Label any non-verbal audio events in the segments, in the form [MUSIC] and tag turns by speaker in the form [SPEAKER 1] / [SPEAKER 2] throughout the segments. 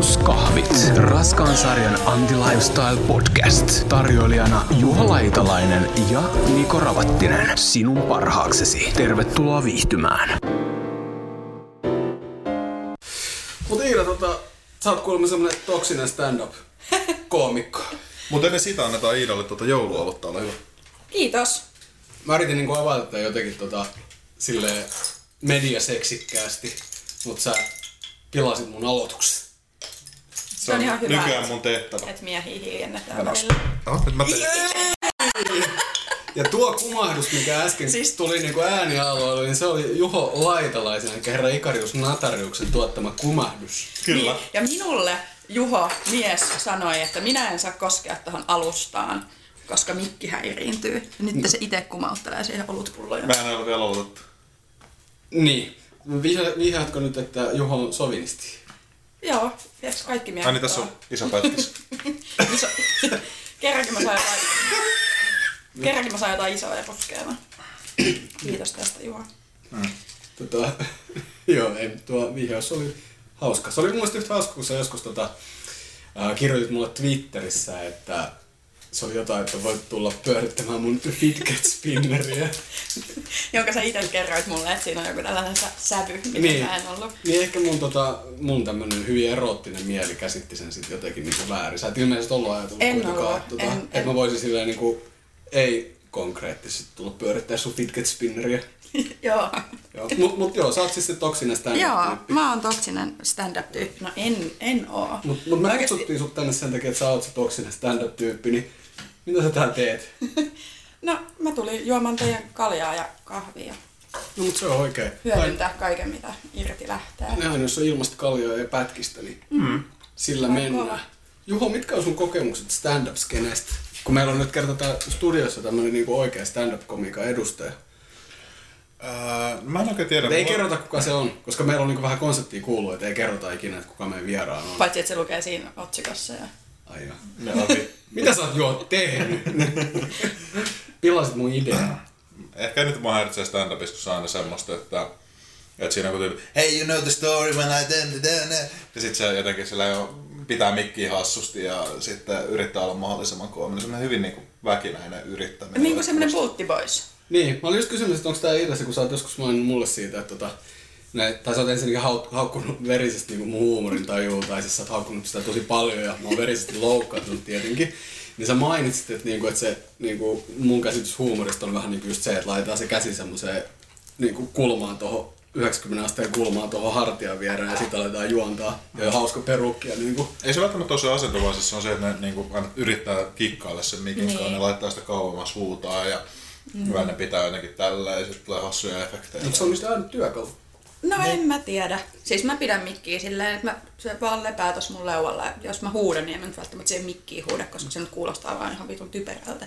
[SPEAKER 1] Avaruuskahvit. Raskaan sarjan Anti-Lifestyle Podcast. Tarjoilijana Juha Laitalainen ja Niko Ravattinen. Sinun parhaaksesi. Tervetuloa viihtymään.
[SPEAKER 2] Mutta Iira, tota, sä oot kuulemma semmonen toksinen stand-up [LAUGHS] koomikko.
[SPEAKER 3] Mutta ennen sitä annetaan Iidalle tuota jouluolutta, ole hyvä.
[SPEAKER 4] Kiitos.
[SPEAKER 2] Mä yritin niinku avata tätä jotenkin tota, silleen mediaseksikkäästi, mutta sä pilasit mun aloituksen.
[SPEAKER 4] Se on ihan hyvä,
[SPEAKER 3] Nykyään
[SPEAKER 4] että-
[SPEAKER 3] mun tehtävä.
[SPEAKER 4] Että miehiä hiljennetään välillä.
[SPEAKER 3] Nyt mä teen.
[SPEAKER 2] Ja tuo kumahdus, mikä äsken siis... Tuli niinku äänialoille, niin se oli Juho Laitalaisen, eli herra Ikarius Natariuksen tuottama kumahdus.
[SPEAKER 3] Kyllä.
[SPEAKER 4] Niin, ja minulle Juho, mies, sanoi, että minä en saa koskea tuohon alustaan, koska mikki häiriintyy. Ja nyt se itse kumauttelee siihen olutpulloja.
[SPEAKER 3] Mehän ei ole vielä aloitettu.
[SPEAKER 2] Niin. Vihjaatko nyt, että Juho on sovinisti?
[SPEAKER 4] Joo, yes, kaikki miehet.
[SPEAKER 3] Ai niin tässä on iso pätkis. [LAUGHS]
[SPEAKER 4] Iso... Kerrankin mä saan jotain... Kerrankin mä saan jotain isoa ja ruskeaa. Kiitos tästä Juho.
[SPEAKER 2] Tota, [LAUGHS] joo, ei, tuo vihjaus oli hauska. Se oli mun mielestä yhtä hauska, kun sä joskus tota, ää, kirjoitit mulle Twitterissä, että se oli jotain, että voit tulla pyörittämään mun fidget spinneriä. [LAUGHS]
[SPEAKER 4] Jonka sä itse kerroit mulle, että siinä on joku tällainen sä- sävy, mitä
[SPEAKER 2] Niin.
[SPEAKER 4] mä en ollut.
[SPEAKER 2] Niin ehkä mun, tota, mun tämmönen hyvin eroottinen mieli käsitti sen sit jotenkin niinku väärin. Sä et ilmeisesti ollut ajatellut
[SPEAKER 4] En
[SPEAKER 2] kuitenkaan, että, tota,
[SPEAKER 4] en-
[SPEAKER 2] että
[SPEAKER 4] en.
[SPEAKER 2] mä voisin silleen niinku, ei konkreettisesti tulla pyörittää sun fidget spinneriä. [LAUGHS]
[SPEAKER 4] Joo.
[SPEAKER 2] Joo. Mut, mut joo, sä oot siis se toksinen stand
[SPEAKER 4] Joo, mä oon toksinen stand-up-tyyppi. No en, en oo.
[SPEAKER 2] Mut, mut me
[SPEAKER 4] Oikeesti-
[SPEAKER 2] kutsuttiin sut tänne sen takia, että sä oot se toksinen stand-up-tyyppi, niin mitä sä täällä teet? [LAUGHS]
[SPEAKER 4] No, mä tulin juomaan teidän kaljaa ja kahvia.
[SPEAKER 2] No mut se on oikein.
[SPEAKER 4] Hyödyntää kaiken, mitä irti lähtee.
[SPEAKER 2] Nehän jos on ilmasta kaljaa ja pätkistä, niin mm. sillä
[SPEAKER 4] Aika
[SPEAKER 2] mennään.
[SPEAKER 4] kova.
[SPEAKER 2] Juho, mitkä on sun kokemukset stand-up-skenestä? Kun meillä on nyt kerta tää studiossa tämmönen niinku oikea stand-up-komiikan edustaja.
[SPEAKER 3] Öö, mä en oikein tiedä.
[SPEAKER 2] Mutta ei
[SPEAKER 3] mulla-
[SPEAKER 2] kerrota kuka se on, koska meillä on niinku vähän konseptia kuuluu, että ei kerrota ikinä, että kuka meidän vieraan on.
[SPEAKER 4] Paitsi, että se lukee siinä otsikossa. Ja...
[SPEAKER 2] Ai joo.
[SPEAKER 3] Ne ovi.
[SPEAKER 2] Mitä sä oot juo tehnyt? [LAUGHS] Pilasit mun idean.
[SPEAKER 3] Ehkä nyt mua häiritsee stand-upissa, kun se on aina semmoista, että että siinä on kun tyyppi, hey you know the story when I did it, ja sit se jotenkin sillä jo pitää mikkiä hassusti ja sitten yrittää olla mahdollisimman koominen. Semmoinen hyvin niinku väkinäinen yrittäminen.
[SPEAKER 4] Niin kuin semmonen Bultti Boys.
[SPEAKER 2] Niin, mä olin just kysynyt, että onko tää Iidassa, kun sä oot joskus maininnut mulle siitä, että tota, ne, tai sä oot ensinnäkin hauk, haukkunut verisesti niin mun huumorin tajuu, tai siis sä oot haukkunut sitä tosi paljon ja mä oon verisesti loukkaantunut tietenkin. Niin sä mainitsit, että, niinku, että se, niinku, mun käsitys huumorista on vähän niinku just se, että laitetaan se käsi semmoiseen niinku, kulmaan tuohon 90 asteen kulmaan tuohon hartian viereen ja sitten aletaan juontaa. Ja hauska perukki ja niinku,
[SPEAKER 3] Ei se välttämättä ole se asento, vaan siis se on se, että ne niinku aina yrittää kikkailla sen mikin
[SPEAKER 4] Niin.
[SPEAKER 3] niin. ne laittaa sitä kauemmas huutaa ja mm. ne pitää jotenkin tällä ja sitten tulee hassuja efektejä.
[SPEAKER 2] mutta se on niistä aina työkalu.
[SPEAKER 4] No en mä tiedä. Siis mä pidän mikkiä silleen, että mä, se vaan lepää tossa mun leualla. Jos mä huudan, niin en mä nyt välttämättä siihen mikkiin huuda, koska se nyt kuulostaa vaan ihan vitun typerältä.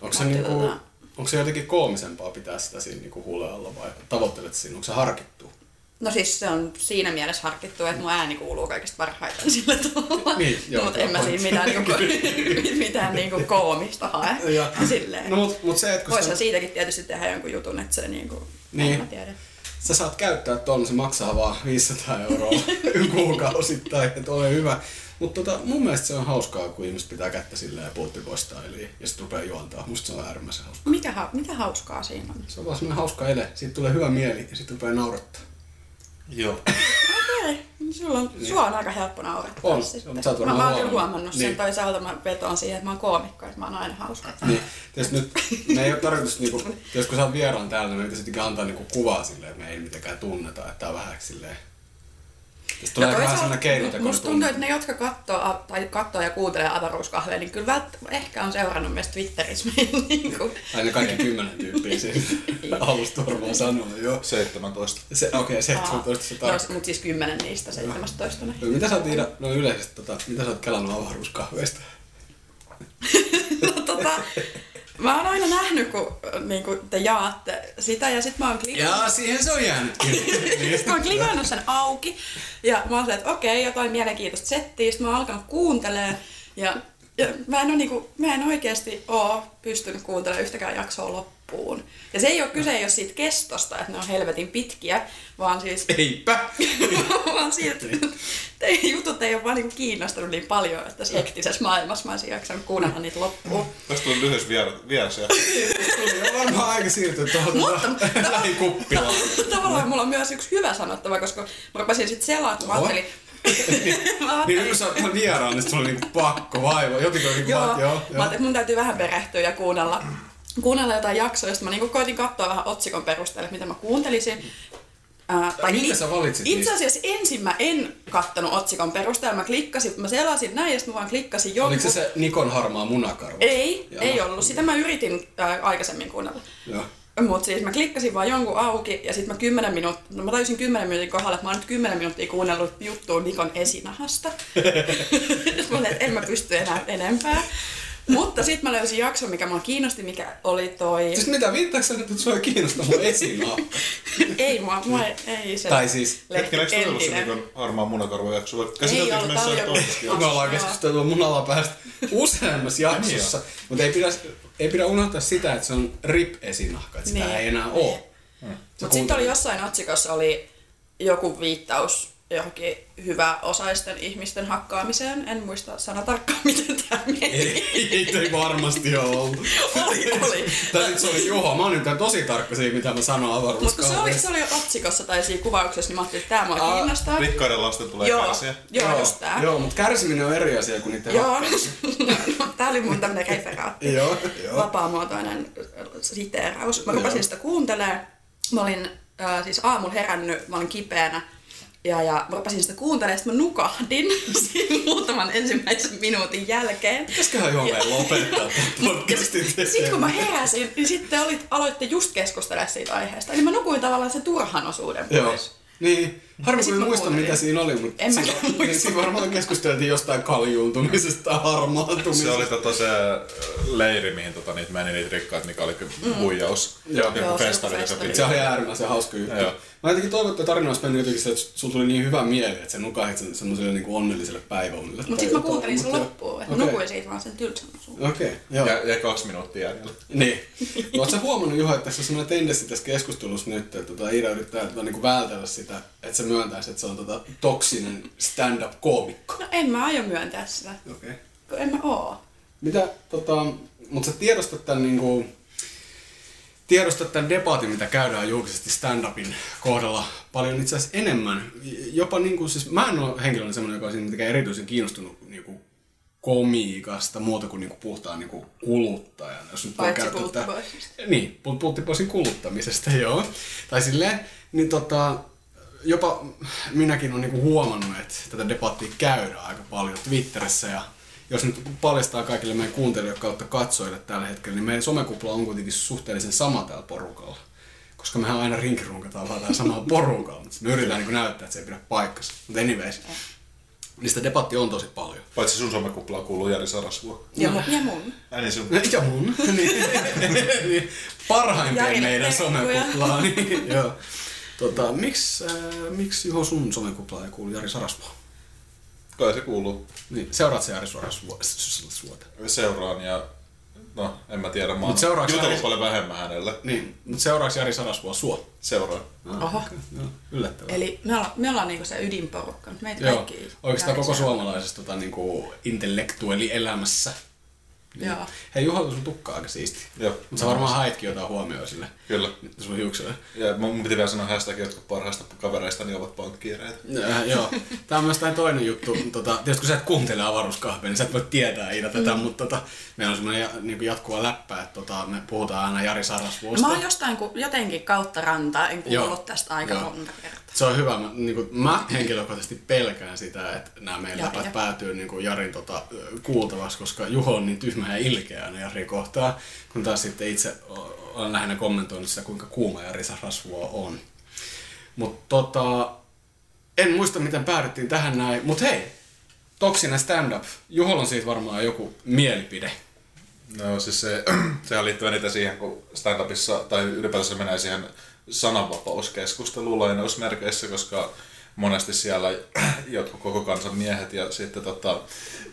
[SPEAKER 2] Onko se, niinku,
[SPEAKER 4] tota-
[SPEAKER 2] onko se jotenkin koomisempaa pitää sitä siinä niinku huuleen alla vai tavoittelet siinä? Onko se harkittu?
[SPEAKER 4] No siis se on siinä mielessä harkittu, että mun ääni kuuluu kaikista parhaiten [LAUGHS] sillä tavalla.
[SPEAKER 2] Niin, joo,
[SPEAKER 4] mutta en mä siinä mitään, niinku, [LAUGHS] mitään niinku koomista hae.
[SPEAKER 2] Ja-
[SPEAKER 4] Silleen.
[SPEAKER 2] No mut, mut se, että kun
[SPEAKER 4] Voisihan
[SPEAKER 2] sä,
[SPEAKER 4] siitäkin tietysti tehdä jonkun jutun, että se niinku,
[SPEAKER 2] Niin.
[SPEAKER 4] en mä tiedä.
[SPEAKER 2] Sä saat käyttää ton, se maksaa vaan 500 euroa [LAUGHS] kuukausittain, että ole hyvä. Mutta tota, mun mielestä se on hauskaa, kun ihmiset pitää kättä silleen ja pulttipoistailiin ja sitten rupeaa juontaa. Musta se on äärimmäisen hauskaa.
[SPEAKER 4] Mikä, ha- mitä hauskaa siinä on?
[SPEAKER 2] Se on vaan semmoinen hauska ele. Siitä tulee hyvä mieli ja sitten rupeaa naurattaa.
[SPEAKER 3] Joo.
[SPEAKER 4] Okei, no sulla on, sua on aika helppo naurattaa
[SPEAKER 2] On,
[SPEAKER 4] sitten.
[SPEAKER 2] sä
[SPEAKER 4] mä, mä oon kyllä
[SPEAKER 2] huomannut.
[SPEAKER 4] huomannut
[SPEAKER 2] Niin.
[SPEAKER 4] sen toisaalta mä vetoan siihen, että mä oon koomikko, että mä oon aina hauska.
[SPEAKER 2] Niin, tietysti nyt me ei ole tarkoitus, niinku, tietysti kun sä oot vieraan täällä, niin me ei tietysti antaa niinku kuvaa silleen, että me ei mitenkään tunneta, että tää on vähän silleen... Tästä tulee no, vähän sellainen keinotekoinen
[SPEAKER 4] musta tuntuu, että ne, jotka katsoo, tai katsoo ja kuuntelee avaruuskahveja, niin kyllä vält, ehkä on seurannut myös Twitterissä meidän [LAUGHS] niin kuin,
[SPEAKER 2] Tai ne kaiken kymmenen tyyppiä siinä [LAUGHS] alusta varmaan sanoo, joo.
[SPEAKER 3] 17.
[SPEAKER 2] Se, okei, okay, 17 se
[SPEAKER 4] no,
[SPEAKER 2] tarkka.
[SPEAKER 4] mutta siis kymmenen niistä 17.
[SPEAKER 2] No, mitä sä oot Iida, no yleisesti, tota, mitä sä oot kelannut avaruuskahveista? [LAUGHS]
[SPEAKER 4] no, tota, mä oon aina nähnyt, kun niin kuin te jaatte sitä, ja sit mä oon klikannut.
[SPEAKER 2] Jaa, siihen se on jäänyt.
[SPEAKER 4] Sitten [LAUGHS] mä oon klikannut sen auki ja mä oon silleen, että okei, jotain mielenkiintoista settiä. Sitten mä oon alkanut kuuntelemaan ja, ja mä, en oo niinku, mä en oikeasti oo pystynyt kuuntelemaan yhtäkään jaksoa loppuun. Ja se ei ole kyse ei ole siitä kestosta, että ne on helvetin pitkiä, vaan siis
[SPEAKER 2] Eipä. [LAUGHS]
[SPEAKER 4] vaan siitä, että teidän jutut ei ole vaan niinku kiinnostunut niin paljon, että tässä hektisessä maailmassa mä olisin jaksanut kuunnella niitä loppuun.
[SPEAKER 3] Tästä tuli lyhyys vier- vieressä.
[SPEAKER 2] Tuli on varmaan aika siirtyä tuohon tuota, [LAUGHS] lähikuppilaan.
[SPEAKER 4] Tavallaan mulla on myös yksi hyvä sanottava, koska mä rupesin sitten mä
[SPEAKER 2] Oho.
[SPEAKER 4] ajattelin, [LAUGHS] mä
[SPEAKER 2] Niin
[SPEAKER 4] ajattelin,
[SPEAKER 2] nyt kun sä oot ihan vieraan, niin sulla on niinku pakko vaiva. Jotenkin niinku
[SPEAKER 4] joo,
[SPEAKER 2] joo,
[SPEAKER 4] mä
[SPEAKER 2] joo.
[SPEAKER 4] ajattelin, että mun täytyy vähän perehtyä ja kuunnella, kuunnella jotain jaksoja. Sitten mä niinku koitin katsoa vähän otsikon perusteella, että mitä mä kuuntelisin. Ää, tai
[SPEAKER 2] minkä
[SPEAKER 4] ni-
[SPEAKER 2] sä valitsit
[SPEAKER 4] Itse asiassa ensin mä en kattonut otsikon perusteella. Mä klikkasin, mä selasin näin ja sitten mä vaan klikkasin jonkun.
[SPEAKER 2] Oliko se se Nikon harmaa munakarva?
[SPEAKER 4] Ei,
[SPEAKER 2] Joo.
[SPEAKER 4] ei ollut. Sitä mä yritin ää, aikaisemmin kuunnella.
[SPEAKER 2] Joo.
[SPEAKER 4] Mutta siis mä klikkasin vaan jonkun auki ja sitten mä 10 minuuttia, no mä tajusin 10 minuutin kohdalla, että mä oon nyt 10 minuuttia kuunnellut juttua Nikon esinahasta. [LAUGHS] [LAUGHS] Mä olin, että en mä pysty enää enempää. Mutta sitten mä löysin jakson, mikä mua kiinnosti, mikä oli toi...
[SPEAKER 2] Siis mitä, viittaako sä nyt, että sua ei kiinnosta mun esinahka? [LAUGHS]
[SPEAKER 4] ei mua, mua ei, ei se...
[SPEAKER 2] Tai siis-
[SPEAKER 3] Hetken, eikö tullut se niin harmaan munakarvan jakso? vai
[SPEAKER 4] Ei
[SPEAKER 3] Käsiteltiinkö
[SPEAKER 4] ollut,
[SPEAKER 3] me
[SPEAKER 4] tää oli
[SPEAKER 3] jossain
[SPEAKER 2] Me ollaan keskusteltu mun alapäästä useammassa jaksossa, mutta ei pidä, ei pidä unohtaa sitä, että se on rip-esinahka, että sitä
[SPEAKER 4] Niin.
[SPEAKER 2] ei enää ole.
[SPEAKER 4] Mutta sitten oli jossain otsikossa oli joku viittaus johonkin hyvä-osaisten ihmisten hakkaamiseen. En muista sana tarkkaan, [LAUGHS] miten tämä meni.
[SPEAKER 2] Ei, ei, varmasti ole ollut.
[SPEAKER 4] oli, oli. [LAUGHS]
[SPEAKER 2] Tai sit se oli Juho, mä oon nyt tosi tarkka siinä, mitä mä sanon
[SPEAKER 4] Mutta se oli, se oli otsikossa tai siinä kuvauksessa, niin mä ajattelin, että tämä mua
[SPEAKER 2] Aa,
[SPEAKER 4] kiinnostaa.
[SPEAKER 3] Rikkaiden lasten tulee
[SPEAKER 4] Joo,
[SPEAKER 3] kärsiä.
[SPEAKER 4] joo, just tää.
[SPEAKER 2] Joo, mutta kärsiminen on eri asia kuin niiden
[SPEAKER 4] Joo, [LAUGHS] tää oli mun tämmönen referaatti.
[SPEAKER 2] Joo, joo.
[SPEAKER 4] Vapaamuotoinen siteeraus. Mä rupesin sitä kuuntelemaan. Mä olin äh, siis aamulla herännyt, mä olin kipeänä. Ja, ja mä rupesin sitä kuuntelemaan, sitten mä nukahdin [LAUGHS] siinä muutaman ensimmäisen minuutin jälkeen.
[SPEAKER 2] Pitäisiköhän Juho meidän lopettaa podcastin
[SPEAKER 4] Sitten kun mä heräsin, niin sitten olit, aloitte just keskustelemaan siitä aiheesta. Eli mä nukuin tavallaan sen turhan osuuden
[SPEAKER 2] Joo.
[SPEAKER 4] pois.
[SPEAKER 2] Niin. Harmi, kun muista, mitä siinä oli, mutta
[SPEAKER 4] En
[SPEAKER 2] siinä, [LAUGHS]
[SPEAKER 4] muista.
[SPEAKER 2] siinä varmaan keskusteltiin jostain kaljuuntumisesta tai harmaantumisesta.
[SPEAKER 3] Se oli tota se äh, leiri, mihin tota, niitä meni niitä rikkaat, mikä oli kyllä huijaus.
[SPEAKER 2] Joo.
[SPEAKER 4] Joo, se
[SPEAKER 3] festari, joka
[SPEAKER 4] festari.
[SPEAKER 2] Se oli äärimmäisen hauska juttu.
[SPEAKER 3] Joo.
[SPEAKER 2] Mä jotenkin toivon, että tarina olisi mennyt jotenkin sille, että sulla tuli niin hyvä mieli, että sä nukahit sen semmoiselle niin onnelliselle päiväunille.
[SPEAKER 4] Mutta sitten mä kuuntelin sen loppuun, että okay. nukuin siitä vaan sen tylsän.
[SPEAKER 2] Okei, joo.
[SPEAKER 3] Ja, ja kaksi minuuttia jäljellä.
[SPEAKER 2] Niin. Oletko sä huomannut Juha, että tässä on sellainen tendenssi tässä keskustelussa nyt, että tota, Iida yrittää tota, niin vältellä sitä, että se myöntäisi, että se on tota, toksinen stand-up-koomikko.
[SPEAKER 4] No en mä aio myöntää sitä,
[SPEAKER 2] Okei.
[SPEAKER 4] kun en mä oo.
[SPEAKER 2] Mitä, tota, mutta sä tiedostat tämän, niinku, tiedostat tämän debatin, mitä käydään julkisesti stand-upin kohdalla paljon itse asiassa enemmän. Jopa niinku, siis mä en ole henkilönä semmoinen, joka mitenkään erityisen kiinnostunut niinku, komiikasta muuta kuin niinku, puhtaan niinku, kuluttajana. Jos nyt voi
[SPEAKER 4] Paitsi
[SPEAKER 2] käyttää. Niin, pu- Pulttiboysin kuluttamisesta, [LAUGHS] joo. Tai silleen, niin tota, jopa minäkin olen niinku huomannut, että tätä debattia käydään aika paljon Twitterissä ja jos nyt paljastaa kaikille meidän kuuntelijoille kautta katsojille tällä hetkellä, niin meidän somekupla on kuitenkin suhteellisen sama täällä porukalla. Koska mehän aina rinkirunkataan vaan täällä samalla porukalla, mutta me yritetään niin näyttää, että se ei pidä paikkansa. Mutta anyways, niistä debatti on tosi paljon.
[SPEAKER 3] Paitsi sun somekuplaan kuuluu Jari Sarasvuo.
[SPEAKER 4] Ja, ja mun.
[SPEAKER 3] Ai niin sun.
[SPEAKER 2] Ja mun. [LAUGHS] niin, [LAUGHS] niin, parhaimpien
[SPEAKER 4] Jari
[SPEAKER 2] meidän somekuplaa. Niin, [LAUGHS] joo. Tota, miksi, äh, miksi Juho sun somekuplaan ei kuulu Jari Sarasvuo?
[SPEAKER 3] Kai se kuuluu.
[SPEAKER 2] Niin, seuraat sä Jari Sarasvuota?
[SPEAKER 3] Seuraan ja no, en mä tiedä. Mä
[SPEAKER 2] Mut
[SPEAKER 3] oon
[SPEAKER 2] seuraaks
[SPEAKER 3] jutellut
[SPEAKER 2] Jari-
[SPEAKER 3] paljon vähemmän hänelle.
[SPEAKER 2] Niin, mutta seuraaks Jari Sarasvuo sua?
[SPEAKER 3] Seuraan.
[SPEAKER 2] Ah,
[SPEAKER 4] Oho.
[SPEAKER 2] okei, Joo, yllättävää.
[SPEAKER 4] Eli me ollaan, me ollaan niinku se ydinporukka. nyt Meitä
[SPEAKER 2] Joo,
[SPEAKER 4] kaikki
[SPEAKER 2] oikeastaan koko suomalaisessa tota, niinku, intellektuellielämässä. Niin.
[SPEAKER 4] Joo.
[SPEAKER 2] Hei Juho, sun tukka on aika siisti.
[SPEAKER 3] Joo.
[SPEAKER 2] Mutta sä varmaan haitkin jotain huomioon sille.
[SPEAKER 3] Kyllä.
[SPEAKER 2] Sun hiukselle.
[SPEAKER 3] Ja mun piti vielä sanoa hashtag, jotka parhaista kavereista niin ovat pankkiireita.
[SPEAKER 2] Äh, joo. Tämä on myös tämä toinen juttu. Tota, tietysti kun sä et kuuntele avaruuskahvia, niin sä et voi tietää Iida tätä, mm. mutta tota, meillä on semmoinen ja, niin jatkuva läppä, että tota, me puhutaan aina Jari Sarasvuosta.
[SPEAKER 4] Mä oon jostain ku, jotenkin kautta rantaa, en kuullut
[SPEAKER 2] Joo.
[SPEAKER 4] tästä aika
[SPEAKER 2] Joo.
[SPEAKER 4] monta kertaa.
[SPEAKER 2] Se on hyvä. Mä, niin kuin, mä henkilökohtaisesti pelkään sitä, että nämä meidän
[SPEAKER 4] Jari.
[SPEAKER 2] läpät päätyy niin kuin Jarin tota, kuultavaksi, koska Juho on niin tyhmä ja ilkeä aina Jari kohtaa, kun taas sitten itse olen lähinnä kommentoinut sitä, kuinka kuuma Jari Sarasvuo on. Mutta tota, en muista, miten päädyttiin tähän näin, mutta hei, toksinen stand-up. Juholla on siitä varmaan joku mielipide.
[SPEAKER 3] No siis se, [CLEARS THROAT] sehän liittyy eniten siihen, kun stand-upissa, tai ylipäätään se menee siihen sananvapauskeskusteluun lainausmerkeissä, koska monesti siellä [CLEARS THROAT] jotkut koko kansan miehet ja sitten tota,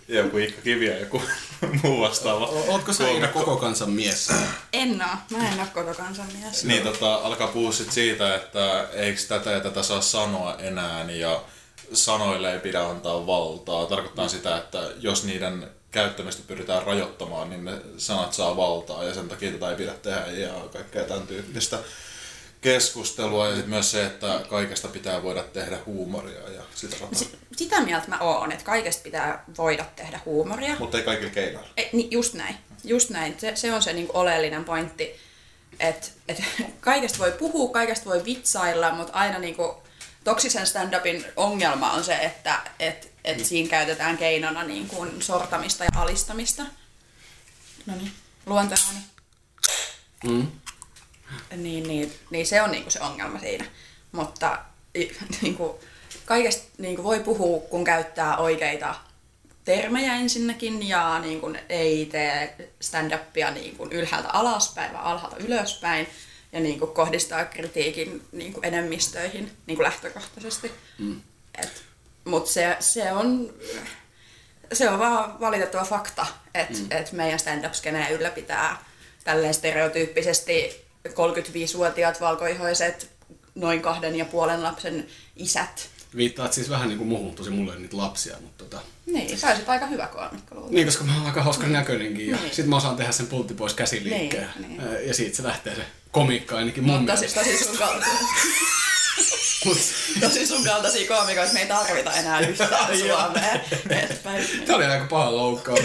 [SPEAKER 3] joku Iikka Kivi ja joku [LAUGHS] muu vastaava.
[SPEAKER 2] O- Ootko sä Iida koko kansan mies?
[SPEAKER 4] En oo. Mä en oo koko kansanmies.
[SPEAKER 3] Niin tota, alkaa puhua sit siitä, että eikö tätä ja tätä saa sanoa enää ja sanoille ei pidä antaa valtaa. Tarkoittaa sitä, että jos niiden käyttämistä pyritään rajoittamaan, niin ne sanat saa valtaa ja sen takia tätä ei pidä tehdä ja kaikkea tämän tyyppistä keskustelua ja sitten myös se, että kaikesta pitää voida tehdä huumoria ja sitä rataa.
[SPEAKER 4] Si- sitä mieltä mä oon, että kaikesta pitää voida tehdä huumoria.
[SPEAKER 3] Mutta ei kaikilla keinoilla.
[SPEAKER 4] Ei, niin just näin. Just näin. Se, se on se niin oleellinen pointti, että et, [LAUGHS] kaikesta voi puhua, kaikesta voi vitsailla, mutta aina niin kuin, toksisen stand-upin ongelma on se, että et, et siinä käytetään keinona niin kuin sortamista ja alistamista. No niin, luontoääni.
[SPEAKER 2] Mm.
[SPEAKER 4] Niin, niin, niin se on niinku se ongelma siinä. Mutta [LAUGHS] niinku, kaikesta niinku voi puhua, kun käyttää oikeita termejä ensinnäkin ja niinku, ei tee stand-upia niinku, ylhäältä alaspäin, vaan alhaalta ylöspäin ja niinku, kohdistaa kritiikin niinku, enemmistöihin niinku, lähtökohtaisesti. Mm. Mutta se, se on se on vaan valitettava fakta, että mm. et meidän stand-up-skeneen ylläpitää tälleen stereotyyppisesti 35-vuotiaat valkoihoiset noin kahden ja puolen lapsen isät.
[SPEAKER 2] Viittaat siis vähän niinku muuhun, tosi mulla ei niitä lapsia, mutta tota...
[SPEAKER 4] Niin, sä olisit aika hyvä koomikko.
[SPEAKER 2] Niin, koska mä oon aika hauskan näköinenkin ja
[SPEAKER 4] Niin.
[SPEAKER 2] sit mä osaan tehdä sen pultti pois käsiliikkeen.
[SPEAKER 4] Niin, niin.
[SPEAKER 2] Ja siitä se lähtee se komikka ainakin mun
[SPEAKER 4] Mutta tosi,
[SPEAKER 2] mielestä.
[SPEAKER 4] tosi sun kaltaisia. [LAUGHS]
[SPEAKER 2] Mut,
[SPEAKER 4] tosi sun kaltaisia koomikoita me ei tarvita enää yhtään. Suomeen.
[SPEAKER 2] Tää oli aika paha loukkaus.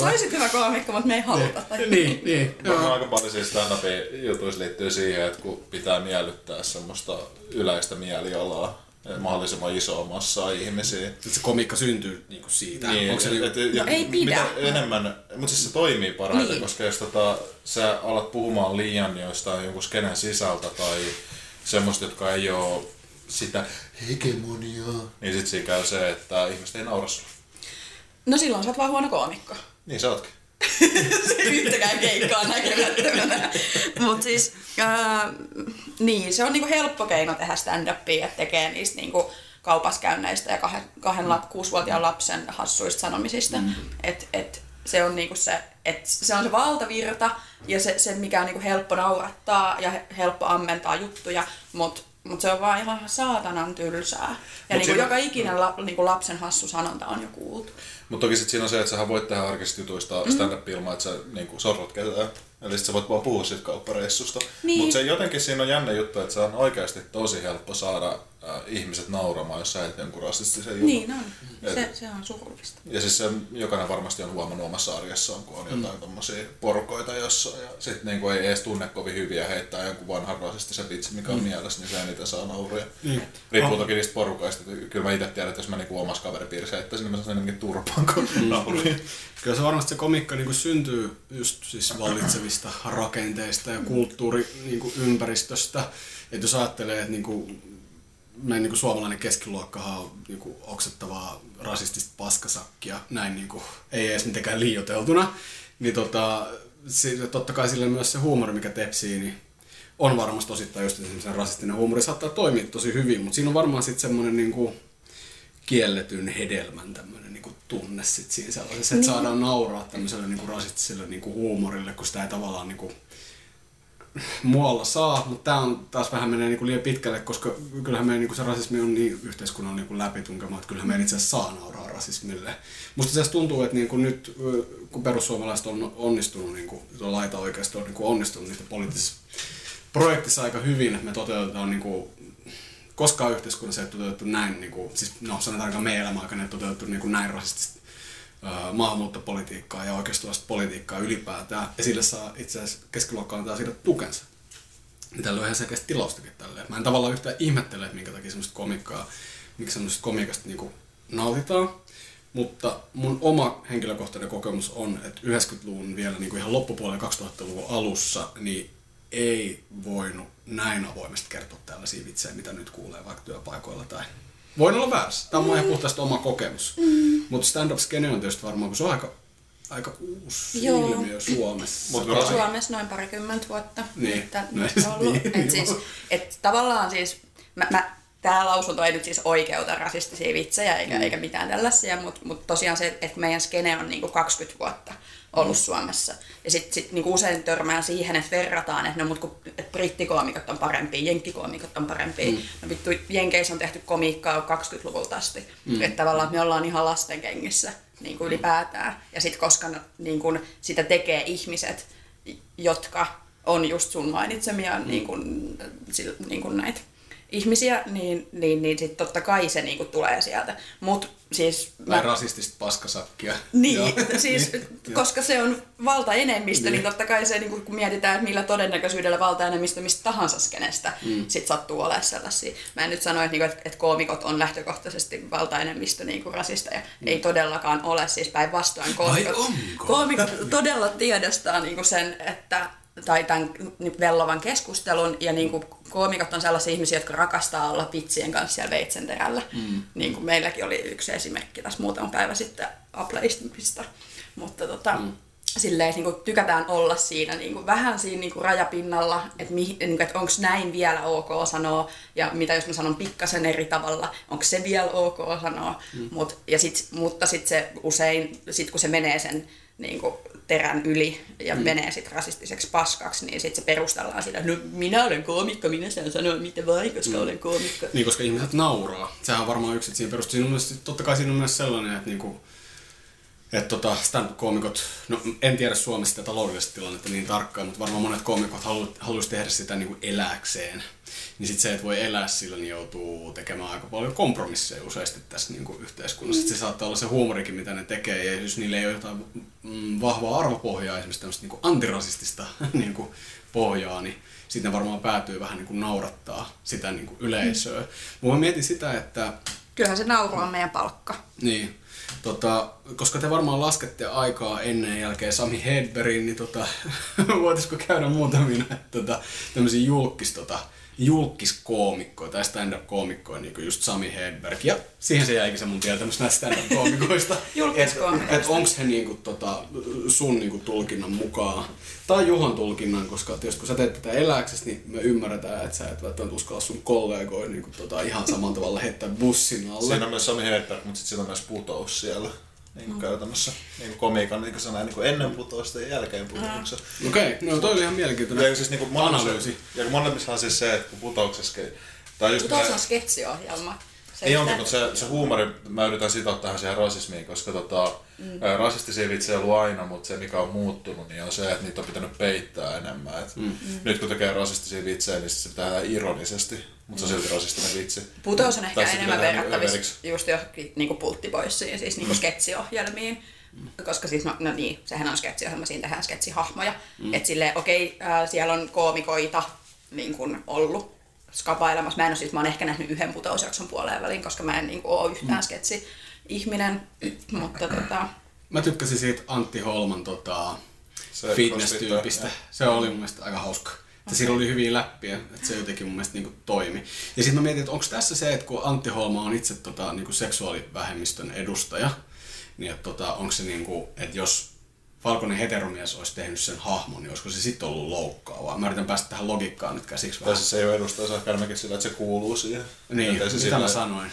[SPEAKER 4] Sä olisit hyvä koomikko, mutta me ei haluta.
[SPEAKER 2] Niin, niin.
[SPEAKER 3] Varmaan
[SPEAKER 2] Joo.
[SPEAKER 3] aika paljon siis stand-upin jutuissa liittyy siihen, että kun pitää miellyttää semmoista yleistä mielialaa, mahdollisimman isoa massaa ihmisiä.
[SPEAKER 2] Sit se komikka syntyy niinku siitä.
[SPEAKER 3] Niin,
[SPEAKER 2] Onko se
[SPEAKER 3] et,
[SPEAKER 2] niinku...
[SPEAKER 3] et, ja
[SPEAKER 4] No ei pidä.
[SPEAKER 3] Mitä enemmän, mutta siis se toimii parhaiten,
[SPEAKER 4] Niin.
[SPEAKER 3] koska jos tota, sä alat puhumaan liian jostain jonkun skenen sisältä tai semmoista, jotka ei ole sitä hegemoniaa, niin sit siinä käy se, että ihmiset ei naura sulle.
[SPEAKER 4] No silloin sä oot vaan huono koomikko.
[SPEAKER 3] Niin sä ootkin. [LAUGHS]
[SPEAKER 4] se yhtäkään keikkaa näkemättömänä. Mutta siis, ää, niin, se on niinku helppo keino tehdä stand-upia, että tekee niistä niinku kaupaskäynneistä ja kahden, kahden lap, kuusivuotiaan lapsen hassuista sanomisista. Mm. Et, et, se on niinku se, et se on se valtavirta ja se, se mikä on niinku helppo naurattaa ja he- helppo ammentaa juttuja, mutta mut se on vaan ihan saatanan tylsää. Ja niinku
[SPEAKER 3] siinä-
[SPEAKER 4] joka ikinen la, niinku lapsen hassu sanonta on jo kuultu.
[SPEAKER 3] Mutta toki sit siinä on se, että sä voit tehdä arkisista jutuista
[SPEAKER 4] Mm.
[SPEAKER 3] stand-up ilman, että sä niinku sorrot ketään. Eli sit sä voit vaan puhua siitä kauppareissusta.
[SPEAKER 4] Niin.
[SPEAKER 3] Mutta se jotenkin siinä on jännä juttu, että se on oikeasti tosi helppo saada äh, ihmiset nauramaan, jos sä et jonkun rasistisen jutun.
[SPEAKER 4] Niin on.
[SPEAKER 3] Et-
[SPEAKER 4] Se, se on surullista.
[SPEAKER 3] Ja siis se jokainen varmasti on huomannut omassa arjessaan, kun on jotain mm. tommosia porukoita jossain. Ja sit niinku ei edes tunne kovin hyviä heittää jonkun vanhan rasistisen vitsi, mikä on mm. mielessä, niin se eniten saa nauria.
[SPEAKER 2] Niin.
[SPEAKER 3] Riippuu toki niistä porukaista. että Kyllä mä itse tiedän, että jos mä niinku omassa kaveripiirissä heittäisin, niin mä saan enemmänkin turpaan kuin mm. [LAUGHS] nauria.
[SPEAKER 2] Kyllä se varmasti se komikka niin syntyy just siis vallitsevista rakenteista ja kulttuuriympäristöstä. Että jos ajattelee, että niin kuin, meidän niin kuin suomalainen keskiluokkahan on niin kuin oksettavaa rasistista paskasakkia, näin niin kuin, ei edes mitenkään liioteltuna, niin tota, si- totta kai sille myös se huumori, mikä tepsii, niin on varmasti osittain just se rasistinen huumori. Saattaa toimia tosi hyvin, mutta siinä on varmaan sitten semmoinen niin kuin, kielletyn hedelmän tämmöinen niinku tunne sit siinä sellaisessa, että saadaan nauraa tämmöiselle niinku rasistiselle niinku huumorille, kun sitä ei tavallaan niinku muualla saa, mutta tämä on taas vähän menee niinku liian pitkälle, koska kyllähän meidän niinku se rasismi on niin yhteiskunnan niinku läpitunkema, että kyllähän meidän itse asiassa saa nauraa rasismille. Musta se tuntuu, että niinku nyt ö, kun perussuomalaiset on onnistunut, niinku, tuo laita oikeasti on niinku onnistunut niitä poliittisissa projektissa aika hyvin, me toteutetaan niinku koskaan yhteiskunnassa ei toteutettu näin, niin kuin, siis no sanotaanko meidän elämän aikana ei toteutettu niin kuin näin rasistista maahanmuuttopolitiikkaa ja oikeistolaista politiikkaa ylipäätään. Ja sille saa itse asiassa keskiluokka antaa siitä tukensa. Ja tällä on ihan selkeästi tilaustakin tälleen. Mä en tavallaan yhtään ihmettele, että minkä takia semmoista komikkaa, miksi semmoista komikasta niin kuin nautitaan. Mutta mun oma henkilökohtainen kokemus on, että 90-luvun vielä niin kuin ihan loppupuolella 2000-luvun alussa, niin ei voinut näin avoimesti kertoa tällaisia vitsejä, mitä nyt kuulee vaikka työpaikoilla tai Voin olla väärässä. Tämä on mm. ihan puhtaasti oma kokemus. Mm. Mutta stand-up skene on tietysti varmaan, kun se on aika, aika uusi
[SPEAKER 4] Joo.
[SPEAKER 2] ilmiö Suomessa.
[SPEAKER 3] Mut kyllä
[SPEAKER 4] Suomessa noin parikymmentä vuotta.
[SPEAKER 2] Niin.
[SPEAKER 4] Että
[SPEAKER 2] No,
[SPEAKER 4] nyt on ollut.
[SPEAKER 2] niin,
[SPEAKER 4] et siis, et tavallaan siis, mä, mä tämä lausunto ei nyt siis oikeuta rasistisia vitsejä eikä, mm. eikä mitään tällaisia, mutta mut tosiaan se, että meidän skene on niinku 20 vuotta ollut mm. Suomessa. Ja sitten sit niinku usein törmää siihen, että verrataan, että, no, mut kun, että brittikoomikot on parempia, jenkkikoomikot on parempia. Mm. No vittu, Jenkeissä on tehty komiikkaa 20-luvulta asti. Mm. Että tavallaan me ollaan ihan lasten kengissä niin kuin ylipäätään. Ja sitten koska niin kuin, sitä tekee ihmiset, jotka on just sun mainitsemia mm. niin kuin, niin kuin näitä ihmisiä, niin, niin, niin sitten totta kai se niinku tulee sieltä. Mut siis...
[SPEAKER 2] Tai mä... rasistista paskasakkia.
[SPEAKER 4] Niin, [LAUGHS] siis niin, koska se on valtaenemmistö, niin. niin totta kai se, niinku, kun mietitään, että millä todennäköisyydellä valtaenemmistö mistä tahansa skenestä mm. sit sattuu olemaan sellaisia. Mä en nyt sano, että, niinku, että, koomikot on lähtökohtaisesti valtaenemmistö niinku, rasisteja. Mm. Ei todellakaan ole, siis päinvastoin koomikot, koomikot todella tiedostaa niinku sen, että tai tämän vellovan keskustelun, ja niin kuin koomikot on sellaisia ihmisiä, jotka rakastaa olla vitsien kanssa siellä veitsenterällä. Mm. Niin kuin meilläkin oli yksi esimerkki tässä muutama päivä sitten Appleistista. Mutta tota, mm. silleen, niin kuin tykätään olla siinä niin kuin vähän siinä niin kuin rajapinnalla, että, mi, niin kuin, että onko näin vielä ok sanoa, ja mitä jos mä sanon pikkasen eri tavalla, onko se vielä ok sanoa. Mm. Mut, ja sit, mutta sitten se usein, sit kun se menee sen niin kuin, terän yli ja mm. menee sitten rasistiseksi paskaksi, niin sitten se perustellaan sillä, että no minä olen koomikko, minä saan sanoa mitä vain, koska mm. olen koomikko.
[SPEAKER 2] Niin, koska ihmiset nauraa. Sehän on varmaan yksi, että siinä perustuu. Siinä on myös, totta kai siinä on myös sellainen, että niinku, että tota, stand-up-koomikot, no en tiedä Suomessa sitä taloudellista tilannetta niin tarkkaan, mutta varmaan monet koomikot haluaisivat tehdä sitä niin kuin eläkseen. Niin sitten se, että voi elää sillä, niin joutuu tekemään aika paljon kompromisseja useasti tässä niin kuin yhteiskunnassa. Mm. se saattaa olla se huumorikin, mitä ne tekee, ja jos niillä ei ole jotain mm, vahvaa arvopohjaa, esimerkiksi tämmöistä niin kuin antirasistista [LAUGHS] niin kuin pohjaa, niin sitten varmaan päätyy vähän niin kuin naurattaa sitä niin kuin yleisöä. Mm. Mä mietin sitä, että...
[SPEAKER 4] Kyllähän se nauru on meidän palkka.
[SPEAKER 2] Niin. Tota, koska te varmaan laskette aikaa ennen ja jälkeen Sami Hedbergin, niin tota, [LAUGHS] voitaisiko käydä muutamia tota, tämmöisiä julkis, tota, julkiskoomikkoja tai stand-up-koomikkoja, niin kuin just Sami Hedberg. Ja siihen se jäikin se mun tietämys näistä stand-up-koomikoista. että [LAUGHS] et onko he niinku, tota, sun niinku, tulkinnan mukaan tai Juhan tulkinnan, koska tietysti kun sä teet tätä eläksessä, niin me ymmärretään, että sä et välttämättä uskalla sun kollegoja niinku, tota, ihan samalla tavalla heittää bussin alle.
[SPEAKER 3] Siinä on myös Sami Hedberg, mutta sitten siinä on myös putous siellä niin kuin käytännössä niin kuin komiikan niin kuin niin kuin ennen putousta ja jälkeen putouksen.
[SPEAKER 2] Okei, okay. no toi oli ihan mielenkiintoinen
[SPEAKER 3] ja siis, niin kuin analyysi. Ja molemmissahan siis se, että kun putouksessa... Tai
[SPEAKER 4] just Putous on sketsiohjelma.
[SPEAKER 3] Se ei onkin, mutta se, se huumori, mä yritän sitoa tähän siihen rasismiin, koska tota, mm. rasistisia vitsejä on ollut aina, mutta se mikä on muuttunut, niin on se, että niitä on pitänyt peittää enemmän. Et mm. Nyt kun tekee rasistisia vitsejä, niin se pitää ironisesti, mutta se on silti rasistinen vitsi.
[SPEAKER 4] Putous on ehkä enemmän verrattavissa just johonkin niinku pulttipoissiin, siis niinku mm. sketsiohjelmiin. Mm. Koska siis, no, no niin, sehän on sketsiohjelma, siinä tehdään sketsihahmoja. Mm. Että silleen, okei, okay, äh, siellä on koomikoita niin kun ollut skapailemassa. Mä en ole siis, mä oon ehkä nähnyt yhden putousjakson puoleen väliin, koska mä en niin kuin, ole yhtään mm. sketsi ihminen, mutta tota...
[SPEAKER 2] Mä tykkäsin siitä Antti Holman tota, fitness-tyypistä. Se oli mun mielestä aika hauska. Okay. Siinä oli hyviä läppiä, että se jotenkin mun mielestä niinku toimi. Ja sitten mä mietin, että onko tässä se, että kun Antti Holma on itse tota, niinku seksuaalivähemmistön edustaja, niin että tota, onko se niinku, että jos valkoinen heteromies olisi tehnyt sen hahmon, niin olisiko se sitten ollut loukkaavaa? Mä yritän päästä tähän logiikkaan nyt käsiksi
[SPEAKER 3] vähän. Tai siis se ei ole edustaja, se on sillä, että se kuuluu siihen.
[SPEAKER 2] Niin, mitä sillä... mä sanoin?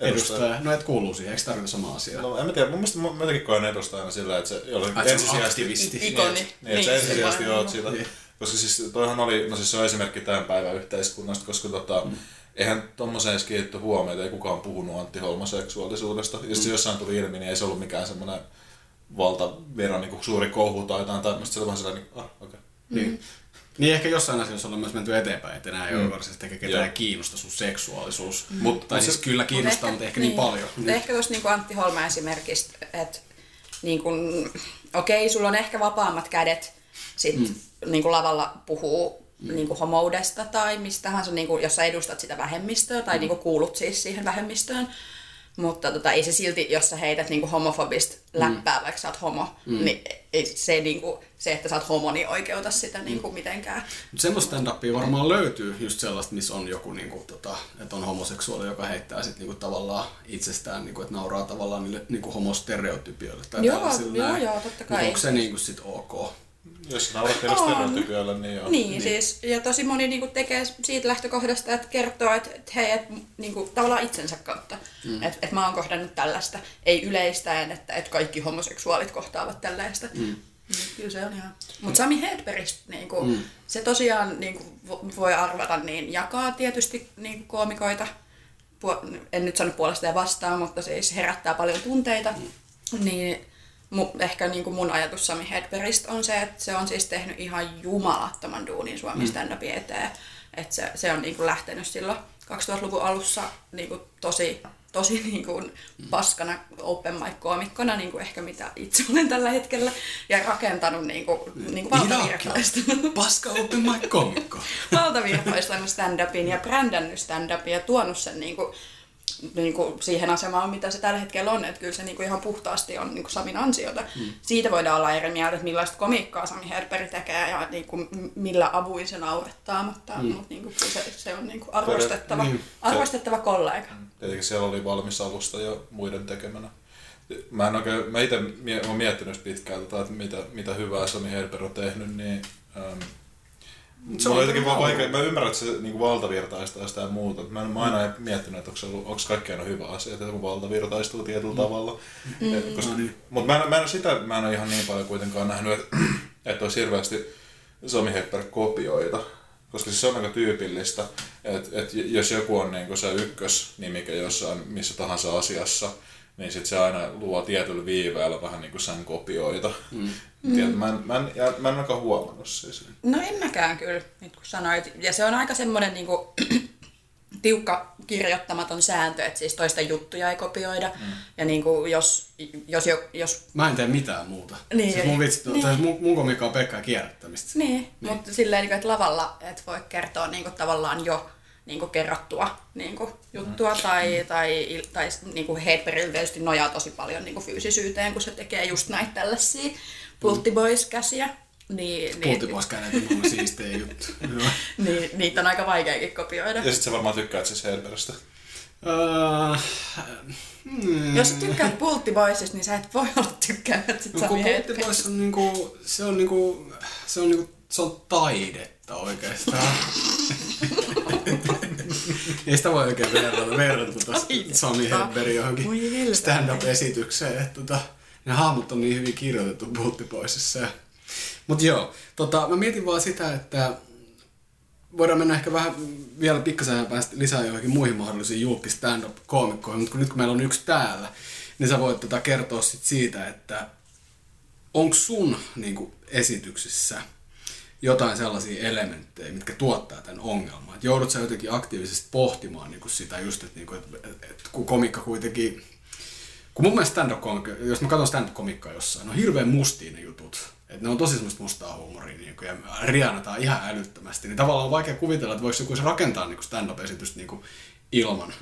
[SPEAKER 2] Edustaja. edustaja. No et kuuluu siihen, eikö tarvita sama asia?
[SPEAKER 3] No en mä tiedä, mun mielestä mä jotenkin koen edustajana sillä, että se jollain
[SPEAKER 2] ensisijaisesti... Aktivisti.
[SPEAKER 3] Ikoni. Niin, niin, että sä ensisijaisesti oot sillä. Niin. Koska siis toihan oli, no siis se on esimerkki tämän päivän yhteiskunnasta, koska tota, mm. eihän tommoseen edes kiinnitty huomiota, ei kukaan puhunut Antti Holmaseksuaalisuudesta. Ja mm. jos jossain tuli ilmi, niin ei se ollut mikään semmoinen valtaviran niin suuri kohu tai jotain tämmöistä, se oli vaan sellainen, ah, okei. Okay.
[SPEAKER 2] Mm. Niin. Niin ehkä jossain asiassa ollaan myös menty eteenpäin, että enää ei mm. ole varsinaisesti ehkä ketään kiinnosta sun seksuaalisuus. Mm. Mut, tai siis kyllä kiinnostaa, mutta ehkä, niin, niin paljon.
[SPEAKER 4] Niin. Ehkä tuossa niin Antti Holma esimerkistä, että niin kun, okei, sulla on ehkä vapaammat kädet sit mm. niin kuin lavalla puhuu mm. niin kuin homoudesta tai mistä tahansa, niin kuin, jos sä edustat sitä vähemmistöä tai mm. niin kuin kuulut siis siihen vähemmistöön. Mutta tota, ei se silti, jos sä heität niinku homofobista mm. läppää, mm. vaikka sä oot homo, mm. niin ei se, niinku, se, että sä oot homo, niin oikeuta sitä niinku, mitenkään.
[SPEAKER 2] Mutta semmoista stand varmaan löytyy just sellaista, missä on joku, niinku, tota, että on homoseksuaali, joka heittää sit, niinku, tavallaan itsestään, niinku, että nauraa tavallaan niille niinku, homostereotypioille. Tai
[SPEAKER 4] joo, joo, joo, totta kai.
[SPEAKER 2] Mutta onko se niinku, sit ok?
[SPEAKER 3] Jos naurat
[SPEAKER 4] On.
[SPEAKER 3] stereotypioille, niin joo.
[SPEAKER 4] Niin, niin, siis, ja tosi moni niinku tekee siitä lähtökohdasta, että kertoo, että, että hei, et, niinku, tavallaan itsensä kautta, mm. että et mä oon kohdannut tällaista, ei yleistäen, että et kaikki homoseksuaalit kohtaavat tällaista. Mm. Niin, kyllä se on ihan. Mutta Sami Hedbergistä, niinku, mm. se tosiaan niinku, vo- voi arvata, niin jakaa tietysti niinku, koomikoita, Puo- en nyt sano puolesta ja vastaan, mutta siis herättää paljon tunteita, mm. niin mu, ehkä niin kuin mun ajatus Sami Hedbergistä on se, että se on siis tehnyt ihan jumalattoman duunin Suomi stand-upin eteen. Että se, se on niin kuin lähtenyt silloin 2000-luvun alussa niin kuin tosi, tosi [LAUGHS] niin kuin paskana open mic-koomikkona, niin kuin ehkä mitä itse olen tällä hetkellä, ja rakentanut niin kuin, niin kuin valtavirtaistanut, [LAUGHS]
[SPEAKER 2] Paska open mic komikko. [LAUGHS]
[SPEAKER 4] valtavirtaistanut stand-upin ja brändännyt stand-upin ja tuonut sen niin kuin, niin kuin siihen asemaan, mitä se tällä hetkellä on. Että kyllä se niin kuin ihan puhtaasti on niin kuin Samin ansiota. Mm. Siitä voidaan olla eri mieltä, että millaista komiikkaa Sami Herperi tekee ja niin kuin millä avuin se naurettaa, mutta, mm. mutta niin kuin se, se on niin kuin arvostettava,
[SPEAKER 2] Niin.
[SPEAKER 4] arvostettava kollega.
[SPEAKER 3] Tietenkin siellä oli valmis alusta jo muiden tekemänä. Mä en oikein, mä itse olen miettinyt pitkään, tota, että mitä, mitä hyvää Sami Herber on tehnyt, niin ähm,
[SPEAKER 2] Se on
[SPEAKER 3] jotenkin vaan vaikea, mä ymmärrän, että se niin valtavirtaistaa sitä ja muuta. Mä en mä aina miettinyt, että onko, se ollut, onko kaikki aina hyvä asia, että kun valtavirtaistuu tietyllä mm. tavalla. Mm. Koska,
[SPEAKER 2] No niin.
[SPEAKER 3] Mutta mä, en- mä en sitä, mä en ole ihan niin paljon kuitenkaan nähnyt, että, [CLEARS THROAT] että olisi hirveästi Sami Hepper kopioita. Koska siis se on aika tyypillistä, että, että jos joku on niin se ykkösnimike jossain missä tahansa asiassa, niin sit se aina luo tietyllä viiveellä vähän niin kuin sen kopioita. Mm. [LAUGHS] Tiedät, mä, en, mä, en, ja mä en olekaan huomannut siis.
[SPEAKER 4] No en mäkään kyllä, nyt kun sanoit. Ja se on aika semmoinen niinku, [CLEARS THROAT] tiukka kirjoittamaton sääntö, että siis toisten juttuja ei kopioida. Mm. Ja niinku, jos, jos, jo, jos
[SPEAKER 2] Mä en tee mitään muuta.
[SPEAKER 4] Niin,
[SPEAKER 2] siis mun, vitsi,
[SPEAKER 4] niin.
[SPEAKER 2] niin. tai mun, mun komikka on pelkkää kierrättämistä.
[SPEAKER 4] Niin, niin. mutta silleen, niin kuin, että lavalla et voi kertoa niin kuin, tavallaan jo niin kuin, kerrottua niin kuin, juttua mm. tai, tai, tai niin kuin Hedbergillä tietysti nojaa tosi paljon niin kuin, fyysisyyteen, kun se tekee just näitä tällaisia pulttiboys-käsiä. Niin, niin,
[SPEAKER 2] Pulttipoiskäinen on mun siistejä juttu. [LAUGHS]
[SPEAKER 4] Niin, niitä on aika vaikeakin kopioida.
[SPEAKER 3] Ja sit sä varmaan tykkäät siis Herberistä.
[SPEAKER 2] Öö, mm,
[SPEAKER 4] Jos sä tykkäät pulttiboysista, niin sä et voi olla tykkäämättä sit
[SPEAKER 2] No,
[SPEAKER 4] Sami
[SPEAKER 2] kun on niinku, se on niinku, se on niinku, se on taidetta oikeastaan. [LAUGHS] Ei sitä voi oikein verrata, verrata
[SPEAKER 4] Taidetta.
[SPEAKER 2] Sami Hedberg
[SPEAKER 4] Voi
[SPEAKER 2] johonkin stand-up-esitykseen. Että tota, ne hahmot on niin hyvin kirjoitettu Pulttipoisissa. Ja- Mut joo, tota, mä mietin vaan sitä, että voidaan mennä ehkä vähän vielä pikkasen päästä lisää johonkin muihin mahdollisiin julkis stand-up-koomikkoihin, mutta kun nyt kun meillä on yksi täällä, niin sä voit tota kertoa sit siitä, että onko sun niin kuin, esityksissä jotain sellaisia elementtejä, mitkä tuottaa tämän ongelman? Et joudut sä jotenkin aktiivisesti pohtimaan niin kuin sitä just, että, niin kuin, että, että kun komikka kuitenkin kun mun mielestä stand jos mä katson stand-up-komikkaa jossain, ne on hirveän mustia ne jutut. Et ne on tosi semmoista mustaa huumoria niin kuin, ja rianataan ihan älyttömästi. Niin tavallaan on vaikea kuvitella, että voisi joku rakentaa niin stand-up-esitystä niin ilman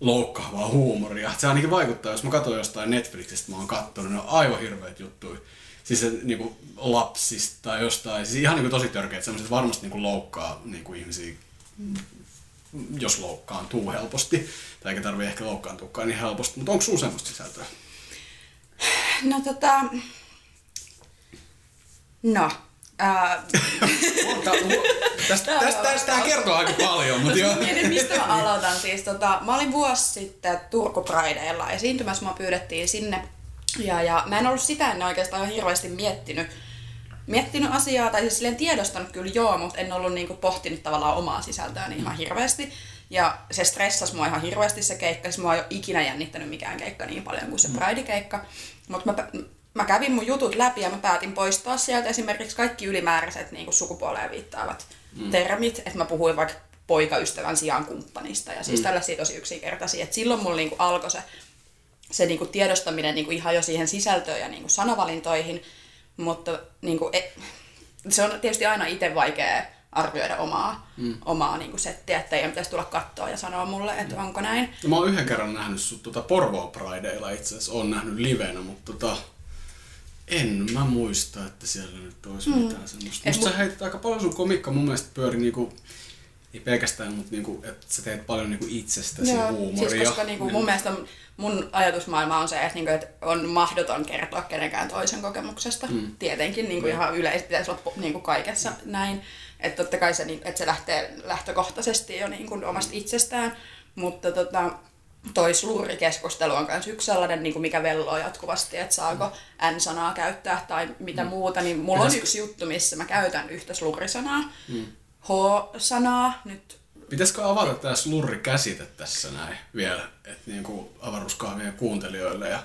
[SPEAKER 2] loukkaavaa huumoria. Se ainakin vaikuttaa, jos mä katson jostain Netflixistä, mä oon kattonut, ne on aivan hirveät juttuja. Siis se niin kuin lapsista tai jostain, siis ihan niin kuin tosi törkeät, semmoiset varmasti niin kuin loukkaa niin kuin ihmisiä jos loukkaantuu helposti, tai eikä tarvitse ehkä loukkaantuakaan niin helposti, mutta onko sulla semmoista sisältöä?
[SPEAKER 4] No tota... No.
[SPEAKER 2] Tästä, tästä, tästä kertoo aika paljon, mutta joo.
[SPEAKER 4] Mietin, mistä mä aloitan. Siis, tota, mä olin vuosi sitten Turku Prideilla esiintymässä, mua pyydettiin sinne. Ja, ja mä en ollut sitä ennen oikeastaan ihan hirveästi miettinyt, miettinyt asiaa, tai siis silleen tiedostanut kyllä joo, mutta en ollut niinku pohtinut tavallaan omaa sisältöäni ihan hirveästi. Ja se stressasi mua ihan hirveästi se keikka, siis mua ei ole ikinä jännittänyt mikään keikka niin paljon kuin se Pride-keikka. Mutta mä, mä kävin mun jutut läpi ja mä päätin poistaa sieltä esimerkiksi kaikki ylimääräiset niin sukupuoleen viittaavat mm. termit. Että mä puhuin vaikka poikaystävän sijaan kumppanista ja siis mm. tällaisia tosi yksinkertaisia. Et silloin mulla niin alkoi se, se niin tiedostaminen niin ihan jo siihen sisältöön ja niin sanavalintoihin. Mutta niin kuin, e, se on tietysti aina itse vaikea arvioida omaa, mm. omaa niin settiä, että ei pitäisi tulla kattoa ja sanoa mulle, että onko näin.
[SPEAKER 2] No, mä oon yhden kerran nähnyt sut tuota Porvoo Prideilla itse asiassa, oon nähnyt livenä, mutta tota, en mä muista, että siellä nyt olisi mm. mitään semmoista. Musta
[SPEAKER 4] mu-
[SPEAKER 2] sä heitit aika paljon sun komikka mun mielestä pyöri niinku, ei pelkästään, mutta niinku, että sä teet paljon niinku itsestäsi
[SPEAKER 4] Joo,
[SPEAKER 2] huumoria.
[SPEAKER 4] siis koska niinku, mun mielestä mun ajatusmaailma on se, että, niinku, että on mahdoton kertoa kenenkään toisen kokemuksesta. Mm. Tietenkin niinku, ihan yleisesti pitäisi olla niinku, kaikessa mm. näin. Että totta kai se, niinku, että se lähtee lähtökohtaisesti jo niinku, omasta itsestään. Mutta tota, toi slurrikeskustelu on myös yksi sellainen, niin kuin mikä velloo jatkuvasti, että saako N-sanaa käyttää tai mitä mm. muuta. Niin mulla on yksi juttu, missä mä käytän yhtä slurrisanaa. Mm. H-sanaa nyt.
[SPEAKER 2] Pitäisikö avata tämä slurri-käsite tässä näin vielä, että niin kuin avaruuskaavien kuuntelijoille ja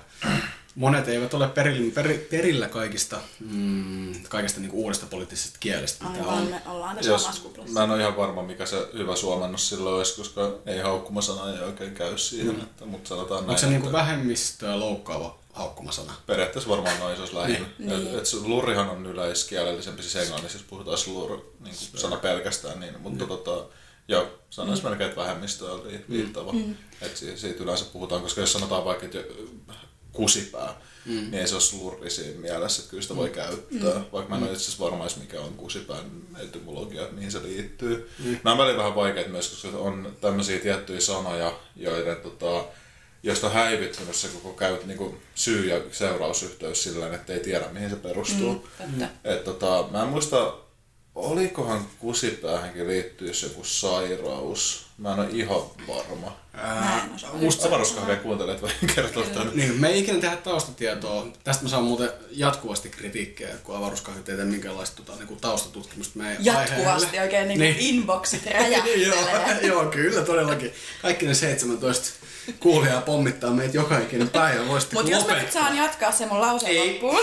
[SPEAKER 2] monet eivät ole perillä, per, perillä kaikista, mm, kaikista niin uudesta poliittisesta kielestä,
[SPEAKER 4] mitä Aivan, on. me ollaan tässä Jos.
[SPEAKER 3] Mä en ole ihan varma, mikä se hyvä suomennos silloin olisi, koska ei haukkumasana ei oikein käy siihen, mm. että, mutta sanotaan
[SPEAKER 2] Onko
[SPEAKER 3] näin.
[SPEAKER 2] se niin kuin vähemmistöä loukkaava haukkumasana?
[SPEAKER 3] Periaatteessa varmaan noin se olisi lähinnä. niin. et, et lurrihan on yleiskielellisempi, siis englannissa, jos puhutaan slur, niin kuin sana pelkästään, niin, mutta mm. tota, Joo, sanoisin mm. melkein, että vähemmistöä on liittävä. Mm. Et siitä yleensä puhutaan, koska jos sanotaan vaikka, että kusipää, mm. niin ei se ole slurri siinä mielessä, että kyllä sitä voi mm. käyttää. Mm. Vaikka mä en ole itse asiassa varma mikä on kusipään etymologia, että mihin se liittyy. Mm. Nämä on välillä vähän vaikeat myös, koska on tämmöisiä tiettyjä sanoja, joiden tota, josta on häivyttynyt se koko käyt, niin kuin syy- ja seurausyhteys sillä että ei tiedä mihin se perustuu. Mm, Et, tota, mä en muista, olikohan kusipäähänkin liittyisi joku sairaus. Mä en ole ihan varma.
[SPEAKER 4] Ää,
[SPEAKER 3] musta avaruuskahvia kuuntelet voi kertoa tämän.
[SPEAKER 2] Niin, me ei ikinä tehdä taustatietoa. Tästä mä saan muuten jatkuvasti kritiikkiä, kun avaruuskahvit ei tee minkälaista tota, niin taustatutkimusta meidän
[SPEAKER 4] Jatkuvasti aiheelle. oikein niin niin. inboxit [LAUGHS] räjähtelee.
[SPEAKER 2] joo, [LAUGHS] joo, kyllä todellakin. Kaikki ne 17 kuulijaa pommittaa meitä joka ikinen päivä.
[SPEAKER 4] Mutta jos mä nyt saan jatkaa se mun lauseen loppuun.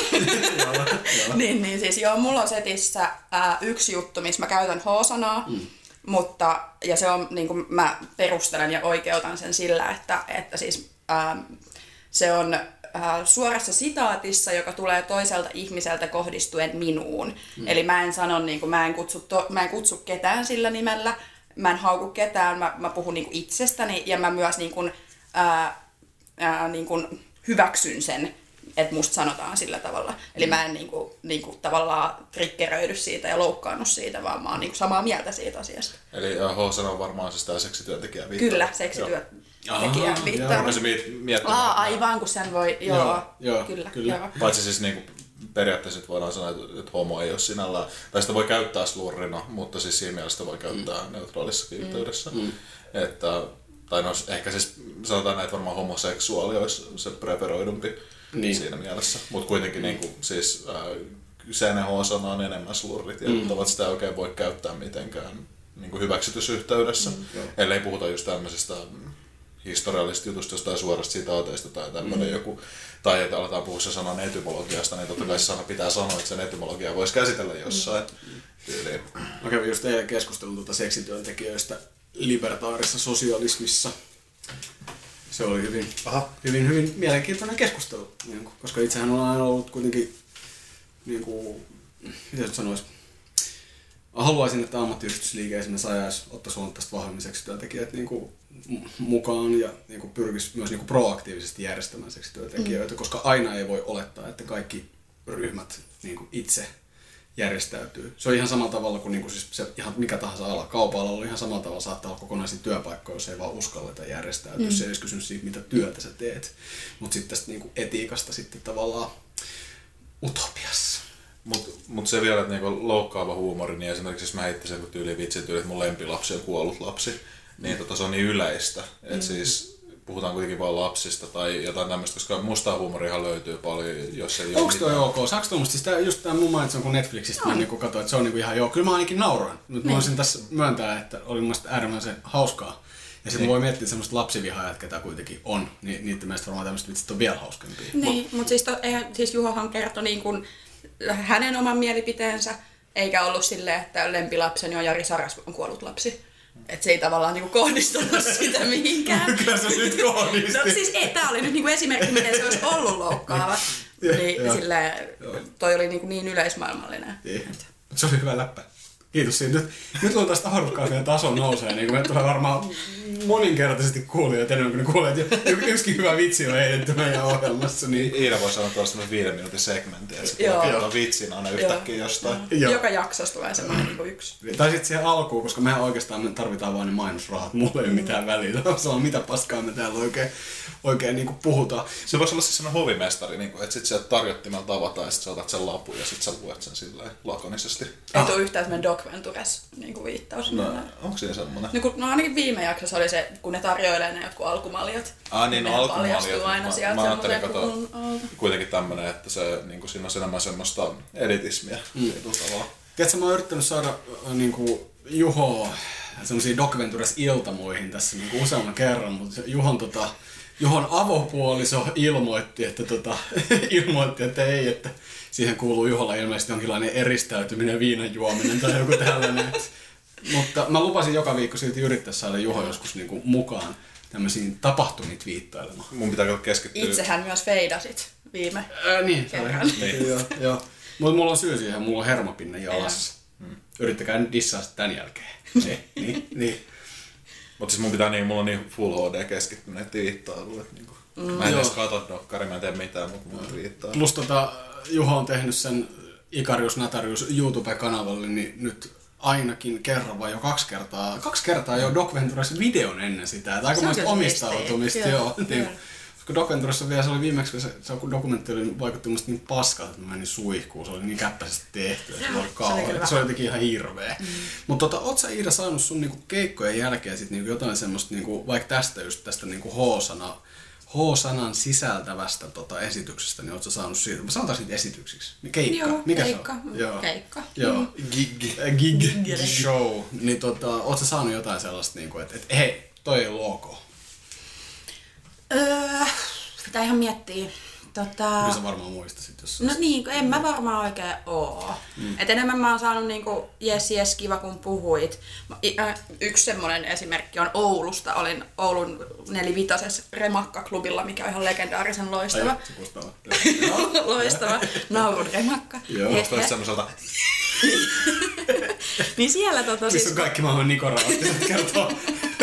[SPEAKER 4] [LAUGHS] niin, niin siis joo, mulla on setissä ää, yksi juttu, missä mä käytän H-sanaa. Mm. Mutta, ja se on, niin kuin mä perustelen ja oikeutan sen sillä, että, että siis ää, se on ää, suorassa sitaatissa, joka tulee toiselta ihmiseltä kohdistuen minuun. Mm. Eli mä en sano, niin kuin, mä, en kutsu to, mä en kutsu ketään sillä nimellä, mä en hauku ketään, mä, mä puhun niin kuin itsestäni ja mä myös niin kuin, ää, ää, niin kuin hyväksyn sen, että musta sanotaan sillä tavalla. Eli mä en niinku, niinku tavallaan triggeröidy siitä ja loukkaannut siitä, vaan mä oon niinku samaa mieltä siitä asiasta.
[SPEAKER 3] Eli H on varmaan siis tämä seksityöntekijä viittaa.
[SPEAKER 4] Kyllä, seksityöntekijä viittaa.
[SPEAKER 3] Joo, se miettimään.
[SPEAKER 4] Aa, aivan, kun sen voi, joo, joo,
[SPEAKER 2] joo
[SPEAKER 4] kyllä.
[SPEAKER 2] kyllä.
[SPEAKER 4] Joo.
[SPEAKER 3] Paitsi siis niinku periaatteessa voidaan sanoa, että homo ei ole sinällään, tai sitä voi käyttää slurrina, mutta siis siinä mielessä voi käyttää mm. neutraalissa mm. yhteydessä. Mm. Että, tai no ehkä siis sanotaan näin, että varmaan homoseksuaali olisi se preferoidumpi niin. siinä mielessä. Mutta kuitenkin niin kuin, siis, äh, CNH-sana on enemmän slurrit ja mm. sitä ei oikein voi käyttää mitenkään niin kuin hyväksytyssä yhteydessä. Mm. Ellei puhuta just tämmöisestä historiallisesta jutusta, jostain suorasta sitaateista tai tämmöinen mm. joku, tai että aletaan puhua se sanan etymologiasta, niin totta kai sana pitää sanoa, että sen etymologia voisi käsitellä jossain mm. tyyliin.
[SPEAKER 2] Mä kävin just eilen keskustelun tuota seksityöntekijöistä libertaarisessa sosialismissa se oli hyvin, Aha. hyvin, hyvin mielenkiintoinen keskustelu, niin kuin, koska itsehän on aina ollut kuitenkin, niin kuin, miten se sanoisi, haluaisin, että ammattiyhdistysliike esimerkiksi ajaisi, ottaisi huomattavasti vahvemmiseksi työntekijät niin kuin, mukaan ja niin kuin, pyrkisi myös niin kuin, proaktiivisesti järjestämään seksityöntekijöitä, mm. koska aina ei voi olettaa, että kaikki ryhmät niin kuin, itse järjestäytyy. Se on ihan samalla tavalla kuin, niin kuin siis se, ihan mikä tahansa ala. Kaupalla on ihan samalla tavalla saattaa olla kokonaisia työpaikkoja, jos ei vaan uskalleta järjestäytyä. Mm. Se ei kysymys siitä, mitä työtä sä teet. Mutta sitten tästä niin kuin etiikasta sitten tavallaan utopiassa.
[SPEAKER 3] Mutta mut se vielä, että niinku loukkaava huumori, niin esimerkiksi jos mä heittäisin tyyli vitsi tyyli, että mun lempilapsi on kuollut lapsi, niin tota, se on niin yleistä. Että mm. siis puhutaan kuitenkin vain lapsista tai jotain tämmöistä, koska mustaa huumorihan löytyy paljon, jos ei
[SPEAKER 2] Onko toi ok? Saako tuommoista? Siis tää, just tämä mun mainitsin, kun Netflixistä no. mä niin katsoin, että se on niin ihan joo. Kyllä mä ainakin nauroin. Nyt niin. mä voisin tässä myöntää, että oli mun äärimmäisen hauskaa. Ja sitten niin. voi miettiä semmoista lapsivihaajat, ketä kuitenkin on, niin niiden mielestä varmaan tämmöiset vitsit on vielä hauskempia.
[SPEAKER 4] Niin, mutta mut siis, to, siis Juhohan kertoi niin kuin hänen oman mielipiteensä, eikä ollut silleen, että lempilapseni on Jari Saras on kuollut lapsi. Että se ei tavallaan niinku kohdistunut [LAUGHS] sitä mihinkään.
[SPEAKER 3] Kyllä se nyt kohdisti.
[SPEAKER 4] No siis ei, tää oli nyt niinku esimerkki, miten se olisi ollut loukkaava. [LAUGHS] niin sillä toi oli niinku niin yleismaailmallinen.
[SPEAKER 2] Niin. Se oli hyvä läppä. Kiitos siitä. Nyt, nyt on tästä arvokkaiden taso nousee, niin me tulee varmaan moninkertaisesti kuulijat enemmän kuin ne kuulijat. Yksikin hyvä vitsi on heitetty meidän ohjelmassa. Niin...
[SPEAKER 3] Iida voi sanoa tuolla semmoinen viiden minuutin segmentti, että se
[SPEAKER 4] Joo.
[SPEAKER 3] tulee kertoa vitsin aina yhtäkkiä jostain.
[SPEAKER 2] Joo.
[SPEAKER 4] Joka jaksossa tulee semmoinen niinku yksi.
[SPEAKER 2] Tai sitten siihen alkuun, koska mehän oikeastaan me tarvitaan vain ne mainosrahat. Mulla ei ole mitään väliä. Se on mitä paskaa me täällä oikein, oikein niin puhutaan.
[SPEAKER 3] Se voisi olla siis semmoinen hovimestari, niin kuin, että sit sieltä tarjottimelta avataan ja sit sä otat sen lapun ja sit sä luet sen silleen lakonisesti.
[SPEAKER 4] Ei tule yhtään semmoinen Doc Ventures niinku viittaus.
[SPEAKER 3] No,
[SPEAKER 4] No.
[SPEAKER 3] onko siinä semmoinen?
[SPEAKER 4] No, kun, no ainakin viime jaksossa oli se, kun ne tarjoilee ne jotkut alkumaljat.
[SPEAKER 3] Ah niin, no
[SPEAKER 4] paljastuu aina
[SPEAKER 3] Mä-
[SPEAKER 4] sieltä
[SPEAKER 3] mä ajattelin,
[SPEAKER 4] semmoisen
[SPEAKER 3] kato-
[SPEAKER 4] puvun alta.
[SPEAKER 3] Kuitenkin tämmönen, että se, niin kuin siinä on enemmän semmoista elitismiä mm. [LAUGHS] tavalla.
[SPEAKER 2] Tiedätkö, mä oon yrittänyt saada äh, niin kuin, Juho semmosia Doc Ventures iltamoihin tässä niin kuin useamman kerran, mutta se Juhon, tota, Juhon avopuoliso ilmoitti, että, tota, [LAUGHS] ilmoitti, että ei, että siihen kuuluu Juholla ilmeisesti jonkinlainen eristäytyminen, viinan juominen tai joku tällainen. mutta mä lupasin joka viikko silti yrittää saada Juho joskus niin kuin, mukaan tämmöisiin tapahtumiin twiittailemaan.
[SPEAKER 3] Mun pitää keskittyä.
[SPEAKER 4] Itsehän myös feidasit viime.
[SPEAKER 2] Ää, niin,
[SPEAKER 4] Kerran.
[SPEAKER 2] niin. joo, joo. Mutta mulla on syy siihen, mulla on hermopinne jalassa. Yrittäkää nyt dissaa tän jälkeen. niin, niin, niin.
[SPEAKER 3] Mutta siis mun pitää niin, mulla on niin full HD keskittyneet twiittailuun, että niinku, mm. mä en
[SPEAKER 2] Joo.
[SPEAKER 3] edes katso dokkari, mä en tee mitään, mutta mulla riittää.
[SPEAKER 2] Plus tota, Juho on tehnyt sen Ikarius Natarius YouTube-kanavalle, niin nyt ainakin kerran vai jo kaksi kertaa, kaksi kertaa jo Doc Ventures videon ennen sitä. Että
[SPEAKER 4] kyllä
[SPEAKER 2] omistautumista, joo. Niin, koska Doc Venturessa vielä se oli viimeksi, se, se dokumentti oli vaikutti musta niin paskalta, että mä menin suihkuun. Se oli niin käppäisesti tehty, että se oli kauhean. Se oli jotenkin ihan hirveä. Mm. Mutta tota, oot sä Iida saanut sun niinku keikkojen jälkeen sit niinku jotain semmoista, niinku, vaikka tästä just tästä niinku H-sana, H-sanan sisältävästä tota, esityksestä, niin sä saanut siitä, mä sanotaan siitä esityksiksi. Keikka.
[SPEAKER 4] Joo,
[SPEAKER 2] Mikä
[SPEAKER 4] keikka.
[SPEAKER 2] se on? Joo.
[SPEAKER 4] Keikka.
[SPEAKER 2] Joo.
[SPEAKER 3] Gig.
[SPEAKER 2] Äh, Gig. Show. Niin tota, oot sä saanut jotain sellaista, niinku, että et, hei, toi ei ollut ok.
[SPEAKER 4] Öö, pitää ihan miettiä. Tota...
[SPEAKER 2] Kyllä sä varmaan muistasit, jos
[SPEAKER 4] No niin, kun en mä varmaan oikein oo. Mm. Et enemmän mä oon saanut niinku, jes jes kiva kun puhuit. Äh, Yksi semmonen esimerkki on Oulusta. Olin Oulun nelivitosessa Remakka-klubilla, mikä on ihan legendaarisen loistava.
[SPEAKER 2] Ai, [LAUGHS]
[SPEAKER 4] loistava naurun remakka.
[SPEAKER 2] Joo.
[SPEAKER 3] Semmoiselta, [LAUGHS]
[SPEAKER 4] niin siellä tota
[SPEAKER 2] Missä
[SPEAKER 4] siis...
[SPEAKER 2] on kaikki maailman Niko Rauttiset kertoo,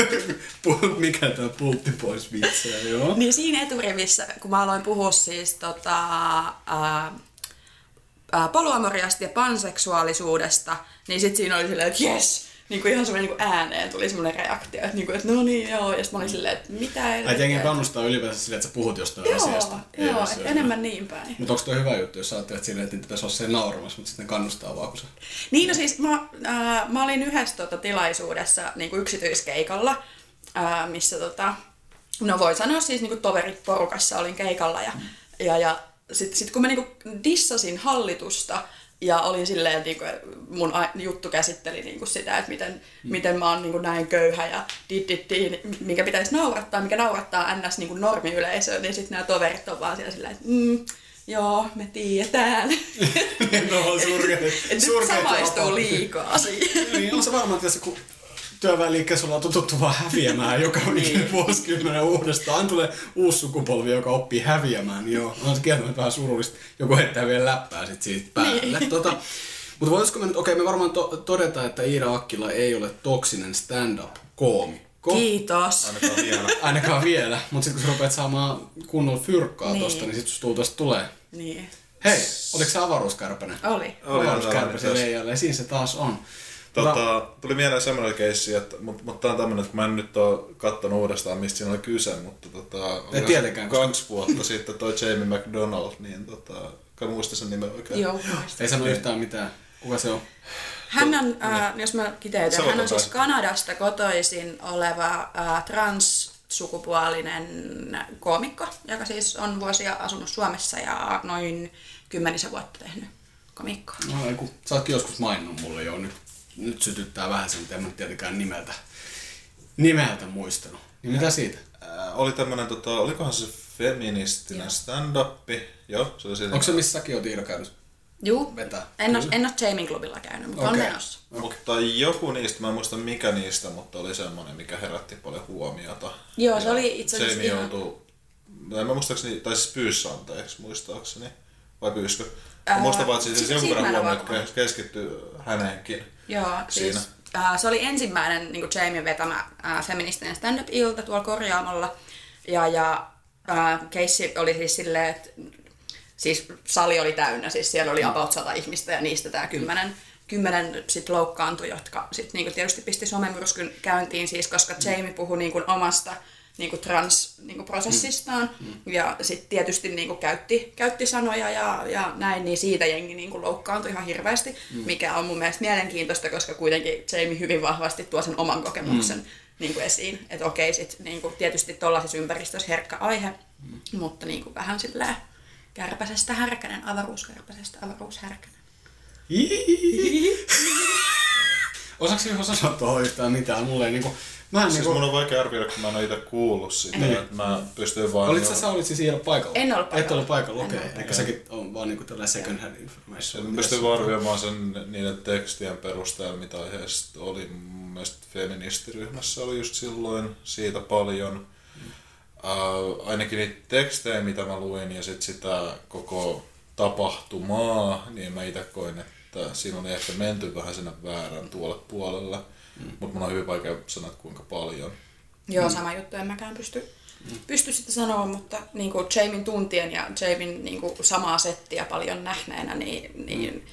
[SPEAKER 2] [LAUGHS] mikä tää pultti pois vitsejä, joo.
[SPEAKER 4] Niin siinä eturivissä, kun mä aloin puhua siis tota, ää, ää, polyamoriasta ja panseksuaalisuudesta, niin sit siinä oli silleen, että jes! Niin kuin ihan semmoinen niin ääneen tuli semmoinen reaktio, että, niin kuin, että no niin joo, ja sit mä olin silleen, että mitä
[SPEAKER 2] Ai jengi kannustaa ylipäänsä silleen, että sä puhut jostain
[SPEAKER 4] Joo,
[SPEAKER 2] asiasta.
[SPEAKER 4] joo,
[SPEAKER 2] se
[SPEAKER 4] että enemmän niin päin.
[SPEAKER 2] Mutta onko toi hyvä juttu, jos sä ajattelet silleen, että niitä pitäisi olla se nauramassa, mutta sitten ne kannustaa vaan, kun sä...
[SPEAKER 4] Niin, no siis mä, ää, mä olin yhdessä tota, tilaisuudessa niin kuin yksityiskeikalla, ää, missä tota, no voi sanoa siis niin kuin toverit porukassa olin keikalla ja, ja, ja sitten sit kun mä niin kuin dissasin hallitusta ja olin silleen, että niinku, mun juttu käsitteli niinku sitä, että miten, mm. miten mä oon niinku näin köyhä ja dit, dit, dit, mikä pitäisi naurattaa, mikä naurattaa ns. Niinku normiyleisöä, niin sitten nämä toverit on vaan siellä silleen, että mm, joo, me tiedetään. [LAUGHS]
[SPEAKER 2] no on surkeet.
[SPEAKER 4] Et nyt samaistuu liikaa siihen.
[SPEAKER 2] Niin on se varmaan tietysti, kun työväenliikkeessä ollaan totuttu vaan häviämään joka niin. vuosikymmenen uudestaan. Aina tulee uusi sukupolvi, joka oppii häviämään, niin joo, on se kieltämättä vähän surullista. Joku heittää vielä läppää sit siitä päälle. Niin. Tota, mutta voisiko me nyt, okei me varmaan to- todeta, että Iida Akkila ei ole toksinen stand-up-koomikko.
[SPEAKER 4] Kiitos.
[SPEAKER 3] ainakaan vielä.
[SPEAKER 2] Ainakaan vielä, mutta sitten kun sä rupeat saamaan kunnolla fyrkkaa
[SPEAKER 4] Niin.
[SPEAKER 2] tosta, niin sit susta tuulta tulee.
[SPEAKER 4] Niin.
[SPEAKER 2] Hei, oliko se avaruuskärpänen?
[SPEAKER 4] Oli.
[SPEAKER 3] Oli
[SPEAKER 2] Avaruuskärpäsen leijalle, ja siinä se taas on.
[SPEAKER 3] Tota, tuli mieleen semmoinen keissi, että, mutta, mutta tämä on tämmöinen, että mä en nyt ole kattonut uudestaan, mistä siinä oli kyse, mutta tota, onko
[SPEAKER 2] tietenkään, koska-
[SPEAKER 3] kaksi vuotta sitten toi Jamie McDonald, niin tota, kai muista sen nimen oikein.
[SPEAKER 4] Joo, muistan.
[SPEAKER 2] Ei sano yhtään mitään. Kuka se on?
[SPEAKER 4] Hän on, äh, jos mä kiteytän, hän on siis Kanadasta kotoisin oleva äh, transsukupuolinen koomikko, joka siis on vuosia asunut Suomessa ja noin kymmenisen vuotta tehnyt komikkoa.
[SPEAKER 2] No ei kun, sä ootkin joskus maininnut mulle jo, nyt, nyt sytyttää vähän sen, mutta en mä tietenkään nimeltä, nimeltä muistanut. Niin mitä siitä?
[SPEAKER 3] Äh, oli tämmönen, tota, olikohan se feministinen stand-up? Joo, se oli siinä.
[SPEAKER 2] Onko se missä säkin oot Iida käynyt
[SPEAKER 4] Juu,
[SPEAKER 2] vetää?
[SPEAKER 4] en ole, en ole klubilla käynyt, mutta okay. on menossa.
[SPEAKER 3] Mutta joku niistä, mä en muista mikä niistä, mutta oli semmonen, mikä herätti paljon huomiota.
[SPEAKER 4] Joo, se
[SPEAKER 3] Ja
[SPEAKER 4] oli itse asiassa
[SPEAKER 3] Jamie
[SPEAKER 4] ihan-
[SPEAKER 3] joutui, no en mä muistaakseni, tai siis pyysi anteeksi muistaakseni, vai pyyskö? Ää, Muista vaan, että siis jonkun verran huomioon, keskittyy häneenkin.
[SPEAKER 4] Joo,
[SPEAKER 3] siinä.
[SPEAKER 4] siis äh, se oli ensimmäinen niin Jamie vetämä äh, feministinen stand-up-ilta tuolla korjaamolla. Ja, ja äh, keissi oli siis silleen, että siis sali oli täynnä, siis siellä oli about sata ihmistä ja niistä tämä kymmenen, kymmenen sit loukkaantui, jotka sit niinku tietysti pisti somemyrskyn käyntiin siis, koska Jamie puhui niinku omasta niinku trans-prosessistaan ja sitten tietysti niinku käytti, käytti sanoja ja, ja näin, niin siitä jengi niinku loukkaantui ihan hirveästi, mikä on mun mielestä mielenkiintoista, koska kuitenkin Jamie hyvin vahvasti tuo sen oman kokemuksen niin kuin esiin. Että okei, sit, niin kuin, tietysti tuollaisessa ympäristössä herkkä aihe, mutta niin kuin, vähän silleen kärpäsestä härkänen, avaruuskärpäsestä avaruushärkänen.
[SPEAKER 2] Juho sanoa tuohon yhtään mitään? Mulle ei niinku... Mä
[SPEAKER 3] Siis
[SPEAKER 2] niinku...
[SPEAKER 3] mun on vaikea arvioida, kun mä en ole itse kuullut sitä, että mä pystyn vaan...
[SPEAKER 2] Olit sä, sä olit siis siellä paikalla?
[SPEAKER 4] En ollut paikalla.
[SPEAKER 2] Et ollut paikalla, okei. Okay. Eikä säkin on vaan niinku tällainen second hand information.
[SPEAKER 3] Mä pystyn vaan arvioimaan sen niiden tekstien perusteella, mitä aiheesta oli. Mun mielestä feministiryhmässä oli just silloin siitä paljon. Uh, ainakin niitä tekstejä, mitä mä luin, ja sit sitä koko tapahtumaa, niin mä itse koin, että siinä oli ehkä menty vähän sinne väärän tuolle puolelle. Mm. Mutta mun on hyvin vaikea sanoa, että kuinka paljon.
[SPEAKER 4] Joo, sama juttu, en mäkään pysty, pysty sitä sanoa, mutta niin kuin Jamin tuntien ja Jamin niin kuin samaa settiä paljon nähneenä, niin, niin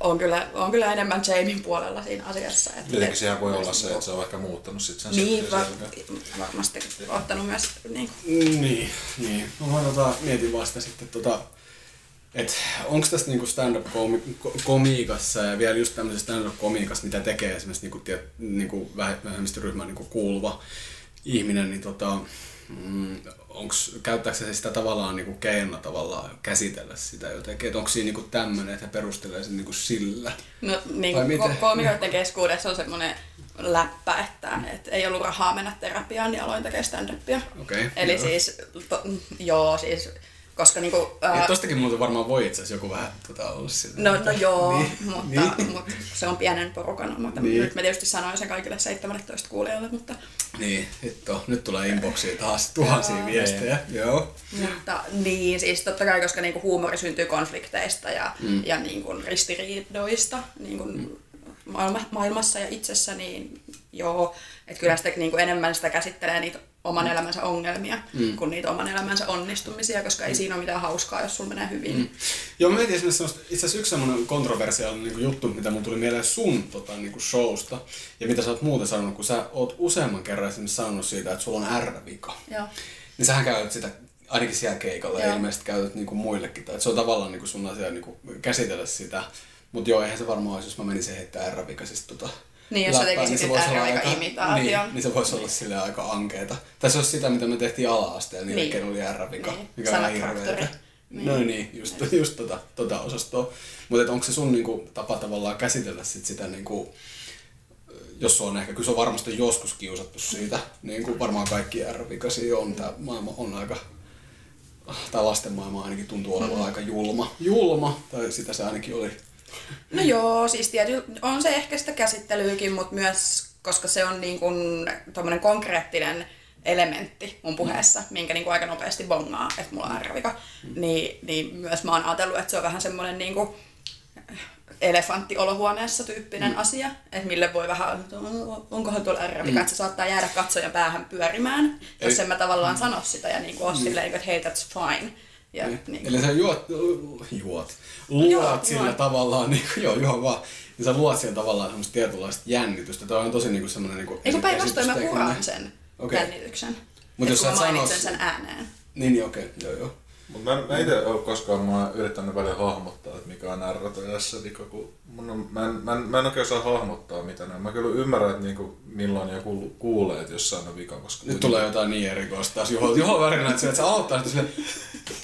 [SPEAKER 4] on, kyllä, on kyllä enemmän Jamin puolella siinä asiassa. Että
[SPEAKER 3] Tietenkin siellä voi olla se, että se on vaikka muuttanut sit sen
[SPEAKER 4] Niin, va- varmasti ottanut myös niin kuin,
[SPEAKER 2] Niin, niin. No mä tota, mietin vasta sitten tota, että onko tässä niinku stand-up-komiikassa ja vielä just tämmöisessä stand-up-komiikassa, mitä tekee esimerkiksi niinku, tiet, niinku vähe- vähemmistöryhmän niinku kuuluva ihminen, niin tota, mm, onks, käyttääkö se sitä tavallaan niinku keinona tavallaan käsitellä sitä jotenkin, että onko siinä niinku tämmöinen, että he perustelee sen niinku sillä?
[SPEAKER 4] No niin ko- koomikoiden keskuudessa on semmoinen läppä, että, että ei ollut rahaa mennä terapiaan, niin aloin tekemään stand-upia.
[SPEAKER 2] Okei,
[SPEAKER 4] Eli
[SPEAKER 2] joo.
[SPEAKER 4] siis, to, joo siis, koska niinku,
[SPEAKER 2] Ja
[SPEAKER 4] ää,
[SPEAKER 2] tostakin muuten varmaan voi itse asiassa joku vähän tota, olla sillä.
[SPEAKER 4] No, no joo, [LAUGHS]
[SPEAKER 2] Niin,
[SPEAKER 4] mutta,
[SPEAKER 2] niin.
[SPEAKER 4] mutta, se on pienen porukan mutta
[SPEAKER 2] Niin.
[SPEAKER 4] nyt mä tietysti sanoin sen kaikille 17 kuulijoille, mutta,
[SPEAKER 2] Niin, hitto. Nyt tulee inboxiin taas tuhansia viestejä. Joo.
[SPEAKER 4] mutta niin, siis totta kai, koska niinku huumori syntyy konflikteista ja, mm. ja niinku ristiriidoista niinku mm. maailma, maailmassa ja itsessä, niin joo, että kyllä sitä niinku enemmän sitä käsittelee niitä oman
[SPEAKER 2] Mm.
[SPEAKER 4] elämänsä ongelmia mm. kuin niitä oman elämänsä onnistumisia, koska ei siinä ole mitään hauskaa, jos sulla menee hyvin. Mm.
[SPEAKER 2] Joo, mä mietin esimerkiksi itse asiassa yksi semmoinen kontroversiaalinen niin juttu, mitä mun tuli mieleen sun tota, niin kuin showsta, ja mitä sä oot muuten sanonut, kun sä oot useamman kerran esimerkiksi sanonut siitä, että sulla on R-vika.
[SPEAKER 4] Joo.
[SPEAKER 2] Niin sähän käytät sitä ainakin siellä keikalla ja ilmeisesti käytät niin kuin muillekin. Tai että se on tavallaan niin kuin sun asia niin kuin käsitellä sitä. Mutta joo, eihän se varmaan olisi, jos mä menisin heittää R-vika siis tota
[SPEAKER 4] Niin, jos
[SPEAKER 2] läppää, se voisi olla
[SPEAKER 4] R-vika
[SPEAKER 2] aika-
[SPEAKER 4] imitaation.
[SPEAKER 2] Niin, niin se voisi olla sille aika ankeeta. Se olisi sitä, mitä me tehtiin ala-asteella, niin,
[SPEAKER 4] Niin.
[SPEAKER 2] niin. oli R-vika,
[SPEAKER 4] Niin.
[SPEAKER 2] mikä on hirveetä.
[SPEAKER 4] Niin.
[SPEAKER 2] No niin, just, just tota, tota osastoa. Mutta onko se sun niinku, tapa tavallaan käsitellä sit sitä, niinku, jos se on ehkä, kyllä se on varmasti joskus kiusattu siitä, niin kuin varmaan kaikki R-vikaisia on, tämä maailma on aika, tai lasten maailma ainakin tuntuu olevan
[SPEAKER 4] Mm.
[SPEAKER 2] aika julma. Julma, tai sitä se ainakin oli.
[SPEAKER 4] No joo, siis tiety, on se ehkä sitä käsittelyykin, mutta myös, koska se on niin kuin konkreettinen elementti mun puheessa, minkä niin kuin aika nopeasti bongaa, että mulla on R-vika, niin, niin myös mä oon ajatellut, että se on vähän semmoinen niin kuin elefantti olohuoneessa tyyppinen mm. asia, että mille voi vähän, että onkohan tuolla R-vika, mm. että se saattaa jäädä katsojan päähän pyörimään, jos en mä tavallaan sano sitä ja niin kuin ole silleen, että hei, that's fine. Ja,
[SPEAKER 2] Niin.
[SPEAKER 4] niin
[SPEAKER 2] Eli sä juot, juot, luot
[SPEAKER 4] Joo,
[SPEAKER 2] sillä
[SPEAKER 4] juon.
[SPEAKER 2] tavallaan, niin kuin, joo, joo vaan, niin sä luot sillä tavallaan semmoista tietynlaista jännitystä. Tämä on tosi niin kuin semmoinen niin kuin
[SPEAKER 4] Ei kun päinvastoin mä puran sen
[SPEAKER 2] Okei.
[SPEAKER 4] jännityksen.
[SPEAKER 2] Mut
[SPEAKER 4] Et
[SPEAKER 2] jos sä
[SPEAKER 4] mä
[SPEAKER 2] et sano
[SPEAKER 4] mainitsen
[SPEAKER 2] s-
[SPEAKER 4] sen ääneen.
[SPEAKER 2] Niin, niin okei, joo, joo.
[SPEAKER 3] Mutta mä, mä itse ole koskaan mä yrittänyt välillä hahmottaa, että mikä on R vika, kun mun on, mä, en, mä, en, mä en oikein osaa hahmottaa mitä on. Mä kyllä ymmärrän, että niinku, milloin joku kuulee, että jossain on vika, koska
[SPEAKER 2] Nyt tulee jotain niin erikoista taas. Juho, Juho Värinä, että se, että se aloittaa sitten silleen,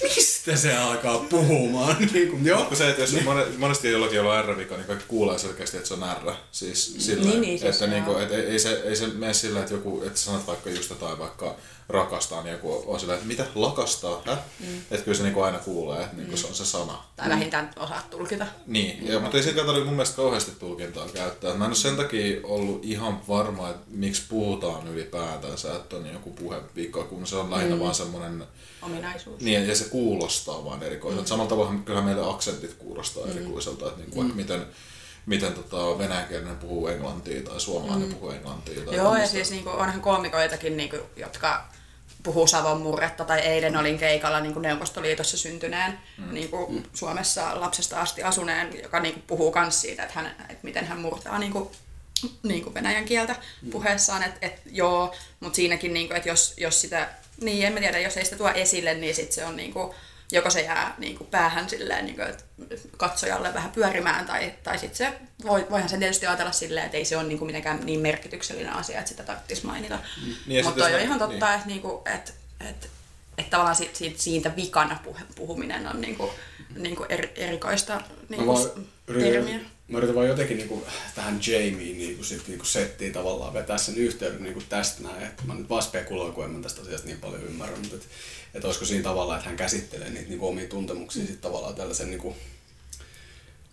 [SPEAKER 2] mistä se alkaa puhumaan? [LAUGHS] niin kuin, joo.
[SPEAKER 3] Kun se, että jos monet- monesti jollakin jolla on R-vika, niin kaikki kuulee selkeästi, että se on R. Siis sillä,
[SPEAKER 4] Niin, niin, siis
[SPEAKER 3] että, niinku,
[SPEAKER 4] joo.
[SPEAKER 3] et, ei, ei, se, ei se mene sillä, että joku, että sanot vaikka just jotain vaikka rakastaa, niin joku on sillä, että mitä lakastaa, hä? Mm. Että kyllä se niinku aina kuulee, että niinku se on se sana.
[SPEAKER 4] Tai vähintään osaat tulkita.
[SPEAKER 3] Niin, ja, mutta ei siinä tarvitse mun mielestä kauheasti tulkintaa käyttää. Mä en ole sen takia ollut ihan varma, että miksi puhutaan ylipäätänsä, että on joku puhevika, kun se on lähinnä mm. vaan semmoinen,
[SPEAKER 4] Ominaisuus.
[SPEAKER 3] niin ja se kuulostaa vaan erikoiselta. Mm. Samalla tavalla kyllä meille aksentit kuulostaa mm. erikoiselta, että niin kuin mm. miten, miten tota venäjänkielinen puhuu englantia tai suomalainen mm. puhuu englantia. Tai
[SPEAKER 4] Joo, ja siis niinku, onhan koomikoitakin, niinku, jotka puhuu Savon murretta, tai eilen olin keikalla niin kuin Neuvostoliitossa syntyneen mm. niin kuin mm. Suomessa lapsesta asti asuneen, joka niin kuin puhuu myös siitä, että, hän, että miten hän murtaa niin kuin, niin kuin venäjän kieltä mm. puheessaan, että, että joo, mutta siinäkin, niin kuin, että jos, jos sitä, niin en mä tiedä, jos ei sitä tuo esille, niin sit se on niin kuin, joko se jää niin kuin päähän silleen, niin kuin, että katsojalle vähän pyörimään, tai, tai sitten se, voi, voihan sen tietysti ajatella silleen, että ei se ole niin kuin mitenkään niin merkityksellinen asia, että sitä tarvitsisi mainita. Mm. Niin, Mutta on ihan totta, niin. että, niin kuin, että, että, että tavallaan siitä, siitä vikana puhuminen on niin kuin, niin kuin er, erikoista niin kuin termiä.
[SPEAKER 2] Mä yritän vaan jotenkin niin kuin, tähän Jamieen niin kuin, sit, niin kuin settiin tavallaan vetää sen yhteyden niin kuin tästä näin. Että mä nyt vaan spekuloin, kun en mä tästä asiasta niin paljon ymmärrä. Mutta että, että olisiko siinä tavalla, että hän käsittelee niitä niin kuin, omia tuntemuksia mm. sit tavallaan tällaisen niin kuin,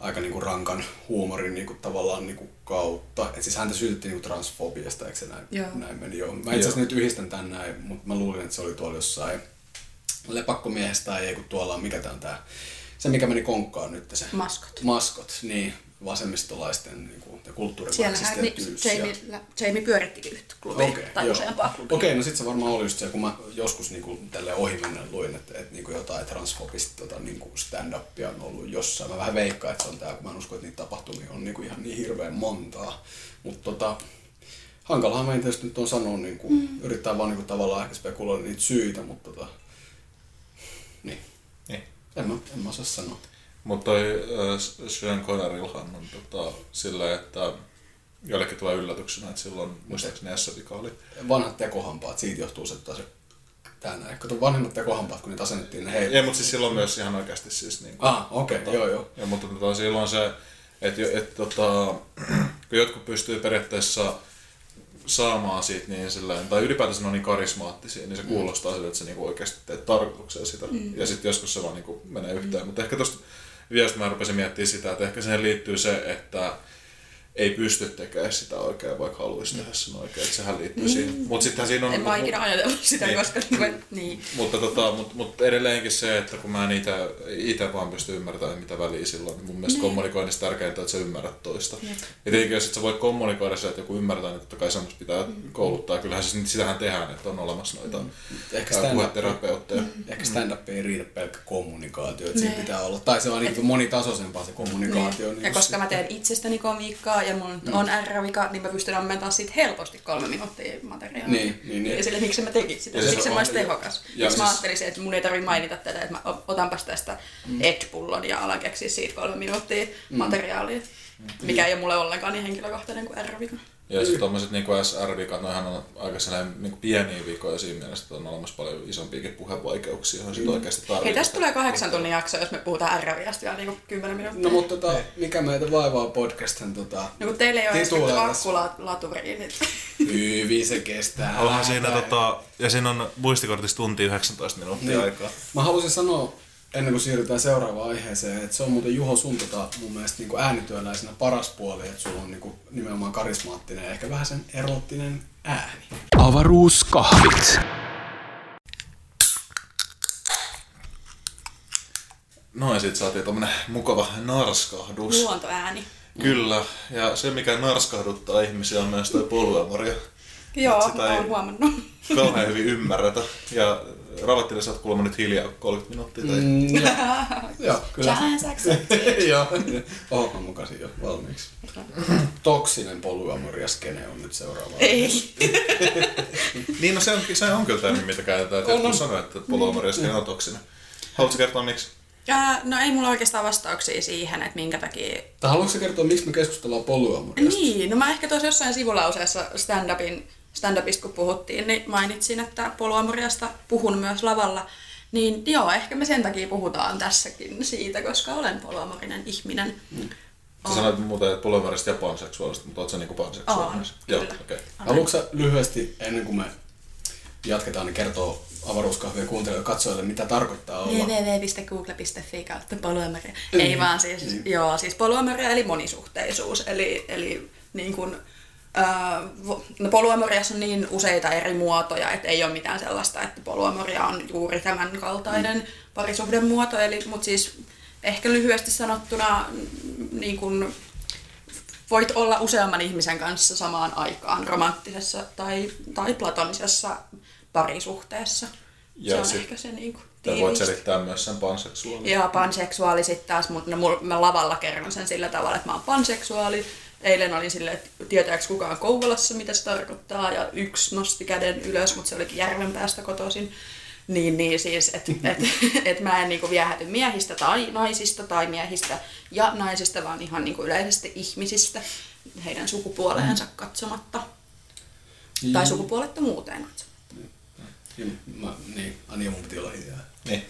[SPEAKER 2] aika niin kuin, rankan huumorin niin kuin, tavallaan niin kuin, kautta. Että siis häntä syytettiin niin kuin, transfobiasta, eikö se näin, joo. näin meni? Joo. Mä itse asiassa nyt yhdistän tän näin, mutta mä luulin, että se oli tuolla jossain lepakkomiehestä tai ei, kun tuolla on, mikä tää on tää, se mikä meni konkkaan nyt se.
[SPEAKER 4] Maskot.
[SPEAKER 2] Maskot, niin vasemmistolaisten niin kuin, ja kulttuurimarksistien
[SPEAKER 4] niin, Jamie, Jamie pyörittikin yhtä klubia okay, tai joo. useampaa klubia.
[SPEAKER 2] Okei, okay, no sitten se varmaan oli just se, kun mä joskus niin kuin, tälle ohimennen luin, että, että niin kuin jotain transfobista tota, niin kuin stand-upia on ollut jossain. Mä vähän veikkaan, että se on tää, kun mä en usko, että niitä tapahtumia on niin kuin ihan niin hirveän montaa. Mutta tota, hankalahan meidän tietysti nyt on sanoa, niin kuin, mm. yrittää vaan niin kuin, tavallaan ehkä spekuloida niitä syitä, mutta tota, niin. niin. En, mä, en mä osaa sanoa.
[SPEAKER 3] Mutta toi Sean Conneryllahan on tota, sillä, että jollekin tulee yllätyksenä, että silloin muistaakseni S-vika oli.
[SPEAKER 2] Vanhat tekohampaat, siitä johtuu se, että se tää näin. Kato vanhemmat tekohampaat, kun niitä asennettiin, ne
[SPEAKER 3] heille. Ei, mutta siis silloin myös ihan oikeasti siis niin
[SPEAKER 2] kuin, Ah, okei, okay, tota, joo joo.
[SPEAKER 3] Ja, mutta tota, silloin se, että et, tota, [CLEARS THROAT] kun jotkut pystyy periaatteessa saamaan siitä niin silleen, tai ylipäätänsä ne on niin karismaattisia, niin se mm. kuulostaa siltä, että se niinku oikeasti teet tarkoituksella sitä. Mm. Ja sitten joskus se vaan niinku menee yhteen. Mm. Mutta ehkä tosta jos mä rupesin miettimään sitä, että ehkä siihen liittyy se, että ei pysty tekemään sitä oikein, vaikka haluaisi tehdä sen oikein. Että sehän liittyy mm. siihen. Mut sittenhän siinä on...
[SPEAKER 4] En mä ikinä ajatellut [LAUGHS] sitä, niin. koska... niin.
[SPEAKER 3] Mutta, tota, mut, mut edelleenkin se, että kun mä en itse vaan pysty ymmärtämään, mitä väliä silloin, niin mun mielestä niin. kommunikoinnissa tärkeintä, että sä ymmärrät toista. Jep. Ja tietenkin, jos et sä voi kommunikoida se, että joku ymmärtää, niin totta kai semmoista pitää mm. kouluttaa. Kyllähän siis sitähän tehdään, että on olemassa noita mm. ehkä puheterapeutteja.
[SPEAKER 2] Mm. Ehkä stand-up ei riitä pelkkä kommunikaatio, että siinä pitää olla. Tai se on niin monitasoisempaa se kommunikaatio. Niin.
[SPEAKER 4] Ja koska mä teen itsestäni komiikkaa ja mun mm. on R-vika, niin mä pystyn ammentamaan siitä helposti kolme minuuttia materiaalia.
[SPEAKER 2] Niin, niin, niin.
[SPEAKER 4] Ja sille, miksi mä tekin sitä, ja miksi mä olisin tehokas. Ja siis... mä ajattelin se, että mun ei tarvitse mainita tätä, että mä otanpas tästä mm. Ed-pullon ja alan keksiä siitä kolme minuuttia mm. materiaalia. Mm. Mikä ei ole mulle ollenkaan niin henkilökohtainen kuin R-vika.
[SPEAKER 3] Ja sitten tuommoiset niin SR-vikat, noihän on aika sellainen niin pieniä vikoja siinä mielessä, että on olemassa paljon isompiakin puhevaikeuksia, johon sitten mm. oikeasti tarvitaan.
[SPEAKER 4] Hei, tästä tulee kahdeksan tunnin jakso, jos me puhutaan R-viasta vielä niin kymmenen minuuttia.
[SPEAKER 2] No mutta tota, mikä meitä vaivaa podcastin tota,
[SPEAKER 4] No kun teille ei ole edes akkulaturiin. Niin...
[SPEAKER 2] Hyvin se kestää.
[SPEAKER 3] Onhan siinä tota, ja siinä on muistikortissa tunti 19 minuuttia niin. aikaa.
[SPEAKER 2] Mä haluaisin sanoa ennen kuin siirrytään seuraavaan aiheeseen, että se on muuten Juho sun tota, mun mielestä niin kuin äänityöläisenä paras puoli, että sulla on niin kuin, nimenomaan karismaattinen ja ehkä vähän sen erottinen ääni.
[SPEAKER 1] Avaruuskahvit.
[SPEAKER 3] No ja sit saatiin tommonen mukava narskahdus.
[SPEAKER 4] Luontoääni.
[SPEAKER 3] Kyllä, ja se mikä narskahduttaa ihmisiä on myös toi polyamoria.
[SPEAKER 4] Joo, sitä olen huomannut.
[SPEAKER 3] Kauhean hyvin ymmärretä. Ja Ravattille sä oot kuulemma nyt hiljaa 30 minuuttia. Tai... Mm,
[SPEAKER 2] joo, [LAUGHS] kyllä. [LAUGHS] joo, oho, mä mukasin jo valmiiksi. [LAUGHS] Toksinen polyamoria-skene on nyt seuraava.
[SPEAKER 4] Ei.
[SPEAKER 3] niin, no se on, se on kyllä termi, mitä käytetään. Että jotkut sanoo, että polyamoria-skene on toksinen. Haluatko kertoa miksi?
[SPEAKER 4] Ja, no ei mulla oikeastaan vastauksia siihen, että minkä takia...
[SPEAKER 2] Tai haluatko kertoa, miksi me keskustellaan polyamoriasta?
[SPEAKER 4] Niin, no mä ehkä tuossa jossain sivulauseessa stand-upin stand-upista kun puhuttiin, niin mainitsin, että poluamoriasta puhun myös lavalla. Niin joo, ehkä me sen takia puhutaan tässäkin siitä, koska olen poluamorinen ihminen. Mm.
[SPEAKER 3] Sä sanoit muuten, että poluamorista ja panseksuaalista, mutta oot sä niinku panseksuaalinen? Joo,
[SPEAKER 4] okei. Okay.
[SPEAKER 2] Haluatko lyhyesti, ennen kuin me jatketaan, niin kertoo avaruuskahvien kuuntelijoille katsojille, mitä tarkoittaa olla.
[SPEAKER 4] www.google.fi kautta poluamoria. Ei vaan siis, niin. joo, siis poluamoria eli monisuhteisuus, eli, eli niin kuin no polyamoriassa on niin useita eri muotoja, että ei ole mitään sellaista, että polyamoria on juuri tämän kaltainen mm. parisuhdemuoto. Eli, mutta siis ehkä lyhyesti sanottuna niin kun voit olla useamman ihmisen kanssa samaan aikaan romanttisessa tai, tai platonisessa parisuhteessa.
[SPEAKER 3] Ja
[SPEAKER 4] se on
[SPEAKER 3] sit-
[SPEAKER 4] ehkä se niin kuin,
[SPEAKER 3] Tai voit selittää myös sen panseksuaalin.
[SPEAKER 4] ja panseksuaali sitten taas, mutta no, mä lavalla kerron sen sillä tavalla, että mä oon panseksuaali. Eilen olin silleen, että tietääkö kukaan Kouvolassa, mitä se tarkoittaa, ja yksi nosti käden ylös, mutta se olikin Järvenpäästä kotoisin. Niin, niin siis, että [LAUGHS] et, et mä en niinku viehäty miehistä tai naisista tai miehistä ja naisista, vaan ihan niinku yleisesti ihmisistä heidän sukupuoleensa katsomatta. Tai sukupuolettomuuteen katsomatta.
[SPEAKER 2] Ja mä, niin, Anja mun piti olla hiljaa.
[SPEAKER 3] Niin.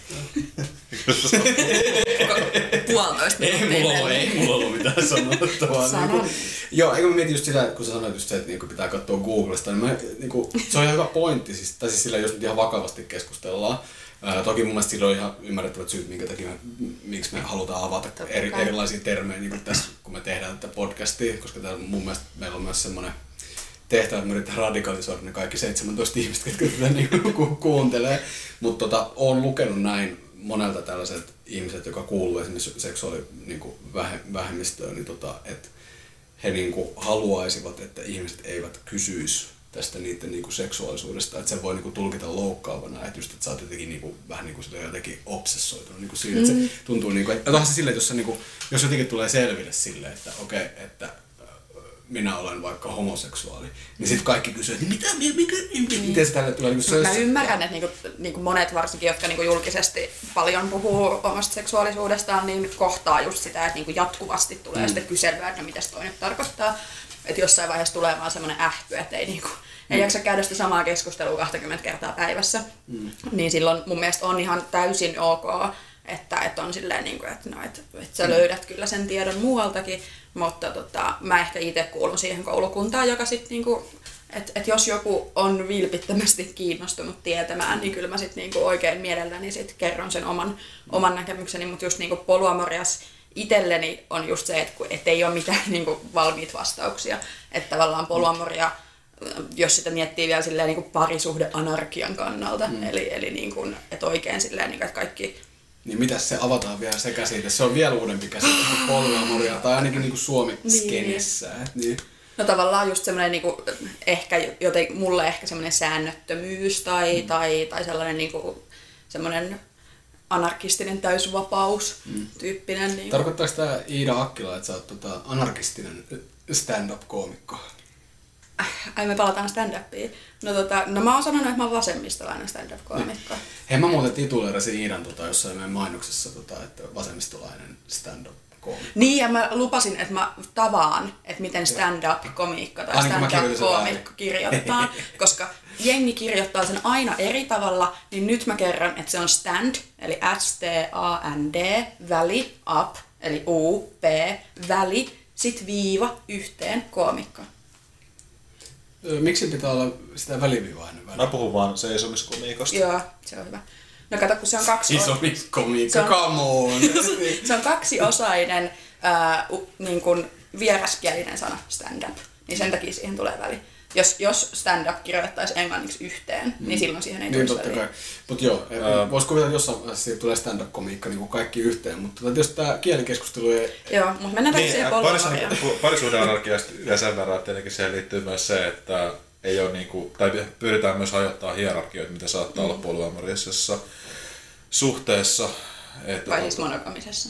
[SPEAKER 4] Puolitoista
[SPEAKER 2] Ei
[SPEAKER 4] minuuttia
[SPEAKER 2] mulla, ollut, ei mulla ollut mitään sanottavaa.
[SPEAKER 4] Sanon.
[SPEAKER 2] Niinku, joo, eikö mä mietin just sitä, kun sä sanoit just se, että niinku pitää katsoa Googlesta, niin mä, niinku, se on ihan hyvä pointti, siis, tai siis sillä, jos nyt ihan vakavasti keskustellaan. Ää, toki mun mielestä sillä on ihan ymmärrettävät syyt, minkä takia me, miksi me halutaan avata eri, erilaisia termejä niin kuin tässä, kun me tehdään tätä podcastia, koska täällä mun mielestä meillä on myös semmoinen tehtävä, että me yritetään radikalisoida ne kaikki 17 ihmistä, jotka tätä niin ku- kuuntelee. Mutta tota, olen lukenut näin monelta tällaiset ihmiset, joka kuuluu esimerkiksi seksuaalivähemmistöön, niin tota, että he niin kuin haluaisivat, että ihmiset eivät kysyisi tästä niiden niin kuin seksuaalisuudesta, että se voi niin kuin tulkita loukkaavana, että just, että sä oot jotenkin niin kuin, vähän niin kuin sitä jotenkin obsessoitunut niin kuin siitä, että se tuntuu niin kuin, että onhan se silleen, että jos, se, niin kuin, jos jotenkin tulee selville silleen, että okei, okay, että minä olen vaikka homoseksuaali, niin sitten kaikki kysyy, että mitä, mikä, mikä, miten se tälle tulee, niin se,
[SPEAKER 4] Mä ymmärrän, että niinku, niinku monet varsinkin, jotka niinku julkisesti paljon puhuu omasta seksuaalisuudestaan, niin kohtaa just sitä, että niinku jatkuvasti tulee mm. sitten kyselyä, että no, mitä se toinen tarkoittaa. Että jossain vaiheessa tulee vaan semmoinen ähky, että ei, niinku, ei jaksa käydä sitä samaa keskustelua 20 kertaa päivässä. Mm. Niin silloin mun mielestä on ihan täysin ok, että, että on silleen, niin kuin, että, no, että, että sä löydät kyllä sen tiedon muualtakin, mutta tota, mä ehkä itse kuulun siihen koulukuntaan, joka sitten niinku, että et jos joku on vilpittömästi kiinnostunut tietämään, niin kyllä mä sitten niinku oikein mielelläni sit kerron sen oman, oman näkemykseni, mutta just niinku polyamorias itselleni on just se, että et ei ole mitään niinku valmiit vastauksia, että tavallaan polyamoria jos sitä miettii vielä silleen niin kuin parisuhdeanarkian kannalta, mm. eli, eli niin kuin, että oikein silleen, niin kuin, että kaikki
[SPEAKER 2] Niin mitäs se avataan vielä se käsite? Se on vielä uudempi käsite kuin polyamoria, tai ainakin niin kuin Suomi-skenessä. Niin. niin.
[SPEAKER 4] No tavallaan just semmoinen niinku, ehkä joten mulle ehkä semmoinen säännöttömyys tai, mm. tai, tai sellainen niinku, semmoinen anarkistinen täysvapaus mm. tyyppinen. Niinku.
[SPEAKER 2] Tarkoittaako tämä Iida Akkila, että sä oot tota anarkistinen stand-up-koomikko?
[SPEAKER 4] Ai me palataan stand-upiin. No, tota, no mä oon sanonut, että mä oon vasemmistolainen stand-up-koomikko. [LAUGHS]
[SPEAKER 2] Hei, mä muuten tituleerasin Iidan tota, jossain meidän mainoksessa, tota, että vasemmistolainen stand-up-koomikko.
[SPEAKER 4] Niin, ja mä lupasin, että mä tavaan, että miten stand-up-komiikka tai stand-up-koomikko kirjoitetaan, [LAUGHS] koska jengi kirjoittaa sen aina eri tavalla, niin nyt mä kerron, että se on stand, eli S-T-A-N-D, väli, up, eli U, P, väli, sit viiva, yhteen, koomikko.
[SPEAKER 2] Miksi pitää olla sitä väliviivaa ennen väliä?
[SPEAKER 3] Mä puhun vaan seisomiskomiikosta.
[SPEAKER 4] Joo, se on hyvä. No kato, kun se on kaksi...
[SPEAKER 2] Isomiskomiikka,
[SPEAKER 4] Se on-
[SPEAKER 2] come on! [LAUGHS]
[SPEAKER 4] Se on kaksiosainen ää, u, niin kuin vieraskielinen sana stand-up, niin sen takia siihen tulee väli. Jos, jos stand-up kirjoittaisi englanniksi yhteen, mm. niin silloin siihen ei
[SPEAKER 2] niin
[SPEAKER 4] tulisi
[SPEAKER 2] totta kai. Mut joo, uh, vois kuvitella, että jossain vaiheessa siitä tulee stand-up-komiikka niin kuin kaikki yhteen, mutta tota, jos tää kielikeskustelu ei...
[SPEAKER 4] Joo, mutta mennään niin, siihen
[SPEAKER 3] parisuhde- parisuhdeanarkiasta ja sen verran, että tietenkin siihen liittyy myös se, että ei ole niinku, tai pyritään myös hajottaa hierarkioita, mitä saattaa mm. olla polyamoriasessa suhteessa. Että
[SPEAKER 4] Vai siis monogamisessa.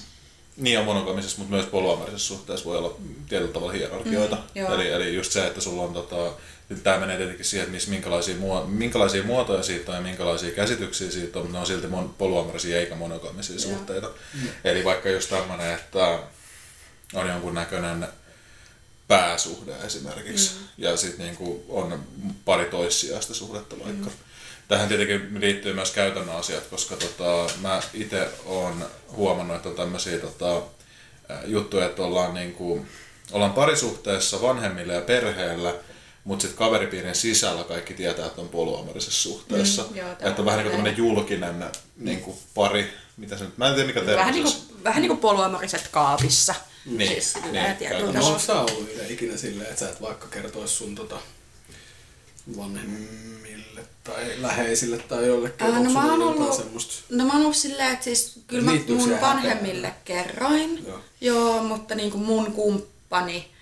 [SPEAKER 3] Niin on monogamisessa, mutta myös polyamorisessa suhteessa voi olla tietyllä tavalla hierarkioita.
[SPEAKER 4] Mm, joo.
[SPEAKER 3] eli, eli just se, että sulla on tota, tämä menee tietenkin siihen, että missä, minkälaisia, muo, minkälaisia muotoja siitä on ja minkälaisia käsityksiä siitä on, mutta ne on silti mon, polyamorisia eikä monogamisia
[SPEAKER 4] Joo.
[SPEAKER 3] suhteita. Mm. Eli vaikka just tämmöinen, että on jonkunnäköinen pääsuhde esimerkiksi, mm. ja sitten niinku on pari toissijaista suhdetta vaikka. Mm. Tähän tietenkin liittyy myös käytännön asiat, koska tota, mä itse olen huomannut, että on tämmöisiä tota, juttuja, että ollaan, niinku, ollaan parisuhteessa vanhemmille ja perheellä, mutta sitten kaveripiirin sisällä kaikki tietää, että on polyamorisessa suhteessa.
[SPEAKER 4] Mm, joo,
[SPEAKER 3] että on vähän niin kuin julkinen niin kuin pari, mitä se nyt, mä en tiedä mikä termi
[SPEAKER 4] Vähän niin kuin, vähän niin kuin poluamoriset kaapissa.
[SPEAKER 3] Niin,
[SPEAKER 4] Siis
[SPEAKER 3] niin, käytännössä.
[SPEAKER 2] No onko sä ollut ikinä silleen, että sä et vaikka kertois sun tota vanhemmille tai läheisille tai jollekin?
[SPEAKER 4] Ää, no mä oon ollut,
[SPEAKER 2] semmoista?
[SPEAKER 4] no mä oon ollut silleen, että siis kyllä mä mun vanhemmille kerroin.
[SPEAKER 2] Joo.
[SPEAKER 4] Joo. mutta niin kuin mun kumppani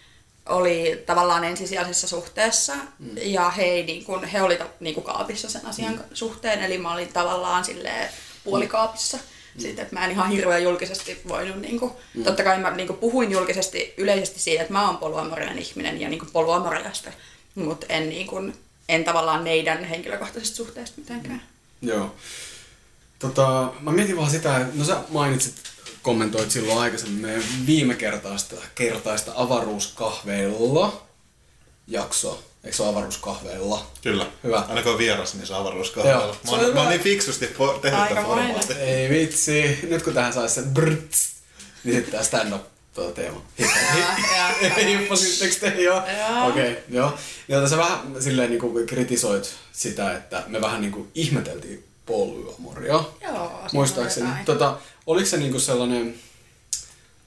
[SPEAKER 4] oli tavallaan ensisijaisessa suhteessa mm. ja he, niin kuin, he oli niin kuin kaapissa sen asian mm. suhteen, eli mä olin tavallaan silleen puolikaapissa. Mm. Sitten, että mä en ihan hirveän julkisesti voinut, niin kuin, mm. totta kai mä niin kuin, puhuin julkisesti yleisesti siitä, että mä oon poluamorinen ihminen ja niin kuin, poluamoriasta, mutta en, niin kuin, en tavallaan meidän henkilökohtaisesta suhteesta mitenkään.
[SPEAKER 2] Joo. Tota, mä mietin vaan sitä, että no sä mainitsit, kommentoit silloin aikaisemmin meidän viime kertaista, kertaista avaruuskahveilla jaksoa. Eikö se ole avaruuskahveilla?
[SPEAKER 3] Kyllä.
[SPEAKER 2] Hyvä.
[SPEAKER 3] Aina kun on vieras, niin se on avaruuskahvella.
[SPEAKER 2] Joo,
[SPEAKER 3] Mä, oon- mä oon niin fiksusti po- tehnyt tämän formaatin.
[SPEAKER 2] Ei vitsi, nyt kun tähän saisi sen brrts, niin sitten tää stand-up tuo teema. Hippasittekö te jo?
[SPEAKER 4] Joo.
[SPEAKER 2] Okei, okay, joo. Ja tässä vähän silleen niin kuin kritisoit sitä, että me vähän niin kuin ihmeteltiin polyamoria.
[SPEAKER 4] Joo,
[SPEAKER 2] Muistaakseni. Tota, oliko se niinku sellainen...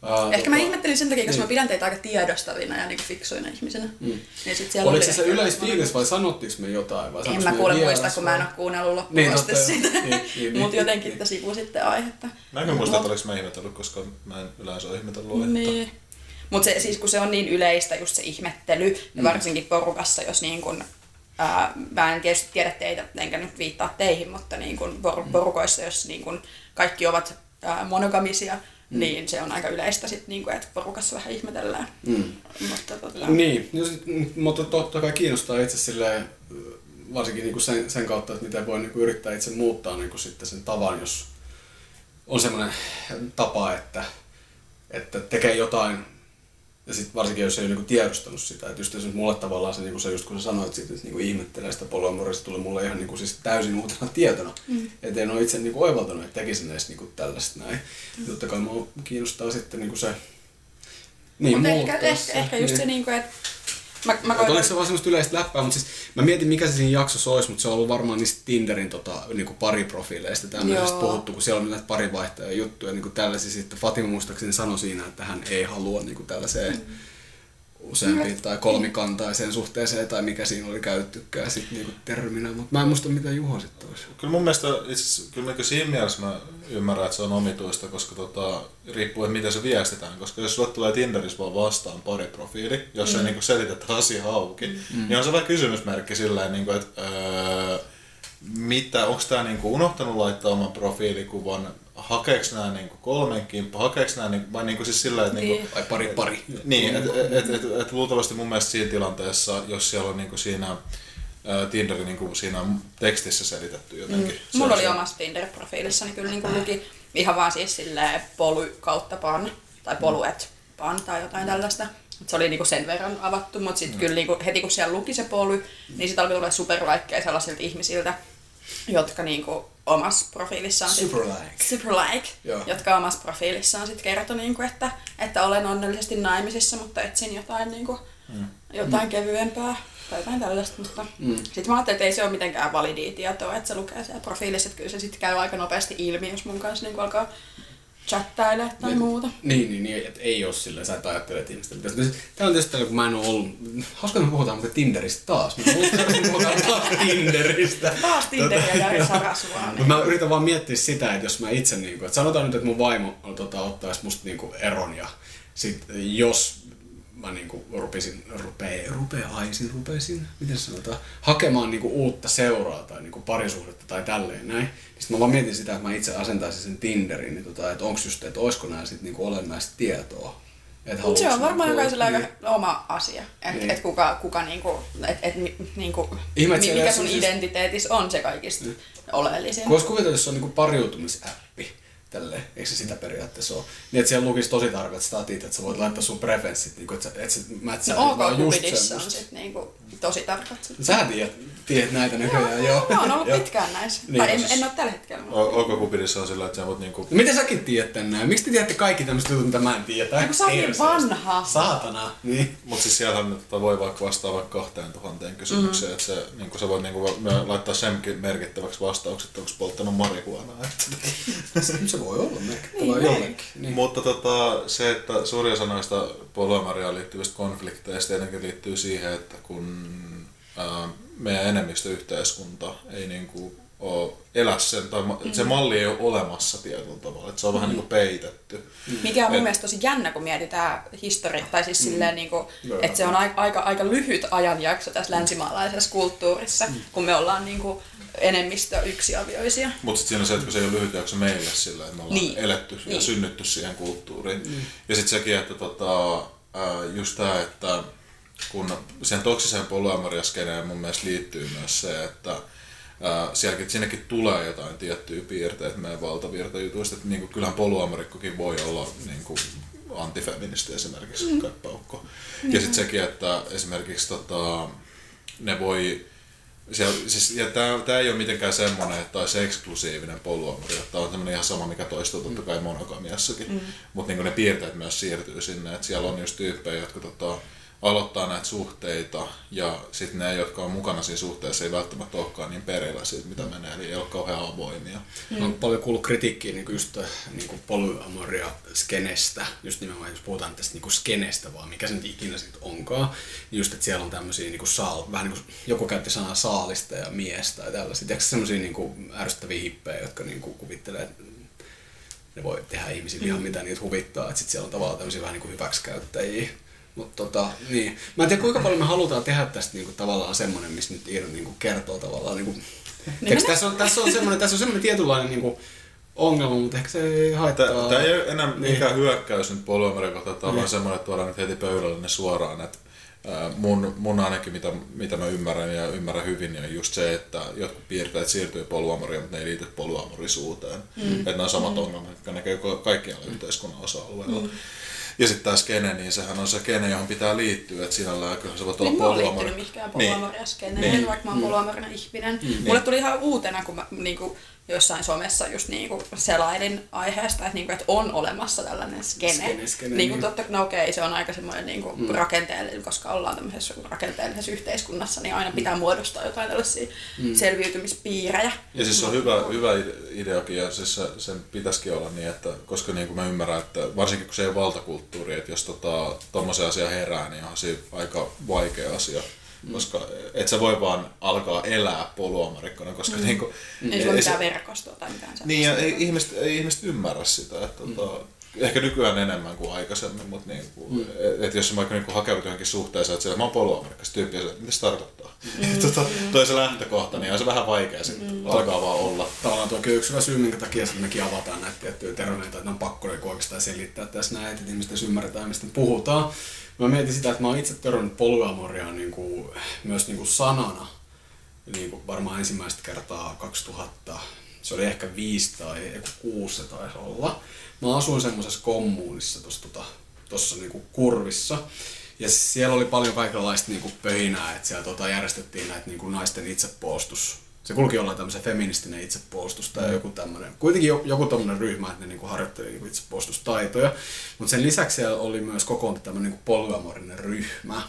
[SPEAKER 2] Ää,
[SPEAKER 4] Ehkä mä
[SPEAKER 2] tota,
[SPEAKER 4] ihmettelin sen takia, koska
[SPEAKER 2] niin.
[SPEAKER 4] mä pidän teitä aika tiedostavina ja niinku fiksuina ihmisinä. Mm. Niin sit siellä
[SPEAKER 2] Oliko
[SPEAKER 4] oli
[SPEAKER 2] se se yleisfiilis vai sanottiinko me jotain? Vai
[SPEAKER 4] En mä kuule muista, kun mä en ole kuunnellut loppuun
[SPEAKER 2] Niin,
[SPEAKER 4] asti
[SPEAKER 2] totta,
[SPEAKER 4] sitä.
[SPEAKER 2] niin, niin, niin.
[SPEAKER 4] Mutta jotenkin te sivu sitten aihetta.
[SPEAKER 3] Mä en muista, että oliko mä ihmetellyt, koska mä en yleensä ole ihmetellyt aihetta.
[SPEAKER 4] Niin. Mutta se, siis kun se on niin yleistä just se ihmettely, ja varsinkin porukassa, jos niin kun, ää, mä en tietysti tiedä teitä, enkä nyt viittaa teihin, mutta niin kun por- porukoissa, jos niin kun kaikki ovat ää, monogamisia, niin se on aika yleistä sit, niin kun, että porukassa vähän ihmetellään.
[SPEAKER 2] Mm.
[SPEAKER 4] Mutta, tota,
[SPEAKER 2] Niin, no sit, mm, mutta totta kai kiinnostaa itse silleen, varsinkin niinku sen, sen kautta, että miten voi niinku yrittää itse muuttaa niinku sitten sen tavan, jos on semmoinen tapa, että, että tekee jotain, ja sitten varsinkin jos ei ole niinku tiedostanut sitä, että just jos mulle tavallaan se, niinku se just kun sä sanoit siitä, että niinku ihmettelee sitä polyamoria, tulee mulle ihan niinku siis täysin uutena tietona, mm. että en ole itse niinku oivaltanut, että tekisin edes niinku tällaista näin. Mm. Totta kai mua kiinnostaa sitten niinku se, niin,
[SPEAKER 4] Mutta ehkä, ehkä, ehkä just
[SPEAKER 2] niin.
[SPEAKER 4] se, niin kuin, että mä, mä
[SPEAKER 2] Koitan... Oliko se vaan semmoista yleistä läppää, mutta siis mä mietin mikä se siinä jaksossa olisi, mutta se on ollut varmaan niistä Tinderin tota, niinku pariprofiileista tämmöisestä puhuttu, kun siellä on näitä parivaihtoja juttuja, niin kuin tällaisia sitten Fatima muistaakseni sanoi siinä, että hän ei halua niin kuin tällaiseen mm. Useampiin tai kolmikantaiseen suhteeseen tai mikä siinä oli käytettykään sitten niinku terminä, mutta mä en muista mitä Juho sitten olisi.
[SPEAKER 3] Kyllä mun mielestä, itse kyllä mä siinä mielessä mä ymmärrän, että se on omituista, koska tota, riippuu, että miten se viestitään. Koska jos sulle tulee Tinderissä vaan vastaan pari profiili, jos mm. ei niinku selitetä [LAUGHS] asia auki, mm. niin on se vähän kysymysmerkki sillä niinku, että öö, mitä, onko tämä niinku unohtanut laittaa oman profiilikuvan, hakeeko nämä niinku kolmen kimppa, hakeeko nämä, niinku, vai niinku siis sillä, että niinku,
[SPEAKER 4] Niin.
[SPEAKER 2] Vai pari pari.
[SPEAKER 3] niin, että et, et, et, et luultavasti mun mielestä siinä tilanteessa, jos siellä on niinku siinä ää, Tinderin niinku siinä tekstissä selitetty jotenkin.
[SPEAKER 4] Mm. Mulla oli
[SPEAKER 3] se-
[SPEAKER 4] omassa Tinder-profiilissani kyllä niin luki ihan vaan siis silleen polu kautta pan tai poluet pan tai jotain tällaista. Se oli niinku sen verran avattu, mutta sitten kyllä niinku heti kun siellä luki se polu, niin sitten alkoi tulla superlikeja sellaisilta ihmisiltä, jotka niinku omassa profiilissaan sit-
[SPEAKER 2] Superlike.
[SPEAKER 4] Superlike,
[SPEAKER 2] Joo.
[SPEAKER 4] jotka omassa profiilissaan sitten kertoi, niinku, että, että olen onnellisesti naimisissa, mutta etsin jotain, niinku,
[SPEAKER 3] Mm.
[SPEAKER 4] jotain kevyempää tai jotain tällaista. Mutta mm. sitten mä ajattelin, että ei se ole mitenkään validia tietoa, että se lukee siellä profiilissa, että kyllä se sitten käy aika nopeasti ilmi, jos mun kanssa niinku alkaa chattailemaan tai
[SPEAKER 2] Niin.
[SPEAKER 4] muuta.
[SPEAKER 2] Niin, niin, niin, että ei ole silleen, sä et ajattele, että ihmisten pitäisi. Tämä on tietysti tällä, kun mä en ole ollut, hauska, että me puhutaan muuten Tinderistä taas. Me puhutaan taas Tinderistä.
[SPEAKER 4] Taas Tinderiä ja Sarasua.
[SPEAKER 2] Mutta mä yritän vaan miettiä sitä, että jos mä itse, niin kuin, että sanotaan nyt, että mun vaimo tota, ottaisi musta niin kuin, eron ja sit, jos mä niin kuin, rupesin, rupee, rupeaisin, rupeisin, miten se sanotaan, hakemaan niin kuin, uutta seuraa tai niin kuin, parisuhdetta tai tälleen näin. Niin sit mä vaan mietin sitä, että mä itse asentaisin sen Tinderin, niin tota, että onko just, että olisiko nämä sit niin olennaista tietoa.
[SPEAKER 4] Mut se on varmaan jokaisella aika
[SPEAKER 2] niin.
[SPEAKER 4] oma asia, että
[SPEAKER 2] Niin.
[SPEAKER 4] niin. et kuka, kuka niinku, et, et, niinku,
[SPEAKER 2] Ihme, et
[SPEAKER 4] mikä
[SPEAKER 2] jos
[SPEAKER 4] sun
[SPEAKER 2] siis-
[SPEAKER 4] identiteetissä on se kaikista oleellisin.
[SPEAKER 2] Kun voisi kuvitella, että se on niinku pariutumisäppi, tälle, eikö se sitä periaatteessa ole? Niin, että siellä lukisi tosi tarkat statit, että sä voit laittaa sun preferenssit, niin että sä, että sä mätsää
[SPEAKER 4] No
[SPEAKER 2] vaan just
[SPEAKER 4] Cupidissa on
[SPEAKER 2] semmoista.
[SPEAKER 4] sit niinku tosi tarkat. sit.
[SPEAKER 2] Sä tiedät, tiedät näitä nykyään, joo.
[SPEAKER 4] Mä oon ollut pitkään näissä.
[SPEAKER 2] Niin,
[SPEAKER 4] tai en,
[SPEAKER 2] siis-
[SPEAKER 4] en ole tällä hetkellä. mutta-
[SPEAKER 3] O- OK Cupidissa on sillä, että sä voit niinku...
[SPEAKER 2] No Miten säkin tiedät tän näin? Miksi te tiedätte kaikki tämmöiset jutut, mitä mä en tiedä?
[SPEAKER 4] No kun sä oot niin vanha.
[SPEAKER 2] Saatana. Niin.
[SPEAKER 3] Mutta siis siellähän tota voi vaikka vastaa vaikka kahteen tuhanteen kysymykseen, mm. että se, niin sä voit niin kuin, laittaa senkin merkittäväksi vastaukset, että onko polttanut marihuanaa. Että, [LAUGHS]
[SPEAKER 2] Se voi olla merkittävää
[SPEAKER 4] Niin,
[SPEAKER 2] jollekin. Niin.
[SPEAKER 3] Mutta tota, se, että suurin osa noista polyamoriaan liittyvistä konflikteista tietenkin liittyy siihen, että kun ää, meidän enemmistöyhteiskunta ei niinku ole elä sen, tai ma- se malli ei ole olemassa tietyllä tavalla, että se on vähän niin kuin peitetty.
[SPEAKER 4] Mikä on mun
[SPEAKER 3] Et-
[SPEAKER 4] mielestä tosi jännä, kun mietitään historiaa, tai siis silleen, niin kuin,
[SPEAKER 2] Joo.
[SPEAKER 4] että se on aika, aika, aika lyhyt ajanjakso tässä länsimaalaisessa kulttuurissa, kun me ollaan niin kuin, enemmistö yksiavioisia.
[SPEAKER 3] Mutta sitten siinä on se, että kun se ei ole lyhyt jakso meille sillä, että me ollaan
[SPEAKER 4] Niin.
[SPEAKER 3] niin. eletty ja
[SPEAKER 4] Niin.
[SPEAKER 3] synnytty siihen kulttuuriin. Mm. Ja sitten sekin, että tota, just tämä, että kun siihen toksiseen polyamoriaskeneen mun mielestä liittyy myös se, että sielläkin, sinnekin tulee jotain tiettyjä piirteitä meidän valtavirtajutuista, että niinku, kyllähän polyamorikkokin voi olla niinku, antifeministi esimerkiksi, mm. Paukko. Ja sitten sekin, että esimerkiksi tota, ne voi siellä, siis, ja tää, tää ei ole mitenkään semmoinen, että olisi eksklusiivinen poluamori, että on semmoinen ihan sama, mikä toistuu totta kai monogamiassakin. Mm. Mutta niin ne piirteet myös siirtyy sinne, että siellä on just tyyppejä, jotka tota, aloittaa näitä suhteita ja sitten ne, jotka on mukana siinä suhteessa, ei välttämättä olekaan niin perillä siitä, mitä menee, eli ei ole kauhean avoimia.
[SPEAKER 2] Mm. On paljon kuullut kritiikkiä niin just niin kuin polyamoria skenestä, just nimenomaan jos puhutaan tästä niin kuin skenestä vaan, mikä se nyt ikinä sitten onkaan, niin just että siellä on tämmöisiä niin kuin saal, vähän niin kuin joku käytti sanaa saalista ja miestä ja tällaisia, tiedätkö semmoisia niin kuin ärsyttäviä hippejä, jotka niin kuin kuvittelee, että ne voi tehdä ihmisille ihan mitä niitä huvittaa, että sitten siellä on tavallaan tämmöisiä vähän niin kuin hyväksikäyttäjiä. Mutta tota, niin. Mä en tiedä kuinka paljon me halutaan tehdä tästä niinku tavallaan semmoinen, missä nyt Iiro niinku kertoo tavallaan niinku, Tiedätkö, tässä, on, tässä on semmoinen, tässä on semmoinen tietynlainen niinku ongelma, mutta ehkä se ei haittaa.
[SPEAKER 3] Tämä ei ole enää
[SPEAKER 2] Niin.
[SPEAKER 3] mikään hyökkäys nyt polyamoria kohtaan, tämä on vaan semmoinen, että tuodaan nyt heti pöydälle ne suoraan, että mun, mun ainakin, mitä, mitä mä ymmärrän ja ymmärrän hyvin, niin on just se, että jotkut piirteet siirtyy poluamoriin, mutta ne ei liity poluamorisuuteen. Mm. Että nämä on samat mm. ongelmat, jotka näkyy ko- kaikkialla yhteiskunnan osa-alueilla. Mm. Ja sitten tämä skene, niin sehän on se skene, johon pitää liittyä, että sinällään kyllä se voi olla
[SPEAKER 4] Niin mä oon
[SPEAKER 3] polyamori.
[SPEAKER 4] liittynyt mihinkään
[SPEAKER 3] Niin.
[SPEAKER 4] poluamoriaskeneen,
[SPEAKER 3] Niin.
[SPEAKER 4] niin. vaikka mä oon poluamorinen ihminen. Mulle tuli ihan uutena, kun mä niinku, jossain somessa just niinku selailin aiheesta, että, niinku, että on olemassa tällainen skene.
[SPEAKER 2] Skene, skene,
[SPEAKER 4] niinku,
[SPEAKER 2] niin.
[SPEAKER 4] totta, no okei, se on aika semmoinen niinku, mm. rakenteellinen, koska ollaan tämmöisessä rakenteellisessa yhteiskunnassa, niin aina pitää muodostaa jotain tällaisia mm. selviytymispiirejä.
[SPEAKER 3] Ja siis se on hyvä, hyvä ide- ideakin ja siis se, sen pitäisikin olla niin, että koska niin kuin mä ymmärrän, että varsinkin kun se ei ole valtakulttuuri, että jos tota, tommosen asia herää, niin onhan se aika vaikea asia. Koska et sä voi vaan alkaa elää poluamarikkona, koska mm. niin kuin,
[SPEAKER 4] Ei sulla ole mitään verkostoa tai mitään sellaista.
[SPEAKER 3] Niin, ja ei ihmiset, ei ihmiset ymmärrä sitä. Että, mm. tota, ehkä nykyään enemmän kuin aikaisemmin, mutta niin kuin, mm. et, et jos vaikka niin hakeudut johonkin suhteeseen, että siellä, mä oon poluamerikkais tyyppi, se, mitä se tarkoittaa? Mm. [LAUGHS] tota, toi se lähtökohta, niin on se vähän vaikea sitten, mm. alkaa vaan olla.
[SPEAKER 2] Tavallaan tuo yksi hyvä syy, minkä takia sitten mekin avataan näitä tiettyjä termeitä, että on pakko niinku oikeastaan selittää tässä näin, että ihmiset ymmärretään, mistä puhutaan. Mä mietin sitä, että mä oon itse törmännyt polyamoriaan niin kuin, myös niin kuin sanana, niin kuin varmaan ensimmäistä kertaa 2000, se oli ehkä viisi tai eiku kuusi se taisi olla. Mä asuin semmoisessa kommunissa tuossa tota, tossa niinku kurvissa. Ja siellä oli paljon kaikenlaista niinku pöhinää, että siellä tota järjestettiin näitä niinku naisten itsepuolustus. Se kulki jollain tämmöisen feministinen itsepuolustus tai joku tämmöinen, kuitenkin jo- joku tämmöinen ryhmä, että ne niinku harjoitteli niinku itsepuolustustaitoja. Mutta sen lisäksi siellä oli myös kokoontu tämmöinen niinku polyamorinen ryhmä.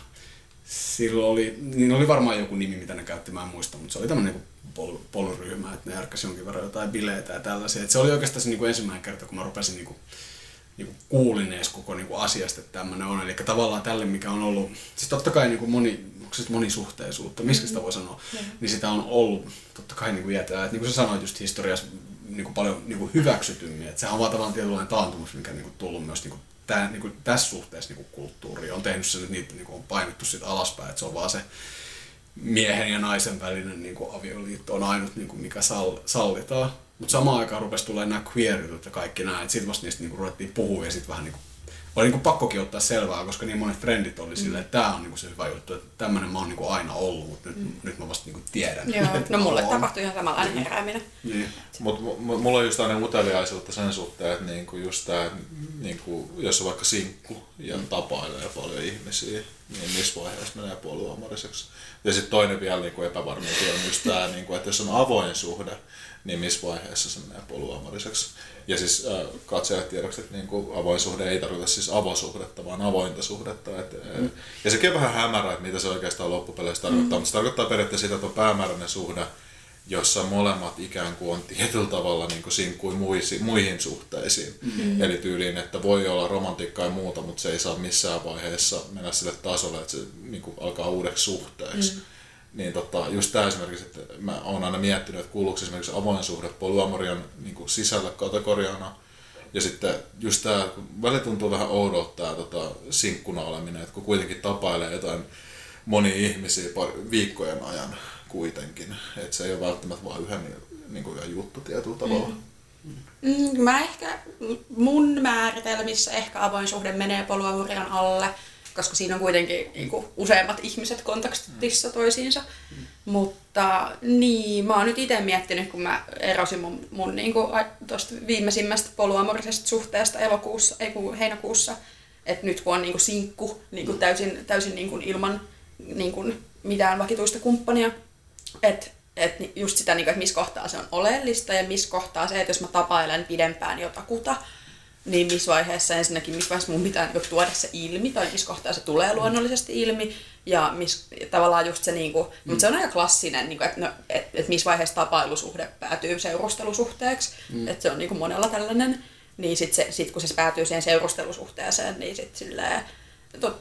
[SPEAKER 2] Silloin oli, niin oli varmaan joku nimi, mitä ne käytti, mä en muista, mutta se oli tämmöinen niin pol, poluryhmä, että ne järkkäsi jonkin verran jotain bileitä ja tällaisia. Et se oli oikeastaan se niin kuin ensimmäinen kerta, kun mä rupesin niin kuin, niin kuin kuulin edes koko niin kuin asiasta, että tämmöinen on. Eli tavallaan tälle, mikä on ollut, siis totta kai niin kuin moni, onko se monisuhteisuutta, miksi sitä voi sanoa, niin sitä on ollut totta kai niin kuin iätään. Että niin kuin sä sanoit just historiassa niin kuin paljon niin kuin hyväksytymmin, että sehän on vaan tavallaan tietynlainen taantumus, mikä niin kuin tullut myös niin kuin tää, niin kuin tässä suhteessa niin kuin kulttuuri on tehnyt sen, että niitä niin kuin on painettu siitä alaspäin, että se on vaan se miehen ja naisen välinen niin kuin avioliitto on ainut, niin kuin mikä sall, sallitaan. Mutta samaan aikaan rupesi tulemaan nämä queer ja kaikki nämä, että sitten vasta niistä niin kuin ruvettiin puhua ja sitten vähän niin kuin, oli niin kuin pakkokin ottaa selvää, koska niin monet frendit oli silleen, että tämä on niin kuin se hyvä juttu, että tämmöinen mä oon niin kuin aina ollut, mutta nyt, mm. nyt mä vasta niin kuin tiedän.
[SPEAKER 4] Joo,
[SPEAKER 2] että
[SPEAKER 4] no mulle
[SPEAKER 2] oon.
[SPEAKER 4] tapahtui ihan samanlainen herääminen.
[SPEAKER 2] Niin.
[SPEAKER 3] Mutta mulla on just aina uteliaisuutta sen suhteen, että niinku just tää, niinku, jos on vaikka sinkku ja tapailee paljon ihmisiä, niin missä vaiheessa menee poluamoriseksi. Ja sitten toinen vielä niinku epävarmuus on just tää, niinku, että jos on avoin suhde, niin missä vaiheessa se menee poluamoriseksi. Ja siis äh, katsojat tiedoksi, että niinku, avoin suhde ei tarkoita siis avosuhdetta, vaan avointa suhdetta. Et, mm. Ja sekin on vähän hämärä, että mitä se oikeastaan loppupeleissä tarkoittaa, mm. mutta se tarkoittaa periaatteessa sitä, että on päämääräinen suhde, jossa molemmat ikään kuin on tietyllä tavalla niin kuin sinkkui muisi, muihin suhteisiin. Mm-hmm. Eli tyyliin, että voi olla romantiikkaa ja muuta, mutta se ei saa missään vaiheessa mennä sille tasolle, että se niin kuin alkaa uudeksi suhteeksi. Mm-hmm. Niin tota, just tämä esimerkiksi, että mä oon aina miettinyt, että kuuluuko esimerkiksi avoin suhde polyamorian niin sisällä kategoriana. Ja sitten just tämä, välillä tuntuu vähän oudolta tämä tota, sinkkuna oleminen, että kun kuitenkin tapailee jotain monia ihmisiä par- viikkojen ajan kuitenkin. Että se ei ole välttämättä vain yhden niin kuin yhden juttu tietyllä tavalla.
[SPEAKER 4] Mm, mä ehkä, mun määritelmissä ehkä avoin suhde menee polyamorian alle, koska siinä on kuitenkin niin kuin, useammat ihmiset kontaktissa toisiinsa. Mutta niin, mä oon nyt itse miettinyt, kun mä erosin mun, mun niin kuin, tosta viimeisimmästä polyamorisesta suhteesta elokuussa, ei kun heinäkuussa, että nyt kun on niin kuin, sinkku niin kuin, täysin, täysin niin kuin, ilman niin kuin, mitään vakituista kumppania, että et just sitä, niin että missä kohtaa se on oleellista ja missä kohtaa se, että jos mä tapailen pidempään jotakuta, niin missä vaiheessa ensinnäkin, missä vaiheessa mun pitää niin tuoda se ilmi, tai missä kohtaa se tulee luonnollisesti ilmi, ja miss, tavallaan just se, niin kuin, mm. mutta se on aika klassinen, niin kuin, että no, et, et missä vaiheessa tapailusuhde päätyy seurustelusuhteeksi, mm. että se on niin kuin monella tällainen, niin sitten sit, kun se päätyy siihen seurustelusuhteeseen, niin sitten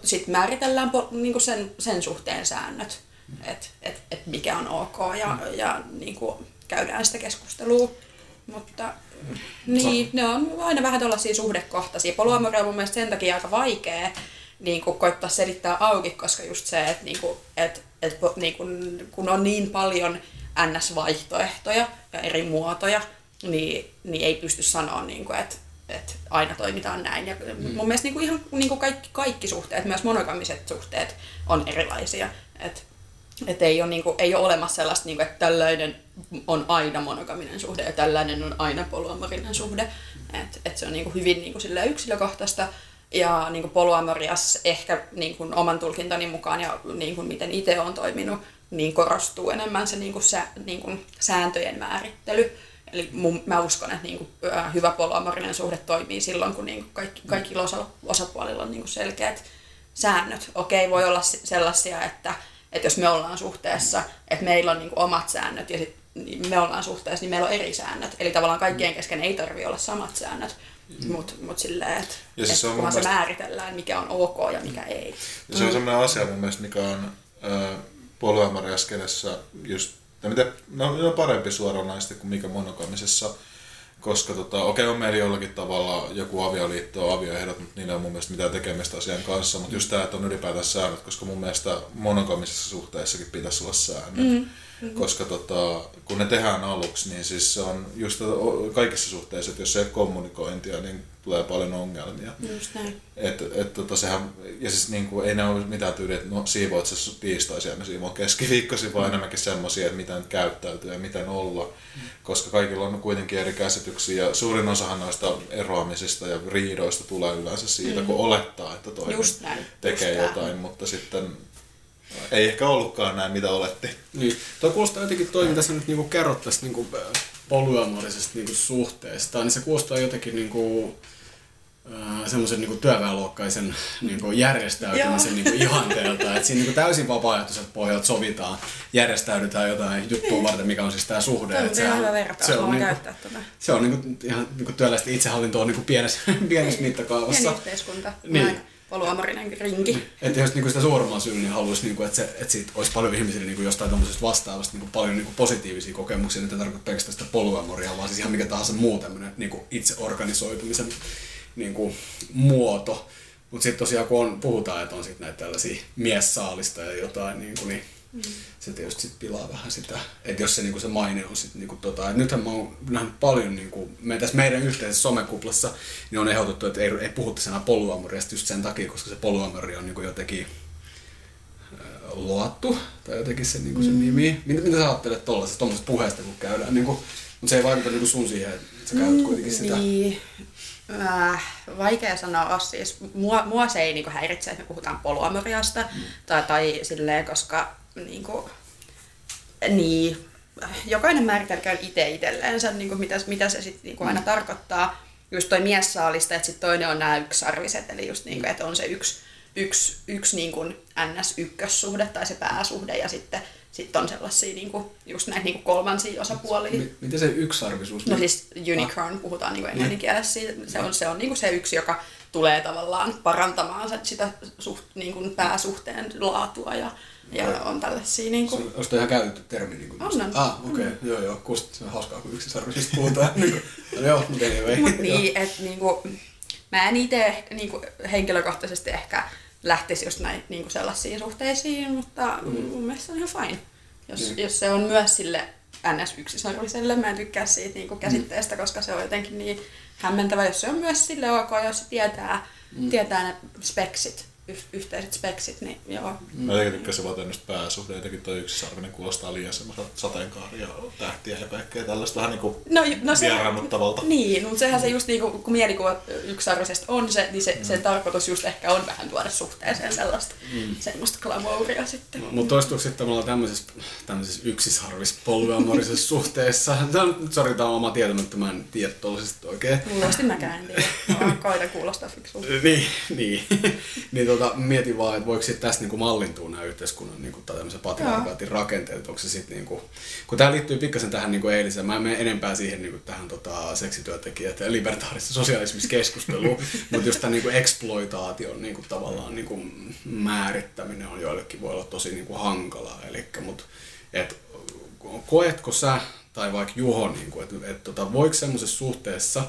[SPEAKER 4] sit määritellään po, niin kuin sen, sen suhteen säännöt, mm. että et, et mikä on ok, ja, mm. ja niin kuin, käydään sitä keskustelua, mutta niin, ne on aina vähän tuollaisia suhdekohtaisia. Polyamoria on mun mielestä sen takia aika vaikea niin kuin koittaa selittää auki, koska just se, että niin kuin, et, et, niin kuin, kun on niin paljon NS-vaihtoehtoja ja eri muotoja, niin, niin ei pysty sanoa, niin kuin, että että aina toimitaan näin. Ja mm. Mun mielestä niin kuin ihan niin kuin kaikki, kaikki suhteet, myös monogamiset suhteet, on erilaisia. Että et ei, ole, niin kuin, ei ole olemassa sellaista, niin kuin, että tällainen on aina monogaminen suhde ja tällainen on aina polyamorinen suhde. Et, et se on niin kuin, hyvin niin kuin, yksilökohtaista. Ja niin kuin polyamorias ehkä niin kuin, oman tulkintani mukaan ja niin kuin, miten itse olen toiminut, niin korostuu enemmän se niin kuin, sä, niin kuin, sääntöjen määrittely. Eli mun, mä uskon, että niin kuin, hyvä polyamorinen suhde toimii silloin, kun niin kuin, kaikki, kaikilla osa, osapuolilla on niin kuin, selkeät säännöt. Okei, voi olla sellaisia, että että jos me ollaan suhteessa, että meillä on niinku omat säännöt ja sit niin me ollaan suhteessa, niin meillä on eri säännöt. Eli tavallaan kaikkien mm. kesken ei tarvi olla samat säännöt, mm. mutta mut silleen, että ja siis et kunhan se mielestä... määritellään, mikä on ok ja mikä ei.
[SPEAKER 3] Ja se on sellainen asia mun mielestä, mikä on äh, just, miten, no, no parempi suoranaisesti kuin mikä monogamisessa koska tota, okei, okay, on meillä jollakin tavalla joku avioliitto, avioehdot, mutta niillä on mun mielestä mitään tekemistä asian kanssa, mutta just tämä, että on ylipäätään säännöt, koska mun mielestä monogamisissa suhteissakin pitäisi olla säännöt. Mm. Koska tota, kun ne tehdään aluksi, niin siis se on just kaikissa suhteissa, että jos ei ole kommunikointia, niin tulee paljon ongelmia.
[SPEAKER 4] Just näin.
[SPEAKER 3] Et, et, tota, sehän, ja siis niin kuin, ei ne ole mitään tyyliä, että no siivoat sä tiistaisin ja siivoat keskiviikkoisin, vaan mm. enemmänkin semmoisia, että miten käyttäytyy ja miten olla. Mm. Koska kaikilla on kuitenkin eri käsityksiä ja suurin osahan noista eroamisista ja riidoista tulee yleensä siitä, mm. kun olettaa, että toinen tekee Just jotain, näin. mutta sitten ei ehkä ollutkaan näin, mitä oletti.
[SPEAKER 2] Niin. Tuo kuulostaa jotenkin toi, mitä sä nyt niinku kerrot tästä niinku polyamorisesta niinku suhteesta, niin se kuulostaa jotenkin niinku, äh, semmoisen niinku työväenluokkaisen niinku järjestäytymisen niinku ihanteelta. että siinä niinku täysin vapaaehtoiset pohjat sovitaan, järjestäydytään jotain juttua varten, mikä on siis tämä suhde.
[SPEAKER 4] Tämä on ihan hyvä vertaus, se on, niinku, käyttää tätä.
[SPEAKER 2] Se on niinku, ihan niinku työläistä itsehallintoa niinku pienessä, [LAUGHS] pienessä mittakaavassa.
[SPEAKER 4] Pieni yhteiskunta. Niin. Näin polyamorinen rinki.
[SPEAKER 2] Että jos niinku sitä suuremman syyn, niin haluaisi, niinku, että, se, että siitä olisi paljon ihmisille niinku jostain tämmöisestä vastaavasta niinku paljon niinku positiivisia kokemuksia. Nyt ei tarkoita pelkästään sitä polyamoria, vaan siis ihan mikä tahansa muu tämmöinen niinku itseorganisoitumisen niinku, muoto. Mutta sitten tosiaan kun on, puhutaan, että on sit näitä tällaisia miessaalista ja jotain, niin, kuin, niin Mm. Se tietysti sit pilaa vähän sitä, että jos se, niinku se maine on sitten niinku tota, et nythän mä oon nähnyt paljon, niinku, me tässä meidän yhteisessä somekuplassa, niin on ehdotettu, että ei, ei puhuttaisi enää poluamoriasta just sen takia, koska se poluamori on niinku jotenkin luottu, tai jotenkin se, niinku, se mm. nimi. Mitä, mitä sä ajattelet tuollaisesta, tuollaisesta puheesta, kun käydään, niinku, mutta se ei vaikuta niinku sun siihen, että sä käytät mm, kuitenkin sitä.
[SPEAKER 4] Niin. Äh, vaikea sanoa, siis mua, mua se ei niinku häiritse, että me puhutaan poluamoriasta, mm. tai, tai silleen, koska niin kuin, niin, jokainen määritelköön itse itselleensä, niin kuin mitä, mitä se sitten niin kuin aina mm. tarkoittaa. Just toi miessaalista, että sitten toinen on nämä yksarviset, eli just niin kuin, että on se yksi, yksi, yksi niin kuin NS-ykkössuhde tai se pääsuhde ja sitten sitten on sellaisia niinku, just näitä niinku kolmansia osapuolia.
[SPEAKER 2] Mi- Miten se yksarvisuus?
[SPEAKER 4] No siis unicorn puhutaan niinku englannin kielessä. siitä. Se on, se on niinku se yksi, joka tulee tavallaan parantamaan sitä- suht, niinku pääsuhteen laatua ja, ja on tällaisia niinku...
[SPEAKER 2] Onko toi ihan käytetty termi? Niin kuin,
[SPEAKER 4] On, on.
[SPEAKER 2] Ah, okei, okay. joo joo, kuulosti se on hauskaa, kun yksisarvisista puhutaan. [LAUGHS] niin kuin, no, joo, mutta anyway.
[SPEAKER 4] Mut niin, että niinku, mä en itse ehkä, niinku, henkilökohtaisesti ehkä lähtisi just näin niinku sellaisiin suhteisiin, mutta mm. mun mielestä se on ihan fine. Jos,
[SPEAKER 2] Niin.
[SPEAKER 4] jos se on myös sille NS-yksisarviselle, mä en tykkää siitä niinku käsitteestä, koska se on jotenkin niin hämmentävä, jos se on myös sille ok, jos se tietää, mm. tietää ne speksit, yhteiset speksit, niin joo.
[SPEAKER 3] Mä jotenkin tykkäsin vaan tämmöistä pääsuhde, jotenkin toi yksisarvinen kuulostaa liian semmoiselta sateenkaaria, tähtiä ja kaikkea tällaista vähän niinku
[SPEAKER 4] No, no se,
[SPEAKER 3] vieraannuttavalta.
[SPEAKER 4] Niin, mutta sehän se just niinku, kun mielikuva yksarvisesta on se, niin se, sen tarkoitus just ehkä on vähän tuoda suhteeseen sellaista mm. semmoista glamouria sitten.
[SPEAKER 2] Mutta toistuuko sitten me ollaan tämmöisessä, tämmöisessä yksisarvis polyamorisessa [LAUGHS] suhteessa? Tämä on, sori, tämä on oma tietämättä, mä en tiedä tuollaisesta oikein.
[SPEAKER 4] Luultavasti mäkään en tiedä. Mä koitan kuulostaa fiksulta. [LAUGHS]
[SPEAKER 2] Niin, niin. [LAUGHS] niin tota, mietin vaan, että voiko sitten tästä niinku mallintua nämä yhteiskunnan niinku, tai tämmöisen patriarkaatin rakenteet, että onko se sitten niinku, kun tämä liittyy pikkasen tähän niinku eiliseen, mä en mene enempää siihen niinku, tähän tota, seksityöntekijät ja libertaarista sosialismissa keskusteluun, [LAUGHS] mutta just tämän niinku exploitaation niinku, tavallaan niinku, määrittäminen on joillekin voi olla tosi niinku, hankalaa, eli mut, et, koetko sä tai vaikka Juho, niin kuin, että, että tota, voiko semmoisessa suhteessa,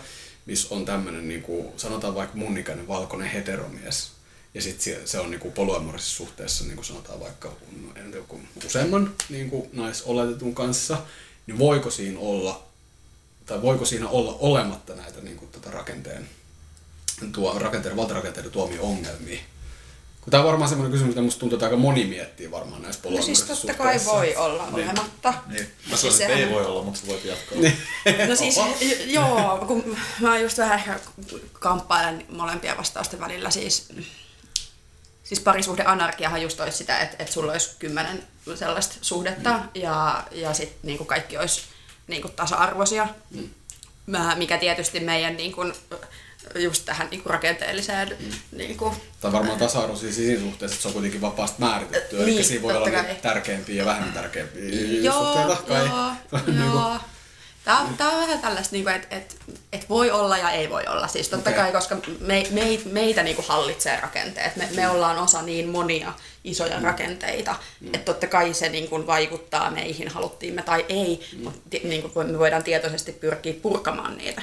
[SPEAKER 2] missä on tämmöinen, niin kuin, sanotaan vaikka mun ikäinen valkoinen heteromies, ja sitten se on niin kuin polyamorisessa suhteessa, niin kuin sanotaan vaikka en tiedä, kun useamman niin kuin naisoletetun kanssa, niin voiko siinä olla, tai voiko siinä olla olematta näitä niin kuin, tota rakenteen, tuo, rakenteiden, valtarakenteiden tuomia ongelmia? Tämä on varmaan semmoinen kysymys, mitä musta tuntuu, että aika moni miettii varmaan näissä
[SPEAKER 4] No siis
[SPEAKER 2] polyamorisissa
[SPEAKER 4] totta kai voi olla
[SPEAKER 2] Niin.
[SPEAKER 4] olematta.
[SPEAKER 3] Niin. Mä
[SPEAKER 4] Siis
[SPEAKER 3] sanoisin, että ei voi olla, mutta voit jatkaa.
[SPEAKER 4] No siis, joo, kun mä just vähän ehkä kamppailen molempia vastausten välillä. Siis, siis parisuhdeanarkiahan just olisi sitä, että, että sulla olisi kymmenen sellaista suhdetta mm. ja, ja sitten niinku kaikki olisi niinku tasa-arvoisia. Mm. Mikä tietysti meidän niinku, just tähän niinku rakenteelliseen mm. niinku,
[SPEAKER 2] Tai varmaan tasa-arvoisia siinä suhteessa, että se on kuitenkin vapaasti määritetty.
[SPEAKER 4] Niin,
[SPEAKER 2] Eli siinä voi olla
[SPEAKER 4] kai.
[SPEAKER 2] tärkeämpiä ja vähemmän tärkeämpiä
[SPEAKER 4] Joo,
[SPEAKER 2] suhteita. Kai.
[SPEAKER 4] joo, [LAUGHS]
[SPEAKER 2] Niin kuin-
[SPEAKER 4] joo. Tämä on, tää on vähän tällaista, niinku, että et, et voi olla ja ei voi olla. Siis totta
[SPEAKER 2] Okei.
[SPEAKER 4] kai, koska me, me, meitä niinku hallitsee rakenteet. Me, me ollaan osa niin monia isoja rakenteita, että totta kai se niinku vaikuttaa meihin, haluttiin me tai ei, mutta niinku, me voidaan tietoisesti pyrkiä purkamaan niitä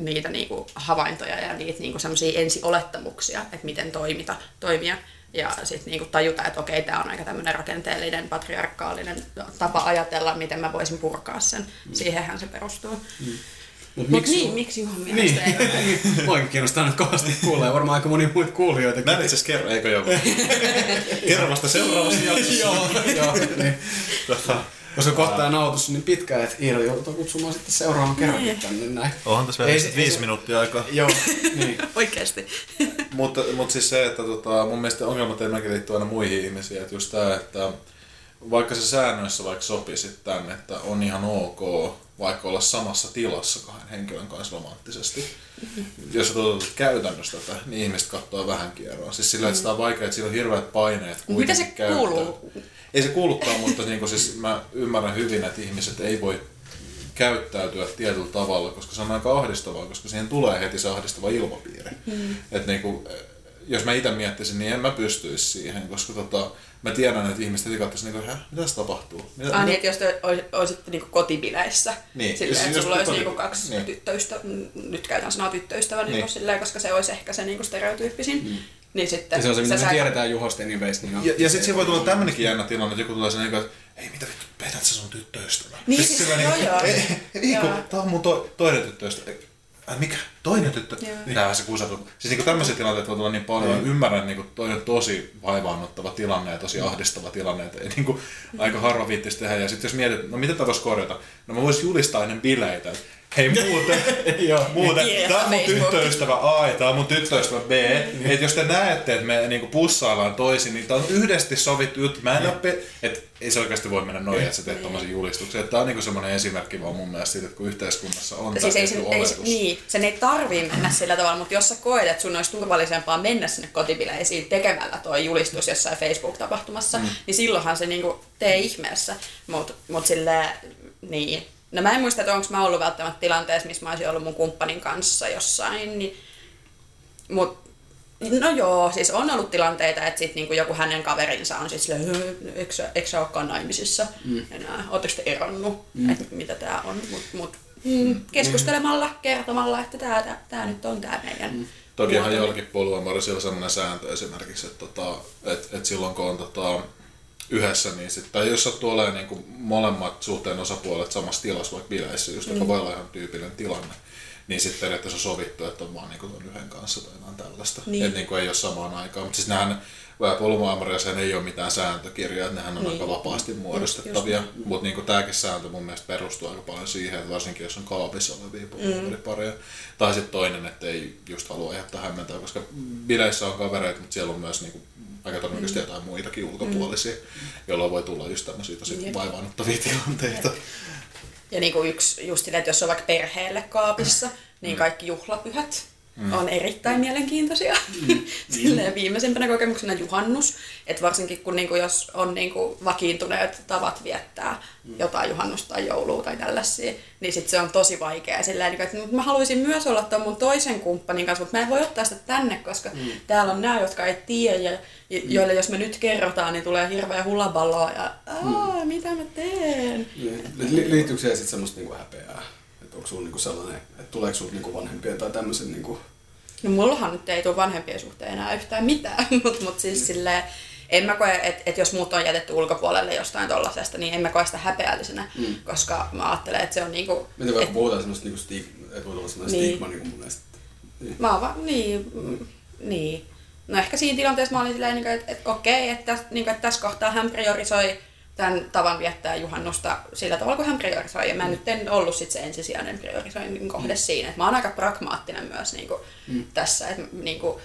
[SPEAKER 4] niitä niinku havaintoja ja niitä niinku semmoisia ensiolettamuksia, että miten toimita, toimia. Ja sitten niinku tajuta, että okei, tämä on aika tämmöinen rakenteellinen, patriarkaalinen tapa ajatella, miten mä voisin purkaa sen. Siihenhän se perustuu.
[SPEAKER 2] Mut
[SPEAKER 4] Mutta niin, miksi Juhan
[SPEAKER 2] Niin,
[SPEAKER 4] mielestä ei ole? [LAUGHS]
[SPEAKER 2] niin. Mua kiinnostaa nyt kovasti kuulla ja varmaan aika moni muita kuulijoita.
[SPEAKER 3] Mä en itse asiassa kerro, eikö joo? [LAUGHS] [LAUGHS] kerro vasta seuraavassa jaksossa.
[SPEAKER 2] joo, joo, niin. Koska kohta tämä nautus niin pitkä, että Iira joutuu kutsumaan sitten seuraavan kerran
[SPEAKER 4] Niin.
[SPEAKER 2] tänne näin.
[SPEAKER 3] Onhan tässä vielä
[SPEAKER 2] Ei
[SPEAKER 3] viisi
[SPEAKER 2] ei se-
[SPEAKER 3] minuuttia aikaa.
[SPEAKER 2] Joo, [LAUGHS] niin.
[SPEAKER 4] Oikeasti.
[SPEAKER 3] Mutta, mutta siis se, että tota, mun mielestä ongelmat enemmänkin liittyy aina muihin ihmisiin. Että just tää, että vaikka se säännöissä vaikka sopisit tänne, että on ihan ok vaikka olla samassa tilassa kahden henkilön kanssa romanttisesti. Jos sä toteutat käytännössä tätä, niin ihmiset katsoo vähän kierroa. Siis sillä, että sitä on vaikea, että sillä on hirveät paineet
[SPEAKER 4] Mitä
[SPEAKER 3] kuitenkin
[SPEAKER 4] se
[SPEAKER 3] käyttää.
[SPEAKER 4] kuuluu?
[SPEAKER 3] Ei se kuulukaan, mutta niin siis mä ymmärrän hyvin, että ihmiset ei voi käyttäytyä tietyllä tavalla, koska se on aika ahdistavaa, koska siihen tulee heti se ahdistava ilmapiiri. Mm. Et niinku, jos mä itse miettisin, niin en mä pystyisi siihen, koska tota, mä tiedän, että ihmiset heti katsoisivat, niin mitä tässä tapahtuu? Mitä,
[SPEAKER 4] Ah, niin, että jos te olis- olisitte niinku kotibileissä,
[SPEAKER 3] Niin,
[SPEAKER 4] silleen,
[SPEAKER 3] jos-
[SPEAKER 4] että sulla olisi niinku kaksi
[SPEAKER 3] niin.
[SPEAKER 4] tyttöystä, nyt käytän sanaa tyttöystävä, niin.
[SPEAKER 3] Niin.
[SPEAKER 4] silleen, koska se olisi ehkä se niinku stereotyyppisin. Mm. Niin sitten
[SPEAKER 2] Ja se on se, mitä me
[SPEAKER 4] sä-
[SPEAKER 2] tiedetään Juhosta anyways. Niin on-
[SPEAKER 3] Ja, ja sitten siinä voi tulla tämmöinenkin jännä tilanne, että joku tulee sen, että ei mitä vittu, petät sä sun tyttöystävän?
[SPEAKER 4] Niin, siis- joo,
[SPEAKER 3] niinku,
[SPEAKER 4] joo.
[SPEAKER 3] Ei, ei kun,
[SPEAKER 4] Joo.
[SPEAKER 3] tää on mun to, toinen tyttöystävä. Ai mikä? Toinen tyttö? Niin. Tämähän se kusatuu. Siis niinku tämmöisiä tilanteita voi tulla niin paljon. Mm. Ymmärrän, niinku toi on tosi vaivaannuttava tilanne ja tosi ahdistava tilanne. Että ei niinku aika harva viittisi tehdä. Ja sitten jos mietit, no miten tätä voisi korjata? No mä voisin julistaa ennen bileitä, että Hei muuten, [LAUGHS]
[SPEAKER 2] Joo.
[SPEAKER 3] muuten. Tää on mun tyttöystävä A ja tää on mun tyttöystävä B. Et jos te näette, että me niinku pussaillaan toisin, niin tää on yhdesti sovittu juttu. Mä en opi, että ei se oikeasti voi mennä noin, että sä teet tommosen julistuksen. Et tää on niinku semmonen esimerkki vaan mun mielestä siitä, että kun yhteiskunnassa on
[SPEAKER 4] Siis ei ei, se-
[SPEAKER 3] oletus.
[SPEAKER 4] niin, sen ei tarvii mennä sillä tavalla, mutta jos sä koet, että sun olisi turvallisempaa mennä sinne kotibileisiin tekemällä tuo julistus jossain Facebook-tapahtumassa, mm. niin silloinhan se niinku tee ihmeessä. Mutta mut silleen, niin. No mä en muista, että onko mä ollut välttämättä tilanteessa, missä mä olisin ollut mun kumppanin kanssa jossain, niin, mut No joo, siis on ollut tilanteita, että sit niinku joku hänen kaverinsa on siis silleen, "Hö, eikö, sä- eikö sä olekaan naimisissa mm. enää, ootteko te eronnut, mm. että mitä tää on, mut, mut mm, keskustelemalla, kertomalla, että tää, tää, tää nyt on tää meidän mm.
[SPEAKER 3] Tokihan jollakin poluamorisilla on sellainen sääntö esimerkiksi, että tota, et, et silloin kun on tota, yhdessä, niin sit, tai jos sattuu olemaan niin kuin molemmat suhteen osapuolet samassa tilassa, vaikka bileissä, just, mm. joka voi olla ihan tyypillinen tilanne, niin sitten periaatteessa on sovittu, että on vaan niin kuin yhden kanssa tai jotain tällaista.
[SPEAKER 4] Niin.
[SPEAKER 3] Että niin kuin ei ole samaan aikaan. Mutta siis nämähän poluamorisilla ei ole mitään sääntökirjoja, että nehän on
[SPEAKER 4] Niin.
[SPEAKER 3] aika vapaasti muodostettavia. Mutta niin tämäkin sääntö mun mielestä perustuu aika paljon siihen, että varsinkin jos on kaapissa olevia poluamoripareja. Tai sitten toinen, että ei just halua jättää hämmentää, koska bileissä on kavereita, mutta siellä on myös niinku aika todennäköisesti
[SPEAKER 4] Mm.
[SPEAKER 3] jotain muitakin ulkopuolisia, jolloin voi tulla just tämmöisiä tosi
[SPEAKER 4] Jep.
[SPEAKER 3] vaivaannuttavia tilanteita.
[SPEAKER 4] Ja niinku yksi just että jos on vaikka perheelle kaapissa, niin kaikki juhlapyhät mm. on erittäin mielenkiintoisia. Mm. [LAUGHS] silleen viimeisimpänä kokemuksena juhannus, että varsinkin kun niinku jos on niinku vakiintuneet tavat viettää mm. jotain juhannusta tai joulua tai tällaisia, niin sit se on tosi vaikea. Silleen, niinku, että "Mut mä haluaisin myös olla tuon mun toisen kumppanin kanssa, mutta mä en voi ottaa sitä tänne, koska mm. täällä on nämä, jotka ei tiedä ja jo- joille jos me nyt kerrotaan, niin tulee hirveä hulaballoa ja Aa, mitä mä teen?
[SPEAKER 2] Li- liittyykö siihen sitten semmoista niinku häpeää? Että onko sulla niinku sellainen, että tuleeko sulla niinku vanhempien tai tämmöisen niinku...
[SPEAKER 4] No mullahan nyt ei tule vanhempien suhteen enää yhtään mitään, [LAUGHS] mutta mut siis silleen, en mä koe, että et jos muut on jätetty ulkopuolelle jostain tollasesta, niin en mä koe sitä häpeällisenä, mm. koska mä ajattelen, että se on niinku...
[SPEAKER 2] Miten vaikka
[SPEAKER 4] et,
[SPEAKER 2] puhutaan semmoista niinku stig- että voi olla semmoinen
[SPEAKER 4] Niin.
[SPEAKER 2] stigma niinku mun mielestä. Niin.
[SPEAKER 4] mä oon vaan, niin, mm, niin. No ehkä siinä tilanteessa mä olin silleen, niinku, että, että okei, että, niinku, että tässä kohtaa hän priorisoi tämän tavan viettää juhannusta sillä tavalla, kun hän priorisoi. Ja mä nyt en ollut sit se ensisijainen priorisoinnin kohde siinä. Et mä oon aika pragmaattinen myös niinku, mm. tässä. Että niinku,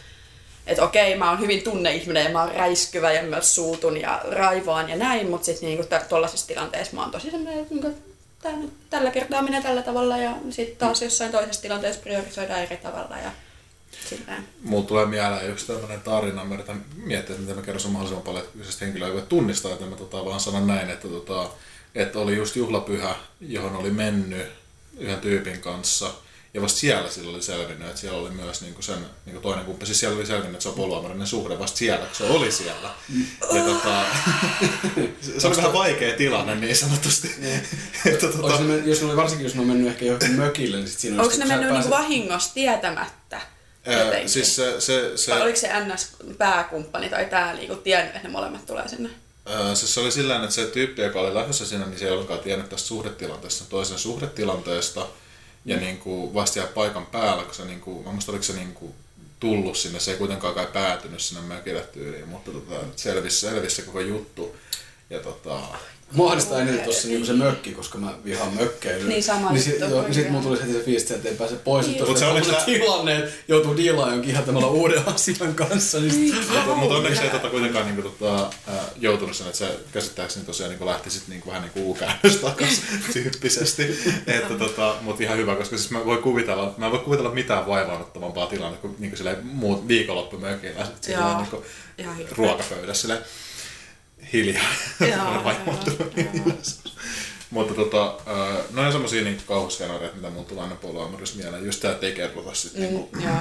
[SPEAKER 4] et okei, mä oon hyvin tunneihminen ja mä oon räiskyvä ja myös suutun ja raivoan ja näin, mutta sitten niinku tuollaisissa tilanteissa mä oon tosi semmoinen, että niinku, tää nyt tällä kertaa menee tällä tavalla ja sitten taas jossain toisessa tilanteessa priorisoidaan eri tavalla ja
[SPEAKER 3] Mulla tulee mieleen yksi tämmöinen tarina, mä yritän miettiä, että miten mä kerron mahdollisimman paljon, että kyseistä henkilöä ei voi tunnistaa, että mä tota, vaan sanon näin, että, tota, että oli just juhlapyhä, johon oli mennyt yhden tyypin kanssa, ja vasta siellä sillä oli selvinnyt, että siellä oli myös niinku sen niinku toinen kumppani, siis siellä oli selvinnyt, että se on poluamorinen suhde vasta siellä, kun se oli siellä. Ja tota, se oli vähän vaikea tilanne niin sanotusti. [LAUGHS] että,
[SPEAKER 2] Onko
[SPEAKER 3] tota,
[SPEAKER 2] ne, jos ne oli, varsinkin jos ne on mennyt ehkä johonkin mökille, niin sit siinä
[SPEAKER 4] Onko
[SPEAKER 2] olisi-
[SPEAKER 4] ne mennyt
[SPEAKER 2] pääset-
[SPEAKER 4] niinku vahingossa tietämättä? Jotenkin?
[SPEAKER 3] siis se, se, se,
[SPEAKER 4] Vai oliko se NS-pääkumppani tai tää niinku tiennyt, että ne molemmat tulee sinne?
[SPEAKER 3] Öö, siis se oli sillä tavalla, että se tyyppi, joka oli lähdössä sinne, niin se ei ollenkaan tiennyt tästä suhdetilanteesta, toisen suhdetilanteesta. Ja
[SPEAKER 4] Mm.
[SPEAKER 3] niin kuin vasta jää paikan päällä, kun se, niin kuin, mä muistan, oliko se niin kuin tullut sinne, se ei kuitenkaan kai päätynyt sinne mökille tyyliin, mutta tota, selvisi, selvisi se koko juttu. Ja tota,
[SPEAKER 2] Ahdistaa eniten tuossa niinku se mökki, koska mä vihaan mökkeilyä.
[SPEAKER 4] Niin, sama
[SPEAKER 2] niin sit,
[SPEAKER 4] juttu.
[SPEAKER 2] joo, niin sit mulla tuli heti se fiilis, että ei pääse pois.
[SPEAKER 4] Niin.
[SPEAKER 2] Niin.
[SPEAKER 3] Mut se
[SPEAKER 2] Tuossa
[SPEAKER 3] oli
[SPEAKER 2] on
[SPEAKER 3] sillä-
[SPEAKER 2] tilanne, että joutuu diilaamaan jonkin ihan tämmöllä uuden [LAUGHS] asian kanssa. Niin sit,
[SPEAKER 3] mutta, mutta onneksi ei tota kuitenkaan niin kuin, tota, ää, joutunut sen, että se käsittääkseni tosiaan niin kuin lähti sitten niin kuin, vähän niin kuin U-käännös takas [LAUGHS] tyyppisesti. että, tota, mutta ihan hyvä, koska siis mä voin kuvitella, mä en voi kuvitella mitään vaivaannuttavampaa tilannetta kuin, niin kuin silleen, muut viikonloppumökillä. Sitten siinä
[SPEAKER 4] Joo.
[SPEAKER 3] on niin kuin,
[SPEAKER 4] Ihan hirveä.
[SPEAKER 3] ruokapöydässä silleen, hiljaa.
[SPEAKER 4] Joo, [LAUGHS]
[SPEAKER 3] Vaivaantunut. Mutta tota, ää, noin semmosia niin kauhuskenaarioita, mitä mulla tulee aina poluamorissa mieleen. Just tää, että ei kerrota sit mm. niinku,
[SPEAKER 4] Mm, joo.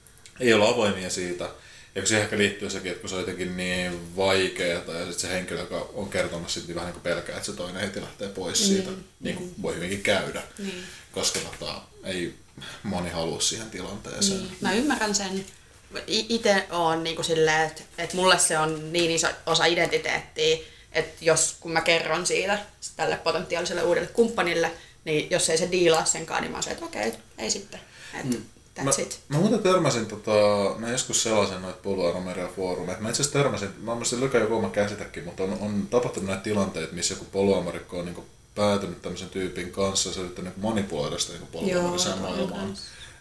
[SPEAKER 4] [CLEARS THROAT]
[SPEAKER 3] ei olla avoimia siitä. Ja siihen ehkä liittyy sekin, että kun se on jotenkin niin vaikeaa, ja sitten se henkilö, joka on kertomassa, niin vähän niin kuin pelkää, että se toinen heti lähtee pois siitä, niin kuin voi hyvinkin käydä.
[SPEAKER 4] Niin.
[SPEAKER 3] Koska tota, ei moni halua siihen tilanteeseen.
[SPEAKER 4] Niin. Mä ymmärrän sen. Itse on niinku silleen, että et mulle se on niin iso osa identiteettiä, että jos kun mä kerron siitä tälle potentiaaliselle uudelle kumppanille, niin jos ei se diilaa senkaan, niin mä oon se, että okei, ei sitten. Et
[SPEAKER 3] Mä,
[SPEAKER 4] that's it.
[SPEAKER 3] mä muuten törmäsin, tota, mä joskus sellaisen noita poluaromeria foorumeita. Mä itse asiassa törmäsin, mä muistin Lykä joku oma käsitäkin, mutta on, on tapahtunut näitä tilanteita, missä joku poluamarikko on niinku päätynyt tämmöisen tyypin kanssa, se on yrittänyt manipuloida sitä niin
[SPEAKER 4] Joo,
[SPEAKER 3] polvamarisaa maailmaa
[SPEAKER 4] aivan.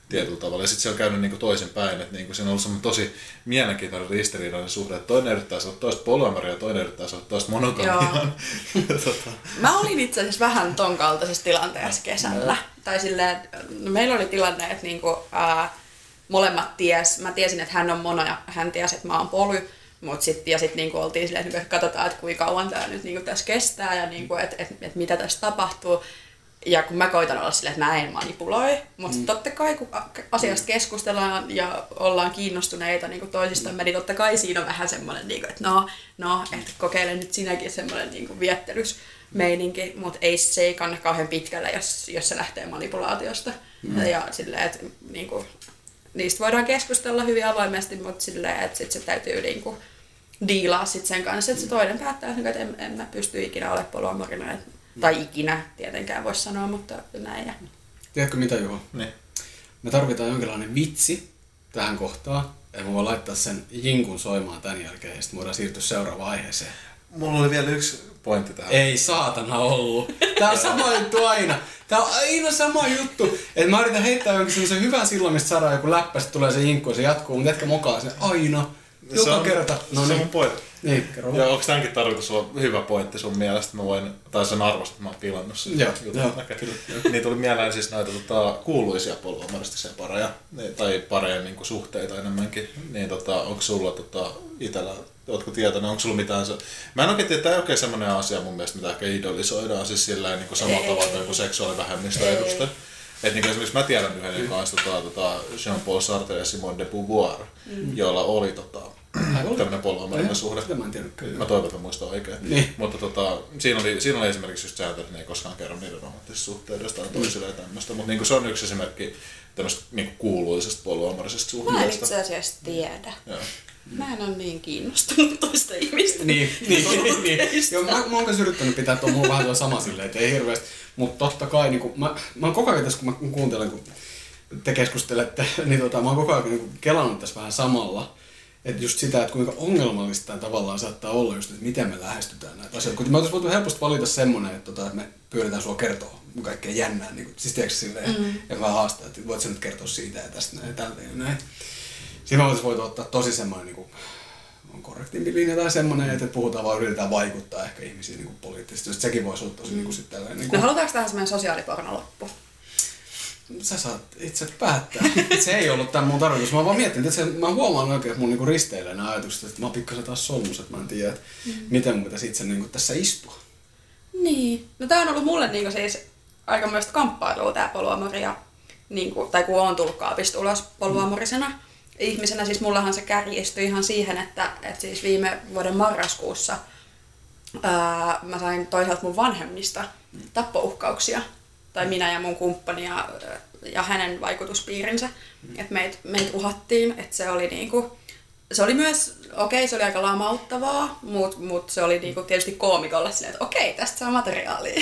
[SPEAKER 3] Tietyllä tavalla. Ja sitten se on käynyt niin toisinpäin, että niin siinä on ollut semmoinen tosi mielenkiintoinen ristiriidainen suhde, että toinen yrittää saada toista polvamaria ja toinen yrittää saada toista monogamiaa. [LAUGHS] tota,
[SPEAKER 4] Mä olin itse asiassa vähän ton kaltaisessa tilanteessa kesällä. Tai silleen, no meillä oli tilanne, että niinku, ää, molemmat ties, mä tiesin, että hän on mono ja hän tiesi, että mä oon poly. Mut sit, ja sitten niinku oltiin silleen, että katsotaan, että kuinka kauan tämä nyt niinku tässä kestää ja niinku, että et, et mitä tässä tapahtuu. Ja kun mä koitan olla silleen, että mä en manipuloi, mutta mm. totta kai kun asiasta keskustellaan ja ollaan kiinnostuneita niin kuin toisistamme, niin totta kai siinä on vähän semmoinen, niin kuin, että no, no että kokeile nyt sinäkin semmoinen niin kuin viettelysmeininki, mutta ei, se ei kanna kauhean pitkälle, jos, jos se lähtee manipulaatiosta. Mm. Ja silleen, että niin kuin, niistä voidaan keskustella hyvin avoimesti, mutta silleen, että sit se täytyy niin kuin, diilaa sit sen kanssa, että se toinen päättää, että en, en mä pysty ikinä olemaan poluamorina, tai ikinä tietenkään voisi sanoa, mutta näin. Ja.
[SPEAKER 2] Tiedätkö mitä Juho?
[SPEAKER 3] niin.
[SPEAKER 2] Me tarvitaan jonkinlainen vitsi tähän kohtaan. Ja mä voin laittaa sen jinkun soimaan tämän jälkeen ja sitten voidaan siirtyä seuraavaan aiheeseen.
[SPEAKER 3] Mulla oli vielä yksi pointti tähän.
[SPEAKER 2] Ei saatana ollut. Tää on sama juttu aina. Tää on aina sama juttu. Et mä yritän heittää jonkin sellaisen hyvän silloin, mistä saadaan joku läppä, sit tulee se jinkku ja se jatkuu, mutta etkä mokaa sen aina. Joka
[SPEAKER 3] se on,
[SPEAKER 2] kerta.
[SPEAKER 3] No se on mun pointti.
[SPEAKER 2] Niin, kerro
[SPEAKER 3] Ja onko tämänkin tarkoitus olla hyvä pointti sun mielestä? Mä voin, tai sen arvosta, että mä oon pilannut sen.
[SPEAKER 2] Joo,
[SPEAKER 3] jutun.
[SPEAKER 2] joo,
[SPEAKER 3] Niin tuli mieleen siis näitä tota, kuuluisia polvomaristisia pareja, niin- tai pareja niin suhteita enemmänkin. Niin tota, onko sulla tota, itellä, ootko tietoinen, onko sulla mitään se... Mä en oikein tiedä, tämä ei oikein semmoinen asia mun mielestä, mitä ehkä idolisoidaan, siis silleen niin samalla
[SPEAKER 4] Ei.
[SPEAKER 3] tavalla kuin joku seksuaalivähemmistö edustaja. Et niin esimerkiksi mä tiedän yhden, joka on tota, tota Jean-Paul Sartre ja Simone de Beauvoir, mm. joilla oli tota,
[SPEAKER 2] oli?
[SPEAKER 3] Tämmöinen polvomarinen suhde.
[SPEAKER 2] Sitä mä en tiedäkään.
[SPEAKER 3] Mä toivon, että mä muistan oikein.
[SPEAKER 2] Niin.
[SPEAKER 3] Mutta tota, siinä, oli, siinä oli esimerkiksi just sääntö, että ne ei koskaan kerro niiden romanttisesta suhteudesta tai toisilleen tämmöistä. Mutta niin se on yksi esimerkki tämmöistä niin kuuluisesta polvoamarisesta
[SPEAKER 4] Mä en
[SPEAKER 3] suhteesta.
[SPEAKER 4] itse asiassa tiedä.
[SPEAKER 3] Joo.
[SPEAKER 4] Mä en ole niin kiinnostunut toista ihmistä.
[SPEAKER 2] Niin, niin, [LAUGHS] niin. Joo, mä, mä oon kanssa yrittänyt pitää tuon mulla vähän tuo sama silleen, että ei hirveästi. Mutta totta kai, niin kun, mä, mä oon koko ajan tässä, kun mä kuuntelen, kun te keskustelette, [LAUGHS] niin tota, mä oon koko ajan niin kelannut tässä vähän samalla. Että just sitä, että kuinka ongelmallista tämä tavallaan saattaa olla just, että miten me lähestytään näitä asioita. Kun me oltaisiin voitu helposti valita semmoinen, että, tota, että me pyydetään sua kertoa kaikkea jännää. Niin kuin, siis tiedätkö silleen, mm. ja mä haastan, että voit sä nyt kertoa siitä ja tästä näin ja tältä ja näin. Siinä me oltaisiin voitu ottaa tosi semmoinen niin kuin, on korrektimpi linja tai semmoinen, että puhutaan vaan yritetään vaikuttaa ehkä ihmisiin niin kuin poliittisesti. Sitten sekin voisi olla tosi mm. niin kuin, sit tällainen, niin
[SPEAKER 4] No
[SPEAKER 2] kuin,
[SPEAKER 4] halutaanko tähän semmoinen sosiaaliporno loppu?
[SPEAKER 2] Sä saat itse päättää. [LAUGHS] se ei ollut tämän mun tarkoitus. Mä vaan mietin, että se, mä huomaan oikein, että mun niinku risteilee nämä ajatukset, että mä oon pikkasen taas solmus, että mä en tiedä, että mm. miten mun pitäisi itse niinku tässä istua.
[SPEAKER 4] Niin. No tää on ollut mulle niinku siis aikamoista kamppailua tää poluamoria. Niinku, tai kun on tullut kaapista ulos poluamorisena ihmisenä, siis mullahan se kärjistyi ihan siihen, että, että siis viime vuoden marraskuussa ää, mä sain toisaalta mun vanhemmista tappouhkauksia. Tai minä ja mun kumppani ja, ja hänen vaikutuspiirinsä. Että meitä meit uhattiin, että se oli niinku, se oli myös, okei, se oli aika lamauttavaa, mutta mut se oli niinku tietysti koomikolle silleen, että okei, tästä saa materiaalia.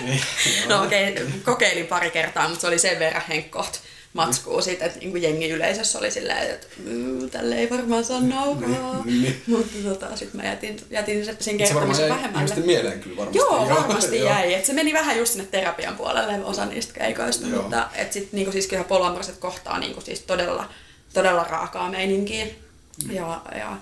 [SPEAKER 2] Niin, [LAUGHS]
[SPEAKER 4] no okei, kokeilin pari kertaa, mutta se oli sen verran henkkoht matskuu siitä, että niinku jengi yleisössä oli silleen, että mmm, tälle ei varmaan saa naukaa. [LAUGHS]
[SPEAKER 2] Niin.
[SPEAKER 4] Mutta tota, sitten mä jätin, jätin sen
[SPEAKER 2] Se varmaan
[SPEAKER 4] kertomisen
[SPEAKER 2] jäi
[SPEAKER 4] vähemmälle.
[SPEAKER 2] ihmisten mieleen kyllä varmasti.
[SPEAKER 4] Joo, varmasti
[SPEAKER 2] joo.
[SPEAKER 4] jäi. Et se meni vähän just sinne terapian puolelle osa niistä keikoista,
[SPEAKER 2] Joo.
[SPEAKER 4] mutta et sit, niinku, siis kyllä polyamoriset kohtaa niinku, siis todella, todella raakaa meininkiä. Ja, ja,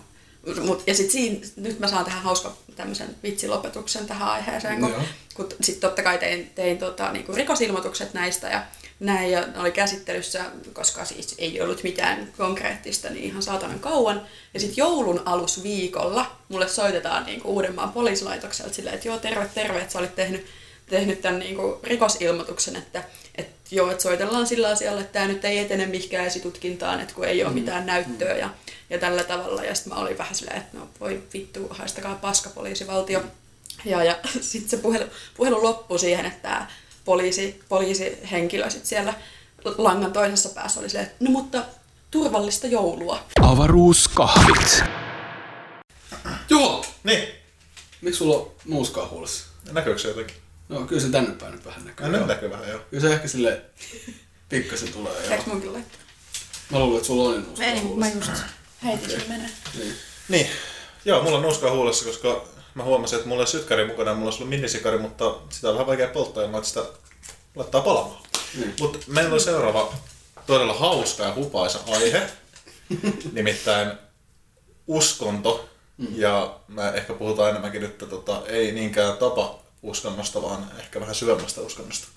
[SPEAKER 4] mut, ja sit siinä, nyt mä saan tähän hauska tämmöisen vitsilopetuksen tähän aiheeseen, kun,
[SPEAKER 2] Joo.
[SPEAKER 4] kun sit totta kai tein, tein tota, niinku rikosilmoitukset näistä ja näin ja ne oli käsittelyssä, koska siis ei ollut mitään konkreettista niin ihan saatanan kauan. Ja sitten joulun alusviikolla mulle soitetaan niinku Uudenmaan poliisilaitokselta silleen, että joo terve terve, että sä olit tehnyt, tehnyt tämän niinku rikosilmoituksen, että et joo, että soitellaan sillä asialla, että tämä nyt ei etene mihinkään esitutkintaan, että kun ei ole mitään näyttöä ja, ja tällä tavalla. Ja sitten mä olin vähän silleen, että no voi vittu, haistakaa paskapoliisivaltio. Ja, ja [LAUGHS] sitten se puhelu, puhelu loppui siihen, että tämä poliisi, poliisihenkilö sit siellä langan toisessa päässä oli silleen, että no mutta turvallista joulua.
[SPEAKER 1] Avaruuskahvit.
[SPEAKER 2] Joo!
[SPEAKER 3] Niin,
[SPEAKER 2] Miksi sulla on nuuskaa huulessa?
[SPEAKER 3] näkyykö se jotenkin?
[SPEAKER 2] No kyllä se tänne päin nyt vähän näkyy.
[SPEAKER 3] No, nyt
[SPEAKER 2] joo.
[SPEAKER 3] näkyy vähän joo.
[SPEAKER 2] Kyllä se ehkä sille pikkasen tulee.
[SPEAKER 4] Pitääkö munkin laittaa?
[SPEAKER 2] Mä luulen, että sulla on nuuskaa
[SPEAKER 4] Ei, mä
[SPEAKER 2] huulessa.
[SPEAKER 4] just heitin sen menee.
[SPEAKER 2] Niin.
[SPEAKER 3] Niin, joo, mulla on nuuskaa huulessa, koska mä huomasin, että mulla ei sytkäri mukana ja mulla olisi ollut minisikari, mutta sitä on vähän vaikea polttaa ilman, että sitä laittaa palamaan.
[SPEAKER 2] Niin.
[SPEAKER 3] Mutta meillä on seuraava todella hauska ja hupaisa aihe, [LAUGHS] nimittäin uskonto. Ja me ehkä puhutaan enemmänkin nyt, että tota, ei niinkään tapa uskonnosta, vaan ehkä vähän syvemmästä uskonnosta.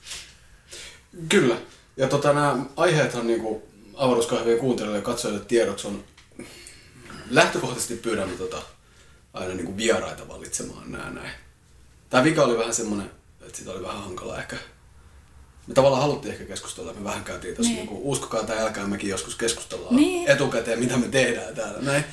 [SPEAKER 2] Kyllä. Ja tota, nämä aiheethan niinku avaruuskahvien kuuntelijoille ja katsojille tiedoksi on lähtökohtaisesti pyydämme tota, aina niinku vieraita valitsemaan nämä näin. Tämä vika oli vähän semmoinen, että sitä oli vähän hankala ehkä. Me tavallaan haluttiin ehkä keskustella, me vähän käytiin tässä
[SPEAKER 4] Niin.
[SPEAKER 2] niinku, uskokaa tai älkää mekin joskus keskustellaan
[SPEAKER 4] Niin.
[SPEAKER 2] etukäteen, mitä me tehdään täällä näin.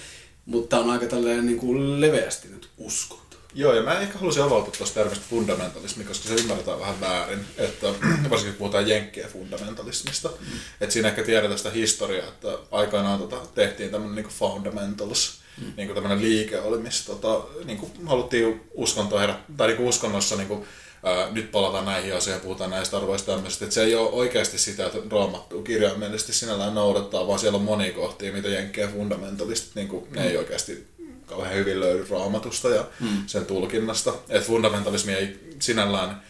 [SPEAKER 2] Mutta on aika tälleen niinku leveästi nyt uskonto.
[SPEAKER 3] Joo, ja mä ehkä halusin avautua tuosta termistä fundamentalismi, koska se ymmärretään vähän väärin, että [CLEARS THROAT] varsinkin kun puhutaan jenkkien fundamentalismista, mm. että siinä ehkä tiedetään sitä historiaa, että aikanaan tota, tehtiin tämmöinen niin fundamentals, mm. niin tämmöinen liike oli, missä tota, niin kuin haluttiin uskontoa herä, tai niin kuin uskonnossa niin kuin, ää, nyt palataan näihin asioihin, puhutaan näistä arvoista tämmöistä, että se ei ole oikeasti sitä, että raamattua kirjaimellisesti sinällään noudattaa, vaan siellä on monia kohtia, mitä jenkkien fundamentalistit, niin kuin, ne ei oikeasti kauhean hyvin löydy raamatusta ja mm. sen tulkinnasta. Että fundamentalismi ei sinällään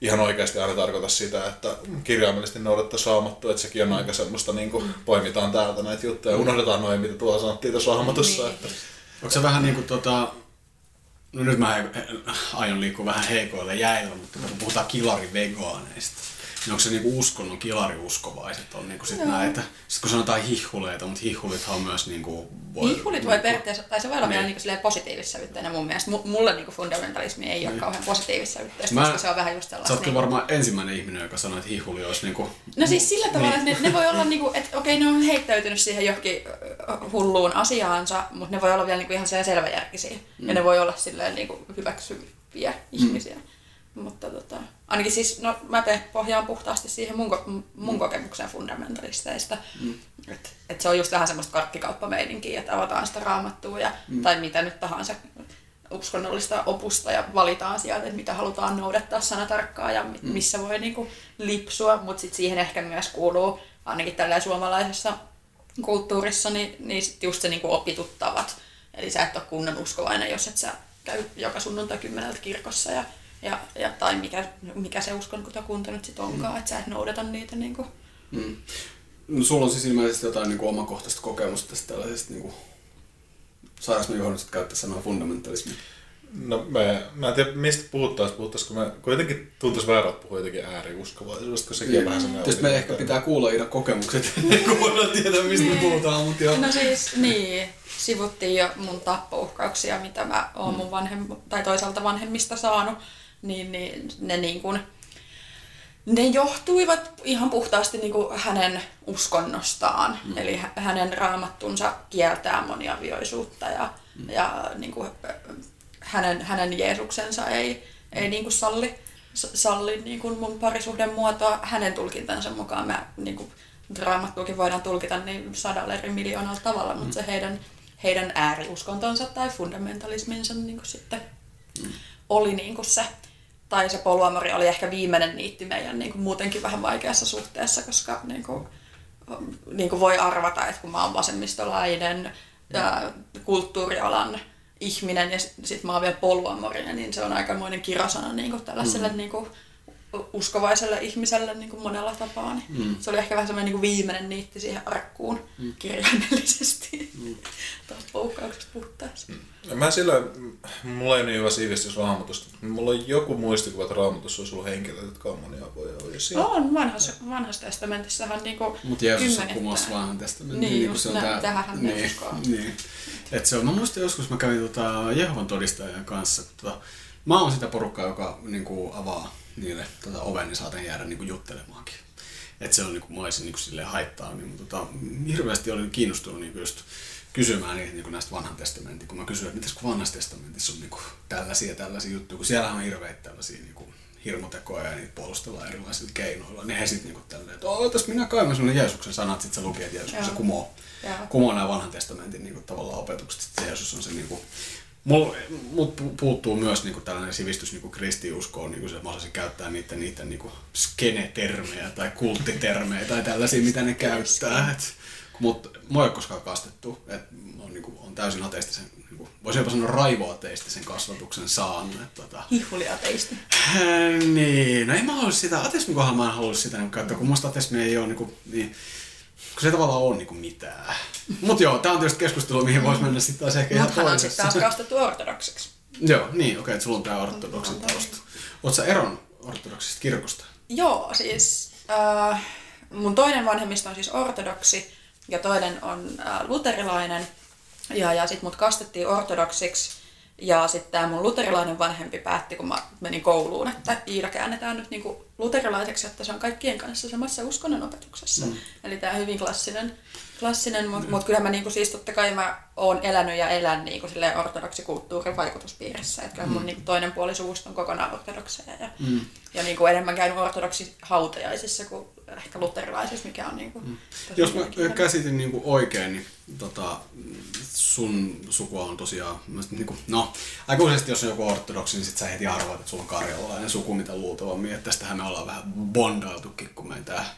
[SPEAKER 3] ihan oikeasti aina tarkoita sitä, että kirjaimellisesti noudattaa raamattua, että sekin on aika semmoista, niin kuin poimitaan täältä näitä juttuja ja unohdetaan noin, mitä tuolla sanottiin tässä raamatussa.
[SPEAKER 4] Niin.
[SPEAKER 3] Että,
[SPEAKER 2] Onko se vähän niinku tota... No nyt mä aion liikkua vähän heikoilla jäillä, mutta kun puhutaan kilarivegaaneista, niin onko se niinku uskonnon kilariuskovaiset on niinku sit näitä? Sitten kun sanotaan hihhuleita, mutta hihhulithan on myös niinku... Voi,
[SPEAKER 4] Hihulit voi periaatteessa, tai se voi olla vielä niin kuin positiivissävytteinen mun mielestä. M- mulle niin fundamentalismi ei ole kauhean positiivissävytteistä,
[SPEAKER 2] Mä-
[SPEAKER 4] koska se on vähän just
[SPEAKER 2] Sä oot
[SPEAKER 4] sellaista.
[SPEAKER 2] kyllä
[SPEAKER 4] Niin,
[SPEAKER 2] varmaan ensimmäinen ihminen, joka sanoo, että hihuli olisi niinku...
[SPEAKER 4] no siis sillä tavalla, että ne, ne voi olla, niin kuin, että okei, ne on heittäytynyt siihen johonkin hulluun asiaansa, mutta ne voi olla vielä niin kuin ihan selväjärkisiä. Mm. Ja ne voi olla silleen niin kuin hyväksyviä ihmisiä. Mutta tota, ainakin siis, no mä teen pohjaan puhtaasti siihen mun, ko- mun kokemuksen fundamentalisteista. Mm. Että et se on just vähän semmoista karkkikauppameininkiä, että avataan sitä raamattua ja, mm. tai mitä nyt tahansa uskonnollista opusta ja valitaan sieltä, että mitä halutaan noudattaa sanatarkkaan ja mi- missä voi niinku lipsua, mutta sitten siihen ehkä myös kuuluu ainakin tällä suomalaisessa kulttuurissa, niin, niin sit just se niinku opitut tavat. Eli sä et ole kunnon uskovainen, jos et sä käy joka sunnuntai kymmeneltä kirkossa ja, ja, ja tai mikä, mikä se uskonkunta nyt sit onkaan, mm. että sä et noudata niitä niinku.
[SPEAKER 2] Mm. No, sulla on siis ilmeisesti jotain niinku omakohtaista kokemusta tästä tällaisesta niinku... Saadaanko me sitten käyttää sanaa fundamentalismi?
[SPEAKER 3] no me, mä en tiedä mistä puhuttaisiin, puhuttaisiko me, kun jotenkin tuntuisi väärältä puhua jotenkin ääriuskovaisuudesta, kun sekin on vähän semmoinen...
[SPEAKER 2] Tietysti me ehkä pitää kuulla Ida kokemukset, ennen [LAUGHS] kuin voidaan [LAUGHS] tietää, mistä me puhutaan, mutta joo.
[SPEAKER 4] No siis, niin, sivuttiin jo mun tappouhkauksia, mitä mä oon mun vanhem, tai toisaalta vanhemmista saanut, niin, niin ne niin kuin, ne johtuivat ihan puhtaasti niin kuin hänen uskonnostaan. Mm. Eli hä- hänen raamattunsa kieltää moniavioisuutta ja, mm. ja niin kuin, hänen, hänen Jeesuksensa ei, ei niin kuin salli, salli niin kuin mun parisuhden muotoa. Hänen tulkintansa mukaan mä, niin kuin, raamattuakin voidaan tulkita niin sadalla eri miljoonalla tavalla, mm. mutta se heidän, heidän ääriuskontonsa tai fundamentalisminsa niin kuin sitten mm. oli niin kuin se tai se poluamori oli ehkä viimeinen niitti meidän niin kuin muutenkin vähän vaikeassa suhteessa, koska niin kuin, niin kuin voi arvata, että kun mä oon vasemmistolainen ja kulttuurialan ihminen ja sitten sit mä oon vielä poluamorinen, niin se on aikamoinen kirosana niin kuin tällaiselle mm. niin kuin, uskovaiselle ihmiselle niin kuin monella tapaa. Niin mm. Se oli ehkä vähän semmoinen niin kuin viimeinen niitti siihen arkkuun mm. kirjaimellisesti mm. [LAUGHS] tappouhkauksesta puhuttaessa.
[SPEAKER 3] Ja Mä sillä, mulla ei niin hyvä siivistys raamatusta, mutta mulla on joku muistikuva, että raamatussa olisi ollut henkilöitä, jotka on monia voi siellä.
[SPEAKER 4] On, vanhassa, vanhassa testamentissahan niinku
[SPEAKER 2] Mutta Jeesus on kumassa vanhan testamentin.
[SPEAKER 4] Niin,
[SPEAKER 2] kun
[SPEAKER 4] just
[SPEAKER 2] se on
[SPEAKER 4] näin,
[SPEAKER 2] tää-
[SPEAKER 4] tähän hän
[SPEAKER 2] niin, niin. Et se on, mä muistan joskus, mä kävin tota Jehovan todistajan kanssa, tota, mä oon sitä porukkaa, joka niinku avaa niille tota, oven, niin saatan jäädä niinku juttelemaankin. Et se on niinku, mä olisin niinku silleen haittaa, niin, mutta tota, hirveästi olin kiinnostunut niinku just kysymään niitä niinku näistä vanhan testamentin, kun mä kysyin, että mitäs kun vanhassa testamentissa on niinku tällaisia tällaisia juttuja, kun siellä on hirveitä tällaisia niinku hirmutekoja ja niitä puolustellaan erilaisilla keinoilla, niin he sitten niinku tälleen, että ootas minä kai mä sanoin Jeesuksen sanat, sit sä luki, että Jeesus se kumoo, kumoo nämä vanhan testamentin niinku tavallaan opetukset, että Jeesus on se niinku, Mut pu- puuttuu myös niinku tällainen sivistys niinku kristiuskoon, niinku se, että mä osaisin käyttää niitä, niitä niinku skene-termejä tai kulttitermejä tai tällaisia, mitä ne käyttää. Et mut mua ei ole koskaan kastettu. Et on, niinku, on täysin ateistisen, niinku, voisin jopa sanoa raivoateistisen kasvatuksen saanut. Et, tota,
[SPEAKER 4] Hihulia teistä.
[SPEAKER 2] Äh, niin, no ei mä halua sitä, ateismin kohdalla mä en halua sitä niin käyttää, kun musta ateismi ei ole niin, niin kun se ei tavallaan ole niin mitään. Mut joo, tää on tietysti keskustelu, mihin voisi mennä sitten taas ehkä ihan
[SPEAKER 4] Muthan on sitten
[SPEAKER 2] toisessa.
[SPEAKER 4] taas kastettu ortodoksiksi.
[SPEAKER 2] Joo, niin, okei, että sulla on tää ortodoksin tausta. Sä eron ortodoksista kirkosta?
[SPEAKER 4] Joo, siis äh, mun toinen vanhemmista on siis ortodoksi ja toinen on äh, luterilainen. Ja, ja sitten mut kastettiin ortodoksiksi. Ja sitten tämä mun luterilainen vanhempi päätti, kun mä menin kouluun, että Iida käännetään nyt niinku luterilaiseksi, että se on kaikkien kanssa samassa uskonnonopetuksessa. Mm. Eli tämä hyvin klassinen, klassinen mutta mut kyllä mä niinku siis totta kai mä oon elänyt ja elän niinku ortodoksikulttuurin vaikutuspiirissä. Että kyllä mun niinku toinen puoli suvusta on kokonaan ortodokseja. Ja, mm. ja niinku enemmän käynyt ortodoksi hautajaisissa kuin ehkä luterilaisissa, mikä on niinku tosi
[SPEAKER 2] Jos mä käsitin niinku oikein, niin tota, sun sukua on tosiaan, niinku, no, aika useasti jos on joku ortodoksi, niin sit sä heti arvaat, että sulla on karjalainen suku, mitä luultavammin, että tästähän me ollaan vähän bondailtukin, kun meidän tää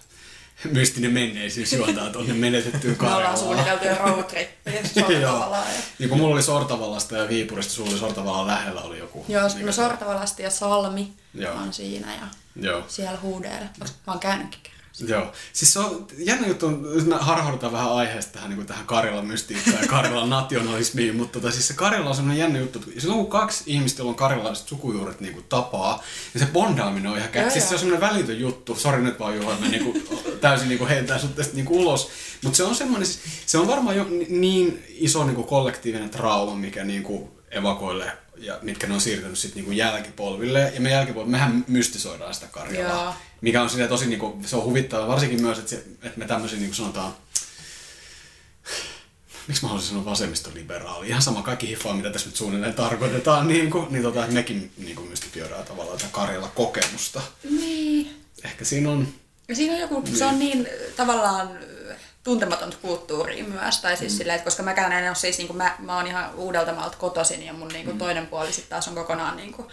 [SPEAKER 2] mystinen menneisyys juontaa tuonne menetettyyn
[SPEAKER 4] Me ollaan
[SPEAKER 2] Karjalaan.
[SPEAKER 4] suunniteltu jo roadtrippiä [LAUGHS] ja-
[SPEAKER 2] Niin kun mulla oli Sortavallasta ja Viipurista, sulla oli Sortavallan lähellä oli joku.
[SPEAKER 4] Joo, no Sortavalasti ja Salmi
[SPEAKER 2] Joo.
[SPEAKER 4] on siinä ja
[SPEAKER 2] Joo.
[SPEAKER 4] siellä huudeilla. Mä oon käynytkin.
[SPEAKER 2] Joo. Siis se on jännä juttu, harhaudutaan vähän aiheesta tähän, niin kuin tähän Karjalan mystiikkaan ja [LAUGHS] Karjalan nationalismiin, mutta tota, siis se Karjala on semmoinen jännä juttu, että silloin kun kaksi ihmistä, joilla on karjalaiset sukujuuret niin kuin tapaa, niin se bondaaminen on ihan kä-
[SPEAKER 4] Joo,
[SPEAKER 2] Siis se on semmoinen välitön juttu, sori nyt vaan Juha, mä niin kuin, [LAUGHS] täysin niin kuin heitän sut tästä niin kuin ulos, mutta se on semmoinen, siis, se on varmaan jo ni- niin iso niin kuin kollektiivinen trauma, mikä niin kuin evakoille ja mitkä ne on siirtänyt sitten niinku jälkipolville. Ja me jälkipolville, mehän mystisoidaan sitä Karjalaa.
[SPEAKER 4] Joo.
[SPEAKER 2] Mikä on silleen tosi niinku, se on huvittavaa, varsinkin myös, että, se, että me tämmöisiä niinku sanotaan, miksi mä haluaisin sanoa vasemmistoliberaali, ihan sama kaikki hiffaa, mitä tässä nyt suunnilleen tarkoitetaan, niin, kuin, niin tota, mekin niin kuin mystifioidaan tavallaan tätä Karjala kokemusta.
[SPEAKER 4] Niin.
[SPEAKER 2] Ehkä siinä on,
[SPEAKER 4] Ja siinä on joku, se on niin äh, tavallaan äh, tuntematonta kulttuuria myös, tai siis mm. silleen, että koska mäkään en ole siis, niin kuin mä, mä oon ihan Uudeltamaalta kotoisin ja mun niin kuin, mm. toinen puoli sitten taas on kokonaan niin kuin,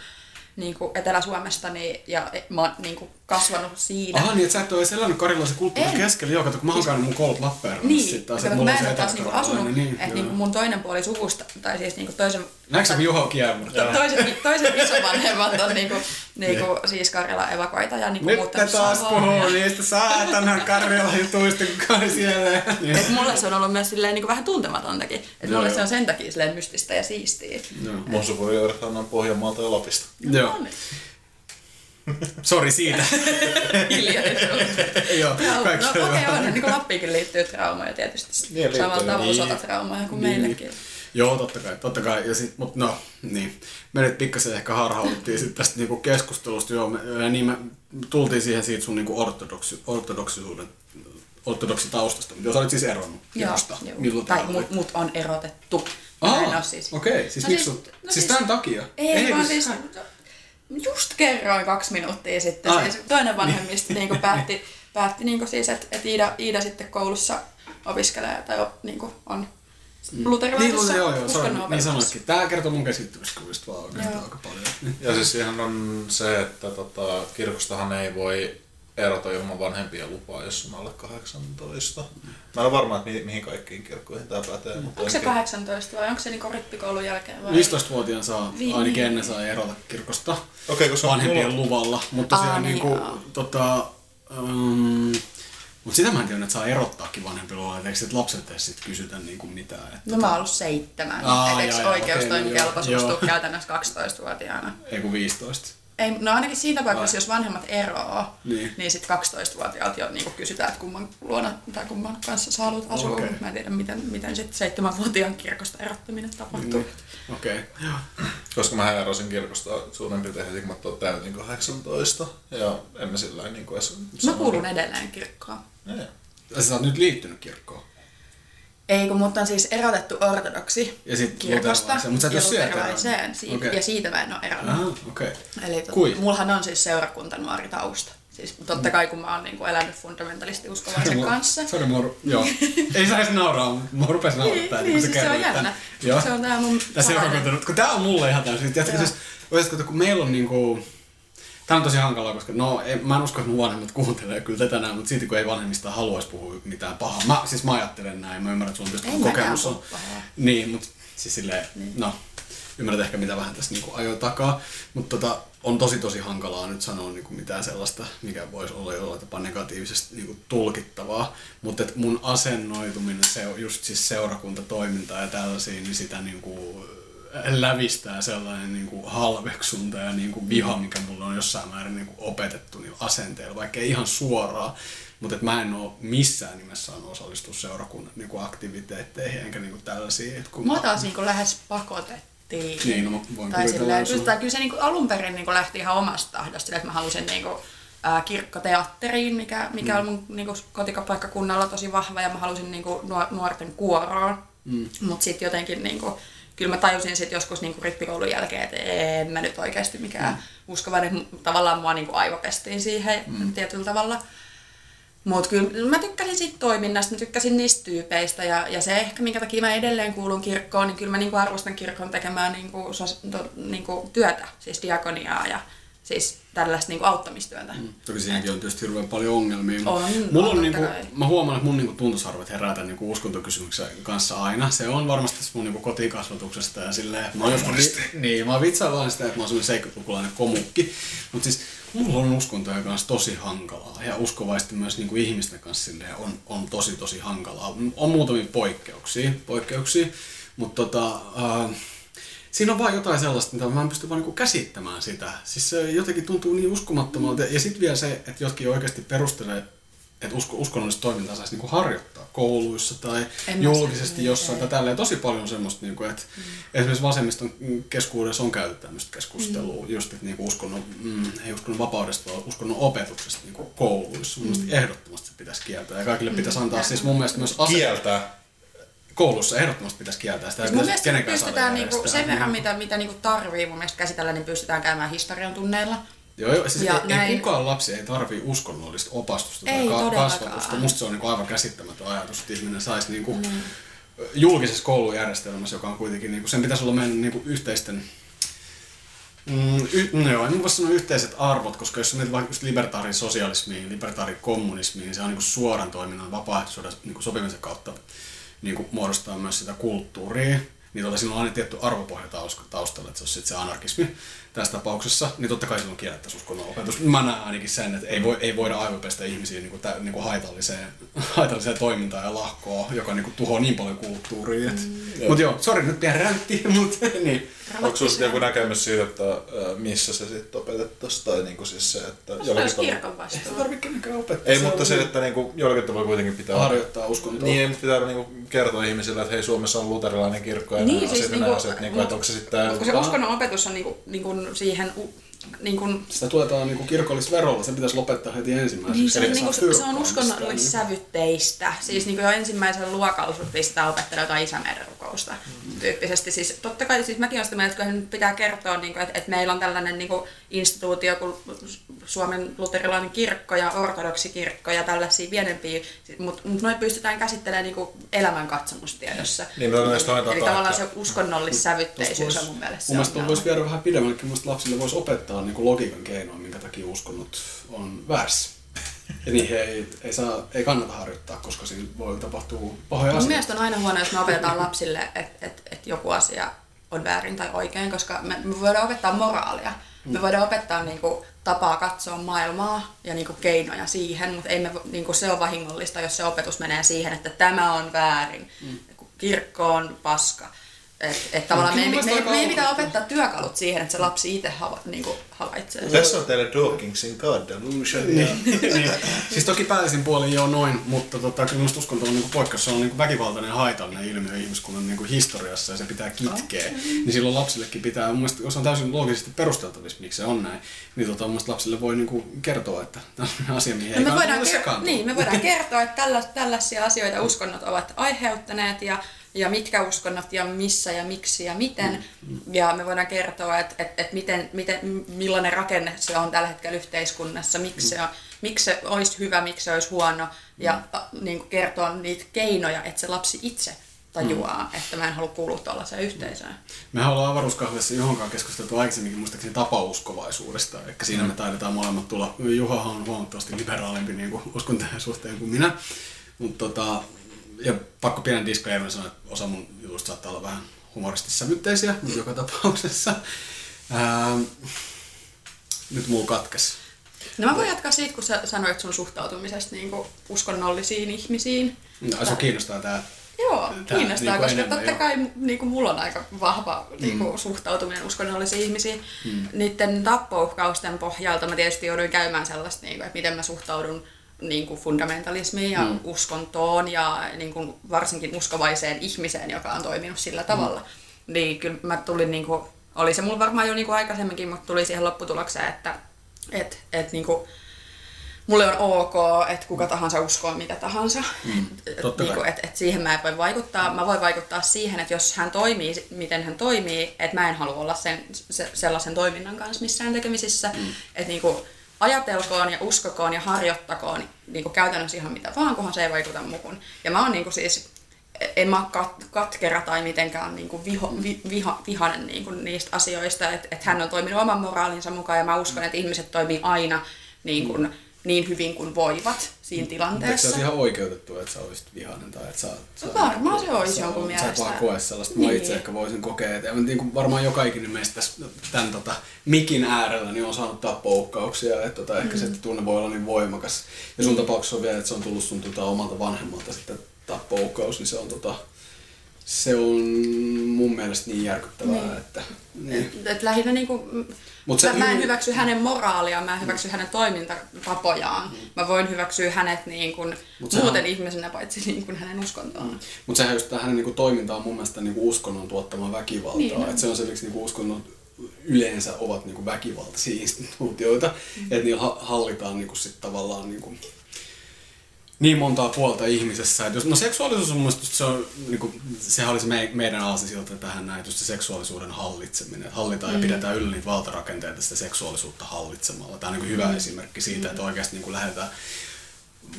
[SPEAKER 4] niin kuin Etelä-Suomesta, niin, ja mä oon niin kuin, kasvanut siinä.
[SPEAKER 2] aha niin, että sä et ole edes elänyt karjalaisen kulttuurin
[SPEAKER 4] En.
[SPEAKER 2] keskellä, joo, kato, kun mä oon käynyt mun koulut Lappeenrannassa
[SPEAKER 4] Niin,
[SPEAKER 2] sitten taas,
[SPEAKER 4] kato,
[SPEAKER 2] että mulla
[SPEAKER 4] mä
[SPEAKER 2] on
[SPEAKER 4] en
[SPEAKER 2] se
[SPEAKER 4] ole taas niinku asunut,
[SPEAKER 2] niin,
[SPEAKER 4] että niinku mun toinen puoli suvusta, tai siis niinku toisen,
[SPEAKER 2] Näetkö sä Juha kiemurta?
[SPEAKER 4] to, toiset, toiset [LAUGHS] isovanhemmat on niinku, niinku siis Karjalan evakoita ja niinku
[SPEAKER 2] Nyt
[SPEAKER 4] muuttanut
[SPEAKER 2] taas
[SPEAKER 4] Savoon.
[SPEAKER 2] puhuu niistä saatanan Karjalan jutuista, kun kai siellä. [LAUGHS]
[SPEAKER 4] Et mulle se on ollut myös silleen niinku vähän tuntematontakin. Et
[SPEAKER 2] Joo,
[SPEAKER 4] mulle se on sen takia silleen mystistä ja siistiä.
[SPEAKER 2] Joo.
[SPEAKER 3] Mun sukujuuret on Pohjanmaalta ja Lapista.
[SPEAKER 2] Joo. [LAUGHS]
[SPEAKER 4] No.
[SPEAKER 2] Sori siitä.
[SPEAKER 4] Hiljainen.
[SPEAKER 2] Joo,
[SPEAKER 4] No
[SPEAKER 2] kaikki
[SPEAKER 4] okei,
[SPEAKER 2] on
[SPEAKER 4] okay, on. Niin Lappiinkin liittyy traumoja tietysti.
[SPEAKER 3] Niin, liittyy.
[SPEAKER 4] Samalla tavalla
[SPEAKER 2] Niin.
[SPEAKER 4] sotatraumoja kuin
[SPEAKER 2] Niin.
[SPEAKER 4] meillekin.
[SPEAKER 2] Joo, totta kai, totta kai. Ja sit, mut no, niin. Me nyt pikkasen ehkä harhauduttiin sit tästä niinku keskustelusta. Joo, me, ja niin me tultiin siihen siitä sun niinku ortodoksi, ortodoksisuuden ortodoksitaustasta. Mutta jos olit siis eronnut
[SPEAKER 4] joo.
[SPEAKER 2] Milloin
[SPEAKER 4] Tai mut, mut on erotettu.
[SPEAKER 2] Aa,
[SPEAKER 4] oo siis.
[SPEAKER 2] okei. Siis
[SPEAKER 4] No
[SPEAKER 2] miksi
[SPEAKER 4] siis- no
[SPEAKER 2] siis
[SPEAKER 4] siis-
[SPEAKER 2] tämän takia?
[SPEAKER 4] Ei,
[SPEAKER 2] Eikö
[SPEAKER 4] vaan
[SPEAKER 2] se-
[SPEAKER 4] siis just kerroin kaksi minuuttia sitten.
[SPEAKER 2] Ai.
[SPEAKER 4] Siis toinen vanhemmista niin. päätti, päätti niin siis, että et Iida, Iida sitten koulussa opiskelee tai o, niin on luterilaisessa
[SPEAKER 2] Niin, joo, joo, sorry, niin sanoitkin. Tää kertoo mun käsityskuvista vaan oikeastaan aika paljon.
[SPEAKER 3] Ja siis siihen on se, että tota, kirkostahan ei voi erota ilman vanhempien lupaa, jos on alle 18. Mä en ole varma, että mi- mihin kaikkiin kirkkoihin tämä pätee. Mutta
[SPEAKER 4] Onko se
[SPEAKER 3] ainakin-
[SPEAKER 4] 18 vai onko se niinku rippikoulun jälkeen vai?
[SPEAKER 2] 15-vuotiaan saa,
[SPEAKER 4] Vi-
[SPEAKER 2] ainakin
[SPEAKER 4] niin.
[SPEAKER 2] ennen saa erota kirkosta
[SPEAKER 3] Okei, koska
[SPEAKER 2] vanhempien
[SPEAKER 3] mulla-
[SPEAKER 2] luvalla. Mutta
[SPEAKER 4] Aa, niin,
[SPEAKER 2] niinku,
[SPEAKER 4] joo.
[SPEAKER 2] tota, um, mutta sitä mä en tiedä, että saa erottaakin vanhempien luvalla. Eikö sit lapset edes sit kysytä niinku mitään? Että,
[SPEAKER 4] No mä oon ollut seitsemän. Et eikö oikeustoimikelpoisuus tuu käytännössä 12-vuotiaana?
[SPEAKER 2] Ei kun 15.
[SPEAKER 4] Ei, no ainakin siinä tapauksessa, jos vanhemmat eroaa,
[SPEAKER 2] Niin.
[SPEAKER 4] niin, niin sitten 12-vuotiaalta jo niin kysytään, että kumman luona tai kumman kanssa sä haluat asua. Okay. Mä en tiedä, miten, miten sitten 7-vuotiaan kirkosta erottaminen tapahtuu.
[SPEAKER 2] Niin. Okei. Okay.
[SPEAKER 3] Koska mä erosin kirkosta suurin piirtein heti, kun mä tuon täytin 18. Ja en mä sillä niin kuin edes...
[SPEAKER 4] Mä kuulun edelleen kirkkoon.
[SPEAKER 3] Ei.
[SPEAKER 2] Ja sä oot nyt liittynyt kirkkoon.
[SPEAKER 4] Ei, kun mut on siis erotettu ortodoksi
[SPEAKER 2] Ja sit
[SPEAKER 4] kirkosta
[SPEAKER 2] luterilaiseen, mut sä et
[SPEAKER 4] ja luterilaiseen. Siitä,
[SPEAKER 2] Okei.
[SPEAKER 4] Ja siitä mä en ole eronnut.
[SPEAKER 2] Aha. Okay.
[SPEAKER 4] Eli tot,
[SPEAKER 2] Kui?
[SPEAKER 4] mullahan on siis seurakuntanuori tausta. Siis totta kai kun mä oon niinku elänyt fundamentalisti uskovaisen kanssa.
[SPEAKER 2] Sori, mua, joo. [LAUGHS] Ei saisi nauraa, mutta mua rupesi naurattaa,
[SPEAKER 4] Niin,
[SPEAKER 2] kun
[SPEAKER 4] niin,
[SPEAKER 2] sä
[SPEAKER 4] siis se on jännä.
[SPEAKER 2] Joo.
[SPEAKER 4] Se on tää mun
[SPEAKER 2] Tässä
[SPEAKER 4] salainen-
[SPEAKER 2] on kun tää on mulle ihan täysin. Tiedätkö, siis, kun meillä on niinku, Tämä on tosi hankalaa, koska no, en, mä en usko, että mun vanhemmat kuuntelee kyllä tätä näin, mutta silti kun ei vanhemmista haluaisi puhua mitään pahaa. Mä, siis mä ajattelen näin, mä ymmärrän, että sulla tietysti
[SPEAKER 4] mäkään
[SPEAKER 2] kokemus on.
[SPEAKER 4] pahaa.
[SPEAKER 2] Niin, mutta siis silleen, niin. no, ymmärrät ehkä mitä vähän tässä niinku ajoi takaa, mutta tota, on tosi tosi hankalaa nyt sanoa niinku mitään sellaista, mikä voisi olla jollain tapaa negatiivisesti niinku tulkittavaa, mutta mun asennoituminen, se on just siis seurakuntatoimintaa ja tällaisia, niin sitä niinku lävistää sellainen niin kuin halveksunta ja niin kuin viha, mikä mulle on jossain määrin niin kuin opetettu niin asenteella, vaikka ei ihan suoraan, mutta mä en ole missään nimessä saanut osallistua seurakunnan niin kuin aktiviteetteihin enkä niin kuin tällaisiin. Et kun
[SPEAKER 4] Mua taas niinku lähes pakotettiin.
[SPEAKER 2] Niin, no, mä voin
[SPEAKER 4] tai silleen, kyllä,
[SPEAKER 2] on-
[SPEAKER 4] tai kyllä se niinku alun perin niinku lähti ihan omasta tahdosta, että mä halusin niinku, ää, kirkkoteatteriin, mikä, mikä mm. on mun niinku, kotikapaikkakunnalla tosi vahva, ja mä halusin niinku, nuor- nuorten kuoroon. Mm. Mutta sitten jotenkin niinku, kyllä mä tajusin sit joskus niinku rippikoulun jälkeen, että en mä nyt oikeasti mikään mm. uskovainen, että tavallaan mua niinku aivopestiin siihen mm. tietyllä tavalla. Mutta kyllä mä tykkäsin siitä toiminnasta, mä tykkäsin niistä tyypeistä ja, ja se ehkä minkä takia mä edelleen kuulun kirkkoon, niin kyllä mä niinku arvostan kirkon tekemään niinku, sos, to, niinku työtä, siis diakoniaa ja siis tällaista niinku auttamistyötä. Mm.
[SPEAKER 2] Toki siinäkin on tietysti hirveän paljon ongelmia.
[SPEAKER 4] On,
[SPEAKER 2] Mulla
[SPEAKER 4] on
[SPEAKER 2] on, niinku,
[SPEAKER 4] kai.
[SPEAKER 2] mä huomaan, että mun niinku tuntosarvet herää tämän niinku uskontokysymyksen kanssa aina. Se on varmasti mun niinku kotikasvatuksesta ja silleen, että mä oon joskus, vi- niin, mä vitsaillaan aina sitä, että mä oon semmoinen seikkapukulainen komukki. Mutta siis mulla on uskontojen kanssa tosi hankalaa ja uskovaisesti myös niinku ihmisten kanssa silleen on, on tosi tosi hankalaa. On muutamia poikkeuksia, poikkeuksia mutta tota, äh, siinä on vaan jotain sellaista, mitä mä en pysty vaan niinku käsittämään sitä. Siis se jotenkin tuntuu niin uskomattomalta. Ja sitten vielä se, että jotkin oikeasti perustelee, että usko, uskonnollista toimintaa saisi niinku harjoittaa kouluissa tai
[SPEAKER 4] En
[SPEAKER 2] julkisesti
[SPEAKER 4] sen-
[SPEAKER 2] jossain. Tai tälleen tosi paljon on semmoista, niinku, että mm. esimerkiksi vasemmiston keskuudessa on käyty tämmöistä keskustelua, mm. just että niinku uskonnon, mm, ei uskonnon vapaudesta, vaan uskonnon opetuksesta niinku kouluissa. Mun mielestä ehdottomasti se pitäisi kieltää. Ja kaikille pitäisi antaa siis mun mielestä myös ase-
[SPEAKER 3] Kieltää.
[SPEAKER 2] Koulussa ehdottomasti pitäisi kieltää sitä.
[SPEAKER 4] Siis mun mielestä pystytään niinku, sen verran, mitä, mitä niinku tarvii mun mielestä käsitellä, niin pystytään käymään historian tunneilla.
[SPEAKER 2] Joo, joo siis
[SPEAKER 4] Ja
[SPEAKER 2] ei,
[SPEAKER 4] näin-
[SPEAKER 2] kukaan lapsi ei tarvii uskonnollista opastusta
[SPEAKER 4] Ei
[SPEAKER 2] tai ka- kasvatusta. Musta se on niinku aivan käsittämätön ajatus, että ihminen saisi niinku mm. julkisessa koulujärjestelmässä, joka on kuitenkin, niinku, sen pitäisi olla meidän niinku yhteisten Mm, y, no joo, en voi sanoa yhteiset arvot, koska jos mietit vaikka just libertaarisosialismiin, libertaarikommunismiin, se on niin suoran toiminnan vapaaehtoisuuden niin sopimisen kautta niin muodostaa myös sitä kulttuuria. Niin tota, siinä on aina tietty arvopohja taus- taustalla, että se on sit se anarkismi tässä tapauksessa, niin totta kai silloin kiellettäisiin uskonnon opetus. Mä näen ainakin sen, että ei, voi, ei voida aivopestä ihmisiä niin kuin, tä, niin kuin haitalliseen, haitalliseen toimintaan ja lahkoon, joka niin kuin, tuhoaa niin paljon kulttuuria. Mm. Mutta joo, sori nyt pieni räntti, [LAUGHS] mutta niin.
[SPEAKER 3] Onko sinulla joku näkemys siitä, että ä, missä se sitten opetettaisiin? Tai niinku siis se, että
[SPEAKER 4] Se olisi
[SPEAKER 3] tavalla-
[SPEAKER 4] kirkon
[SPEAKER 2] Ei
[SPEAKER 4] vastuu.
[SPEAKER 2] sitä tarvitse kenenkään opettaa.
[SPEAKER 3] Ei, mutta
[SPEAKER 2] on
[SPEAKER 3] se,
[SPEAKER 2] niin-
[SPEAKER 3] että niinku jollakin tavalla kuitenkin pitää...
[SPEAKER 2] harjoittaa uskontoa.
[SPEAKER 3] Niin, mutta pitää niinku kertoa ihmisille, että hei, Suomessa on luterilainen kirkko ja
[SPEAKER 4] Niin,
[SPEAKER 3] nämä
[SPEAKER 4] siis
[SPEAKER 3] asiat, ja
[SPEAKER 4] niinku-
[SPEAKER 3] nämä asiat, niinku, että onko se sitten...
[SPEAKER 4] Koska se uskonnon opetus on niinku, siihen u, niinku,
[SPEAKER 2] Sitä tuetaan niinku kirkollisverolla, se pitäisi lopettaa heti ensimmäiseksi.
[SPEAKER 4] Niin, se on,
[SPEAKER 2] Eli
[SPEAKER 4] niinku,
[SPEAKER 2] saa
[SPEAKER 4] se on uskonnollissävytteistä. Siis niinku jo ensimmäisellä luokalla sut pistetään opettelemaan jotain isämeiden rukousta
[SPEAKER 2] Mm.
[SPEAKER 4] tyyppisesti. Siis totta kai siis mäkin olen sitä mieltä, että pitää kertoa, niinku, että, että meillä on tällainen niinku, instituutio kuin Suomen luterilainen kirkko ja ortodoksi kirkko ja tällaisia pienempiä, mutta mut noin pystytään käsittelemään niinku, elämän katsomustiedossa.
[SPEAKER 3] Niin, mutta näistä hoidetaan
[SPEAKER 4] Eli tavallaan se uskonnollissävytteisyys on mun mielestä
[SPEAKER 2] Mun mielestä voisi viedä vähän pidemmällekin, mun mielestä lapsille voisi opettaa niin logiikan keinoin, minkä takia uskonnot on väärässä. [LAUGHS] Ja niihin ei, ei, saa, ei kannata harjoittaa, koska siinä voi tapahtua pahoja
[SPEAKER 4] Mun
[SPEAKER 2] asioita.
[SPEAKER 4] mielestä on aina huono, jos me opetetaan lapsille, että et, et joku asia on väärin tai oikein, koska me, me voidaan opettaa moraalia. Me voidaan opettaa niinku, tapaa katsoa maailmaa ja niinku, keinoja siihen, mutta ei me, vo- niinku, se on vahingollista, jos se opetus menee siihen, että tämä on väärin, mm. kirkko on paska. Et, et tavallaan
[SPEAKER 2] mun
[SPEAKER 4] meidän,
[SPEAKER 2] mielestä
[SPEAKER 4] meidän
[SPEAKER 2] aika
[SPEAKER 4] pitää opettaa työkalut siihen, että se lapsi itse hava, niinku, havaitsee.
[SPEAKER 3] Tässä on teille Dawkingsin God Delusion.
[SPEAKER 2] niin, niin. Siis toki päällisin puolin joo noin, mutta tota, kyllä minusta uskonto on niinku poikkeus. Se on niinku väkivaltainen ja haitallinen ilmiö ihmiskunnan niinku historiassa ja se pitää kitkeä. Niin silloin lapsillekin pitää, mun mielestä, jos on täysin loogisesti perusteltavissa, miksi se on näin, niin tota, mun lapsille voi niinku kertoa, että tämä on asia, mihin ei
[SPEAKER 4] No me,
[SPEAKER 2] kannata
[SPEAKER 4] voidaan, ker- niin, me voidaan kertoa, että tällä, tällaisia asioita uskonnot ovat aiheuttaneet ja, ja mitkä uskonnot ja missä ja miksi ja miten. Ja me voidaan kertoa, että, että, että miten, miten, millainen rakenne se on tällä hetkellä yhteiskunnassa, miksi se, on, miksi se olisi hyvä, miksi se olisi huono. Ja a, niin kuin kertoa niitä keinoja, että se lapsi itse tajuaa, mm. että mä en halua kuulua tuollaiseen yhteisöön.
[SPEAKER 2] Mehän ollaan avaruuskahvissa johonkaan keskusteltu aikaisemminkin muistaakseni tapauskovaisuudesta. Eli siinä me taidetaan molemmat tulla. Juhahan on huomattavasti liberaalimpi niin kuin uskontojen suhteen kuin minä. Mutta tota, ja pakko pienen disclaimer sanoa, että osa mun jutusta saattaa olla vähän humoristisesti sävytteisiä, mutta joka tapauksessa. Ää, nyt muu katkes.
[SPEAKER 4] No mä voin jatkaa siitä, kun sä sanoit sun suhtautumisesta niin uskonnollisiin ihmisiin.
[SPEAKER 2] No, se kiinnostaa tää.
[SPEAKER 4] Joo,
[SPEAKER 2] Tää
[SPEAKER 4] kiinnostaa,
[SPEAKER 2] niinku
[SPEAKER 4] koska
[SPEAKER 2] enemmän,
[SPEAKER 4] totta
[SPEAKER 2] joo.
[SPEAKER 4] kai niin kuin mulla on aika vahva niin kuin, suhtautuminen uskonnollisiin ihmisiin. Mm. Niiden tappouhkausten pohjalta mä tietysti jouduin käymään sellaista, niin kuin, että miten mä suhtaudun niin kuin fundamentalismiin ja mm. uskontoon ja niin kuin, varsinkin uskovaiseen ihmiseen, joka on toiminut sillä tavalla. Mm. Niin kyllä mä tulin, niin kuin, oli se mulla varmaan jo niin kuin aikaisemminkin, mutta tuli siihen lopputulokseen, että et, et, niin kuin, mulle on ok, että kuka tahansa uskoo mitä tahansa. Mm,
[SPEAKER 2] totta
[SPEAKER 4] niin kuin, et, et siihen mä en voi vaikuttaa. Mä voin vaikuttaa siihen, että jos hän toimii, miten hän toimii, että mä en halua olla sen, se, sellaisen toiminnan kanssa missään tekemisissä. Mm. Että niin kuin, ajatelkoon ja uskokoon ja harjoittakoon niin kuin käytännössä ihan mitä vaan, kunhan se ei vaikuta muhun. Ja mä oon niin kuin siis, en mä kat, katkera tai mitenkään niin kuin viho, vi, viha, vihanen niin kuin niistä asioista, että et hän on toiminut oman moraalinsa mukaan ja mä uskon, että ihmiset toimii aina niin, kuin, niin hyvin kuin voivat siinä
[SPEAKER 2] Eikö se
[SPEAKER 4] tilanteessa.
[SPEAKER 2] ihan oikeutettu, että sä olisit vihainen tai että sä, sä
[SPEAKER 4] Varmaan se olisi
[SPEAKER 2] sä-
[SPEAKER 4] jonkun
[SPEAKER 2] Sä et
[SPEAKER 4] mielestä.
[SPEAKER 2] vaan koe sellaista. Mä
[SPEAKER 4] Niin.
[SPEAKER 2] itse ehkä voisin kokea, että niin kuin varmaan joka ikinen meistä tässä, tämän tota, mikin äärellä niin on saanut tappoukkauksia, että tota, ehkä
[SPEAKER 4] Mm.
[SPEAKER 2] se tunne voi olla niin voimakas. Ja sun tapauksessa on vielä, että se on tullut sun tota, omalta vanhemmalta sitten tappoukkaus, niin se on tota, se on mun mielestä niin järkyttävää,
[SPEAKER 4] Niin.
[SPEAKER 2] että niin.
[SPEAKER 4] Et, et lähinnä niinku,
[SPEAKER 2] Mut se
[SPEAKER 4] mä, mä en hyväksy hänen moraaliaan, mä en hyväksy hänen toimintatapojaan. Mä voin hyväksyä hänet niin kuin
[SPEAKER 2] Mut sehän
[SPEAKER 4] muuten
[SPEAKER 2] on-
[SPEAKER 4] ihmisenä paitsi niin kuin hänen uskontoaan.
[SPEAKER 2] Mutta sehän just tää hänen niinku toiminta on mun mielestä niinku uskonnon tuottamaa väkivaltaa.
[SPEAKER 4] Niin.
[SPEAKER 2] Niin, et se on se, miksi niinku uskonnot yleensä ovat niinku väkivaltaisia instituutioita. Mm. Että niillä ha- hallitaan niinku sit tavallaan niinku niin montaa puolta ihmisessä. Et jos, no seksuaalisuus on mun mielestä se on, niinku, sehän oli se me, meidän aasisilta tähän näin, just se seksuaalisuuden hallitseminen. Et hallitaan mm. ja pidetään yllä niitä valtarakenteita sitä seksuaalisuutta hallitsemalla. Tämä on niinku hyvä mm. esimerkki siitä, että oikeasti niinku lähdetään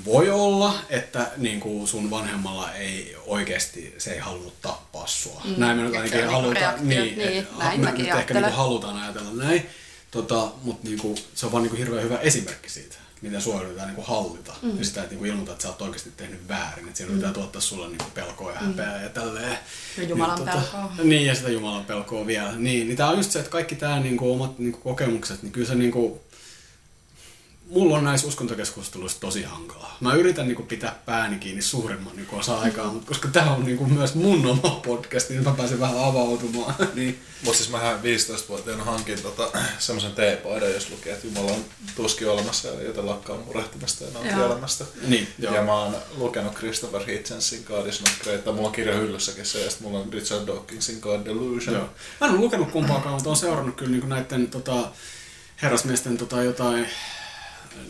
[SPEAKER 2] voi olla, että niin kuin sun vanhemmalla ei oikeasti, se ei halunnut tappaa sua. Mm. Näin me nyt ainakin
[SPEAKER 4] niinku
[SPEAKER 2] halutaan, niin,
[SPEAKER 4] niin,
[SPEAKER 2] et-
[SPEAKER 4] näin
[SPEAKER 2] me nyt ehkä niin kuin halutaan ajatella näin, tota, mutta niin kuin, se on vaan niin kuin hirveän hyvä esimerkki siitä, miten sua yritetään niin kuin hallita. Mm. Ja sitä, että niin kuin ilmoittaa, että sä oot oikeasti tehnyt väärin, että siinä yritetään tuottaa sulle niin pelkoa ja häpeää ja tälleen.
[SPEAKER 4] Mm. Ja Jumalan
[SPEAKER 2] Niin,
[SPEAKER 4] pelkoa.
[SPEAKER 2] Niin, ja sitä Jumalan pelkoa vielä. Niin, niin tää on just se, että kaikki tää niin kuin, omat niin kuin, kokemukset, niin kyllä se niin kuin, mulla on näissä uskontokeskusteluissa tosi hankalaa. Mä yritän niinku pitää pääni kiinni suurimman niinku osa aikaa, mutta koska tää on niinku myös mun oma podcast, niin mä pääsen vähän avautumaan. [LAUGHS] niin.
[SPEAKER 3] Mutta siis mähän 15-vuotiaana hankin tota, [CLEARS THROAT] semmoisen teepaidan, jos lukee, että Jumala on tuskin olemassa ja joten lakkaa murehtimasta ja
[SPEAKER 4] Joo.
[SPEAKER 3] elämästä.
[SPEAKER 2] Niin, joo.
[SPEAKER 3] Ja mä oon lukenut Christopher Hitchensin God is not great, tai mulla on kirja hyllyssäkin se, ja sitten mulla on Richard Dawkinsin God Delusion.
[SPEAKER 2] Joo. Mä en ole lukenut kumpaakaan, mutta oon seurannut kyllä niinku näiden tota, herrasmiesten tota, jotain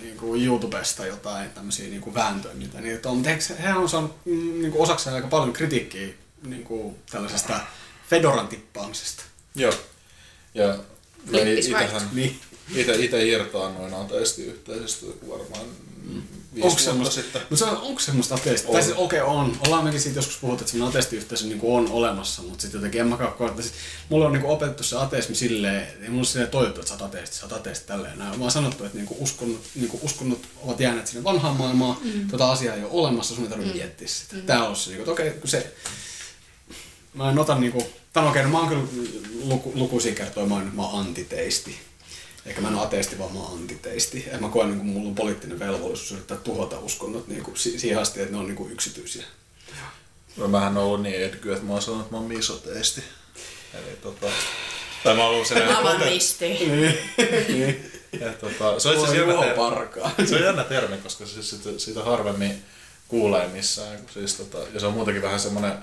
[SPEAKER 2] niinku YouTubesta jotain tämmöisiä niinku vääntöjä, mitä niitä on. Mutta he- on saanut mm, niinku osakseen aika paljon kritiikkiä niinku tällaisesta Fedoran tippaamisesta.
[SPEAKER 3] Joo. Ja
[SPEAKER 4] Flippis
[SPEAKER 3] itähän,
[SPEAKER 2] Niin.
[SPEAKER 3] ite, ite irtaannuin ateistiyhteisöstä varmaan viisi
[SPEAKER 2] Onko semmoista,
[SPEAKER 3] sitten.
[SPEAKER 2] mutta se on, onko semmoista ateisti?
[SPEAKER 3] On.
[SPEAKER 2] Tai siis okei okay, on. Ollaan mekin siitä joskus puhuttu, että semmoinen ateistiyhteisö niin on olemassa, mutta sitten jotenkin en mäkään koe, että siis, mulle on niin opetettu se ateismi silleen, ei mulle silleen toivottu, että sä oot ateisti, sä oot ateisti tälleen näin. Vaan sanottu, että niin uskonnot, niin uskonnot ovat jääneet sinne vanhaan maailmaan, mm. tota asiaa ei ole olemassa, sun ei tarvitse mm. miettiä sitä. Mm. Tää on se, niin kuin, että okei, okay, kun se, mä en ota niinku, tai no okei, no mä oon kyllä luku, lukuisia kertoja, mä oon, mä oon antiteisti. Eikä mä en ole ateisti, vaan mä oon antiteisti. Ja mä koen, niin kuin mulla on poliittinen velvollisuus yrittää tuhota uskonnot niin kuin, si- siihen asti, että ne on niin kuin yksityisiä.
[SPEAKER 3] No, mähän on ollut niin edgy, että mä oon sanonut, että mä oon misoteisti. Eli tota... Tai mä oon ollut sellainen...
[SPEAKER 4] Avanisti.
[SPEAKER 3] että, [LAUGHS] tota, se on itse jännä,
[SPEAKER 2] Juho
[SPEAKER 3] ter-
[SPEAKER 2] Parkaa.
[SPEAKER 3] se on jännä termi, koska siis sitä, sitä harvemmin kuulee missään. kun Siis, tota, ja se on muutenkin vähän semmoinen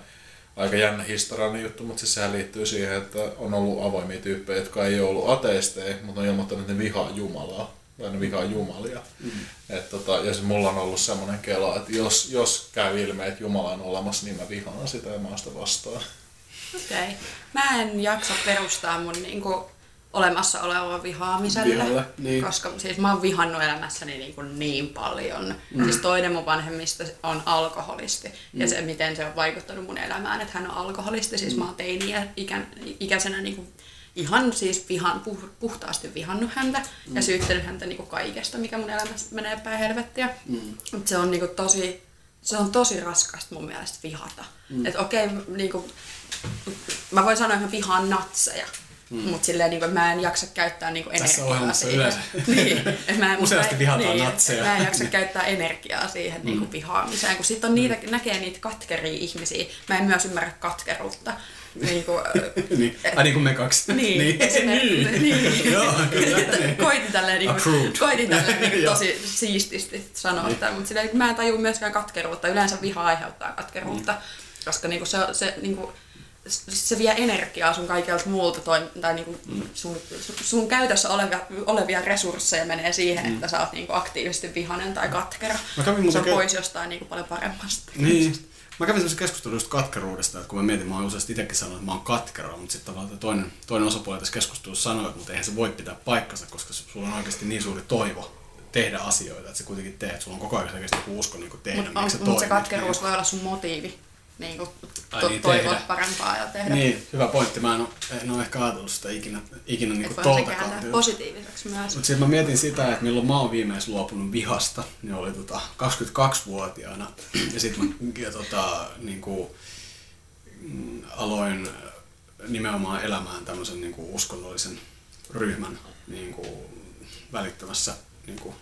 [SPEAKER 3] aika jännä historiallinen juttu, mutta siis sehän liittyy siihen, että on ollut avoimia tyyppejä, jotka ei ole ollut ateisteja, mutta on ilmoittanut, että ne vihaa Jumalaa. Tai ne vihaa Jumalia. Mm. Et, tota, ja se mulla on ollut semmoinen kela, että jos, jos käy ilme, että Jumala on olemassa, niin mä vihaan sitä ja mä sitä vastaan.
[SPEAKER 4] Okei. Okay. Mä en jaksa perustaa mun niinku olemassa oleva vihaamiselle.
[SPEAKER 2] Vihalle, niin.
[SPEAKER 4] Koska siis mä oon vihannut elämässäni niin, kuin niin paljon. Mm. Siis toinen mun vanhemmista on alkoholisti. Mm. Ja se, miten se on vaikuttanut mun elämään, että hän on alkoholisti. Siis mm. mä oon teiniä ikän, ikäisenä niin kuin ihan siis vihan, puh, puhtaasti vihannut häntä mm. ja syyttänyt häntä niin kuin kaikesta, mikä mun elämässä menee päin helvettiä. Mm. Mutta se on niin kuin tosi, se on tosi raskasta mun mielestä vihata. Mm. Että okei, okay, niin kuin, mä voin sanoa, että mä vihaan natseja. Mm. Mutta silleen niin kuin, mä en jaksa käyttää niin kuin
[SPEAKER 2] Tässä
[SPEAKER 4] energiaa
[SPEAKER 2] ohjelmassa
[SPEAKER 4] siihen.
[SPEAKER 2] yleensä. [LAUGHS]
[SPEAKER 4] niin, et mä en, [LAUGHS]
[SPEAKER 2] Useasti
[SPEAKER 4] mä-
[SPEAKER 2] vihataan
[SPEAKER 4] niin,
[SPEAKER 2] natseja.
[SPEAKER 4] Mä en jaksa käyttää energiaa siihen mm. niin kuin vihaamiseen, kun sitten on niitä, näkee niitä katkeria ihmisiä. Mä en myös ymmärrä katkeruutta. [LAUGHS] Niin kuin,
[SPEAKER 2] niin. Ai niin kuin me kaksi.
[SPEAKER 4] niin,
[SPEAKER 2] niin.
[SPEAKER 4] esimerkiksi. niin.
[SPEAKER 2] Joo, kyllä.
[SPEAKER 4] Että koitin tälleen, niin kuin, koitin tälleen niin kuin, tosi siististi sanoa niin. tämän, mutta silleen, mä en tajua myöskään katkeruutta. Yleensä viha aiheuttaa katkeruutta,
[SPEAKER 2] Mm.
[SPEAKER 4] koska niin kuin, se, se, niin kuin, se vie energiaa sun kaikelta muulta toi, tai niinku
[SPEAKER 2] Mm.
[SPEAKER 4] sun, sun käytössä olevia, olevia resursseja menee siihen, että sä oot niinku aktiivisesti vihanen tai katkera.
[SPEAKER 2] Mä kävin
[SPEAKER 4] se on
[SPEAKER 2] ke-
[SPEAKER 4] pois jostain niinku paljon paremmasta.
[SPEAKER 2] Niin. Mä kävin semmoisen keskustelun just katkeruudesta, että kun mä mietin, mä oon useasti itsekin sanonut, että mä oon katkera, mutta sitten tavallaan toinen, toinen osapuoli tässä keskustelussa sanoi, että mutta eihän se voi pitää paikkansa, koska sulla on oikeasti niin suuri toivo tehdä asioita, että sä kuitenkin teet, sulla on koko ajan oikeasti usko niin tehdä,
[SPEAKER 4] Mutta
[SPEAKER 2] miksi sä
[SPEAKER 4] mut se katkeruus voi olla sun motiivi niin kuin to,
[SPEAKER 2] niin,
[SPEAKER 4] toivoa
[SPEAKER 2] tehdä.
[SPEAKER 4] parempaa ja tehdä.
[SPEAKER 2] Niin, hyvä pointti. Mä en ole, en ole ehkä ajatellut sitä ikinä, ikinä niin
[SPEAKER 4] Et
[SPEAKER 2] kuin
[SPEAKER 4] voi se
[SPEAKER 2] tuolta kantilta.
[SPEAKER 4] positiiviseksi myös.
[SPEAKER 2] Mutta sitten mä mietin sitä, että milloin mä oon viimeis luopunut vihasta, niin oli tota 22-vuotiaana. Ja sitten mä ja tota, niin kuin, mm, aloin nimenomaan elämään tämmöisen niin kuin uskonnollisen ryhmän niin kuin, välittämässä niin kuin,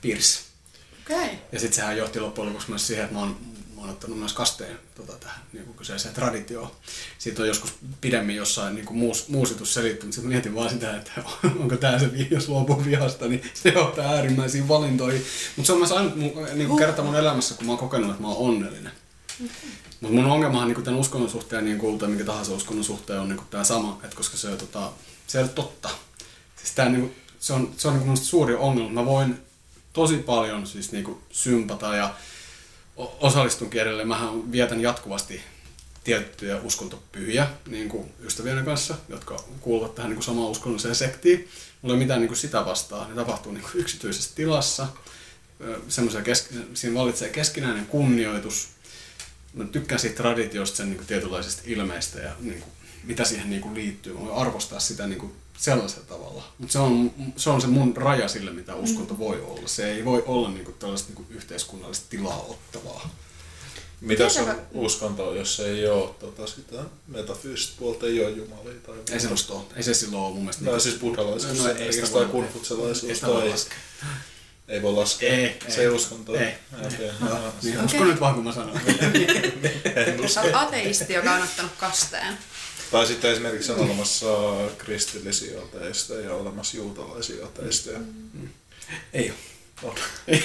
[SPEAKER 2] piirissä.
[SPEAKER 4] Okei. Okay.
[SPEAKER 2] Ja sitten sehän johti loppujen lopuksi myös siihen, että mä oon, mä oon ottanut myös kasteen tota, tähän niin kuin kyseiseen traditioon. Siitä on joskus pidemmin jossain niin kuin muus, muusitus selitty, mutta sitten mietin vaan sitä, että [LAUGHS] onko tämä se, jos luopuu vihasta, niin [LAUGHS] se johtaa äärimmäisiin valintoihin. Mutta se on myös ainut mun, niin kuin kerta mun elämässä, kun mä oon kokenut, että mä oon onnellinen. Mutta mun ongelmahan niin tämän uskonnon suhteen niin kuin, tai minkä tahansa uskonnon suhteen on niin tämä sama, että koska se, tota, se ei ole totta. Siis tää, niin kuin, se on, se on niin kuin suuri ongelma. Mä voin tosi paljon siis niin kuin sympata ja o- osallistunkin edelleen. Mähän vietän jatkuvasti tiettyjä uskontopyhiä niin kuin ystävien kanssa, jotka kuuluvat tähän niin kuin samaan uskonnolliseen sektiin. Mulla ei mitään niin kuin sitä vastaan. Ne tapahtuu niin kuin yksityisessä tilassa. Ö, semmoisia kesk- siinä vallitsee keskinäinen kunnioitus. Mä tykkään siitä traditiosta, sen niin kuin tietynlaisista ilmeistä ja niin kuin, mitä siihen niin kuin liittyy. Mä voin arvostaa sitä niin kuin sellaisella tavalla. Mutta se on, se on se mun raja sille, mitä uskonto voi olla. Se ei voi olla niin kuin tällaista niin kuin yhteiskunnallista tilaa ottavaa.
[SPEAKER 3] Mitäs on
[SPEAKER 4] Tietäkö-
[SPEAKER 3] uskonto, jos se ei ole tota, sitä metafyysistä puolta, ei ole jumalia tai muuta?
[SPEAKER 2] Ei semmoista ole. Ei se silloin ole mun mielestä.
[SPEAKER 3] Tai
[SPEAKER 2] niin
[SPEAKER 3] siis buddhalaisuus
[SPEAKER 2] No, ei
[SPEAKER 3] esimerkiksi
[SPEAKER 2] sitä
[SPEAKER 3] tai
[SPEAKER 2] voi-
[SPEAKER 3] kunfutselaisuus
[SPEAKER 2] ei sitä voi laskea.
[SPEAKER 3] ei voi laskea.
[SPEAKER 2] Ei,
[SPEAKER 3] se
[SPEAKER 2] ei.
[SPEAKER 3] ei uskonto.
[SPEAKER 2] Ei.
[SPEAKER 3] Okei.
[SPEAKER 2] Joo,
[SPEAKER 3] Joo.
[SPEAKER 2] niin. Usko nyt vaan, kun mä sanon. [LAUGHS]
[SPEAKER 4] Sä oot ateisti, joka on ottanut kasteen.
[SPEAKER 3] Tai sitten esimerkiksi on olemassa kristillisiä ateisteja ja olemassa juutalaisia ateisteja.
[SPEAKER 2] ei ole.
[SPEAKER 3] On. [LAUGHS]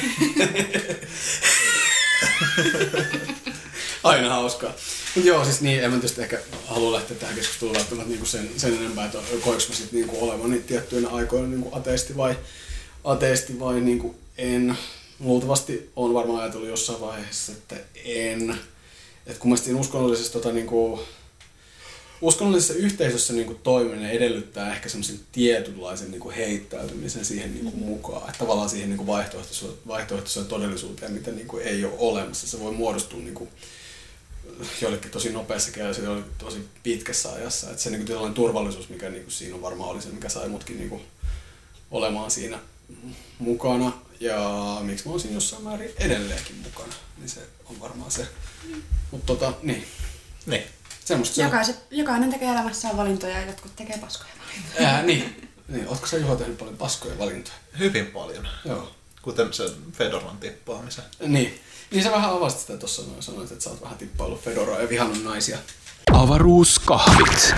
[SPEAKER 2] Aina hauskaa. Mut joo, siis niin, en mä tietysti ehkä halua lähteä tähän keskusteluun välttämättä niinku sen, sen enempää, että koinko mä sit niinku olevani tiettyinä aikoina niinku ateisti vai, ateisti vai niinku en. Luultavasti on varmaan ajatellut jossain vaiheessa, että en. Et kun mä siinä uskonnollisessa tota, niinku, uskonnollisessa yhteisössä niin kuin toimiminen edellyttää ehkä semmoisen tietynlaisen niin kuin heittäytymisen siihen niin kuin mukaan. Että tavallaan siihen niin kuin vaihtoehtoiseen, vaihtoehtoiseen todellisuuteen, mitä niin kuin ei ole olemassa. Se voi muodostua niin kuin jollekin tosi nopeassa käydessä, jollekin tosi pitkässä ajassa. Että se niin kuin tällainen turvallisuus, mikä niin kuin siinä on varmaan oli se, mikä sai mutkin niin kuin olemaan siinä mukana. Ja miksi mä oon siinä jossain määrin edelleenkin mukana, niin se on varmaan se. Mutta tota, niin,
[SPEAKER 3] Niin.
[SPEAKER 2] Semmoista se on.
[SPEAKER 4] Jokaiset, jokainen tekee elämässään valintoja ja jotkut tekee paskoja valintoja.
[SPEAKER 2] Ää, niin. niin. Ootko sä Juha tehnyt paljon paskoja valintoja?
[SPEAKER 3] Hyvin paljon.
[SPEAKER 2] Joo.
[SPEAKER 3] Kuten sen Fedoran tippaamisen.
[SPEAKER 2] Niin. Niin sä vähän avasit sitä tuossa noin sanoit, että sä oot vähän tippaillut Fedoraa ja vihannut naisia.
[SPEAKER 1] Avaruuskahvit.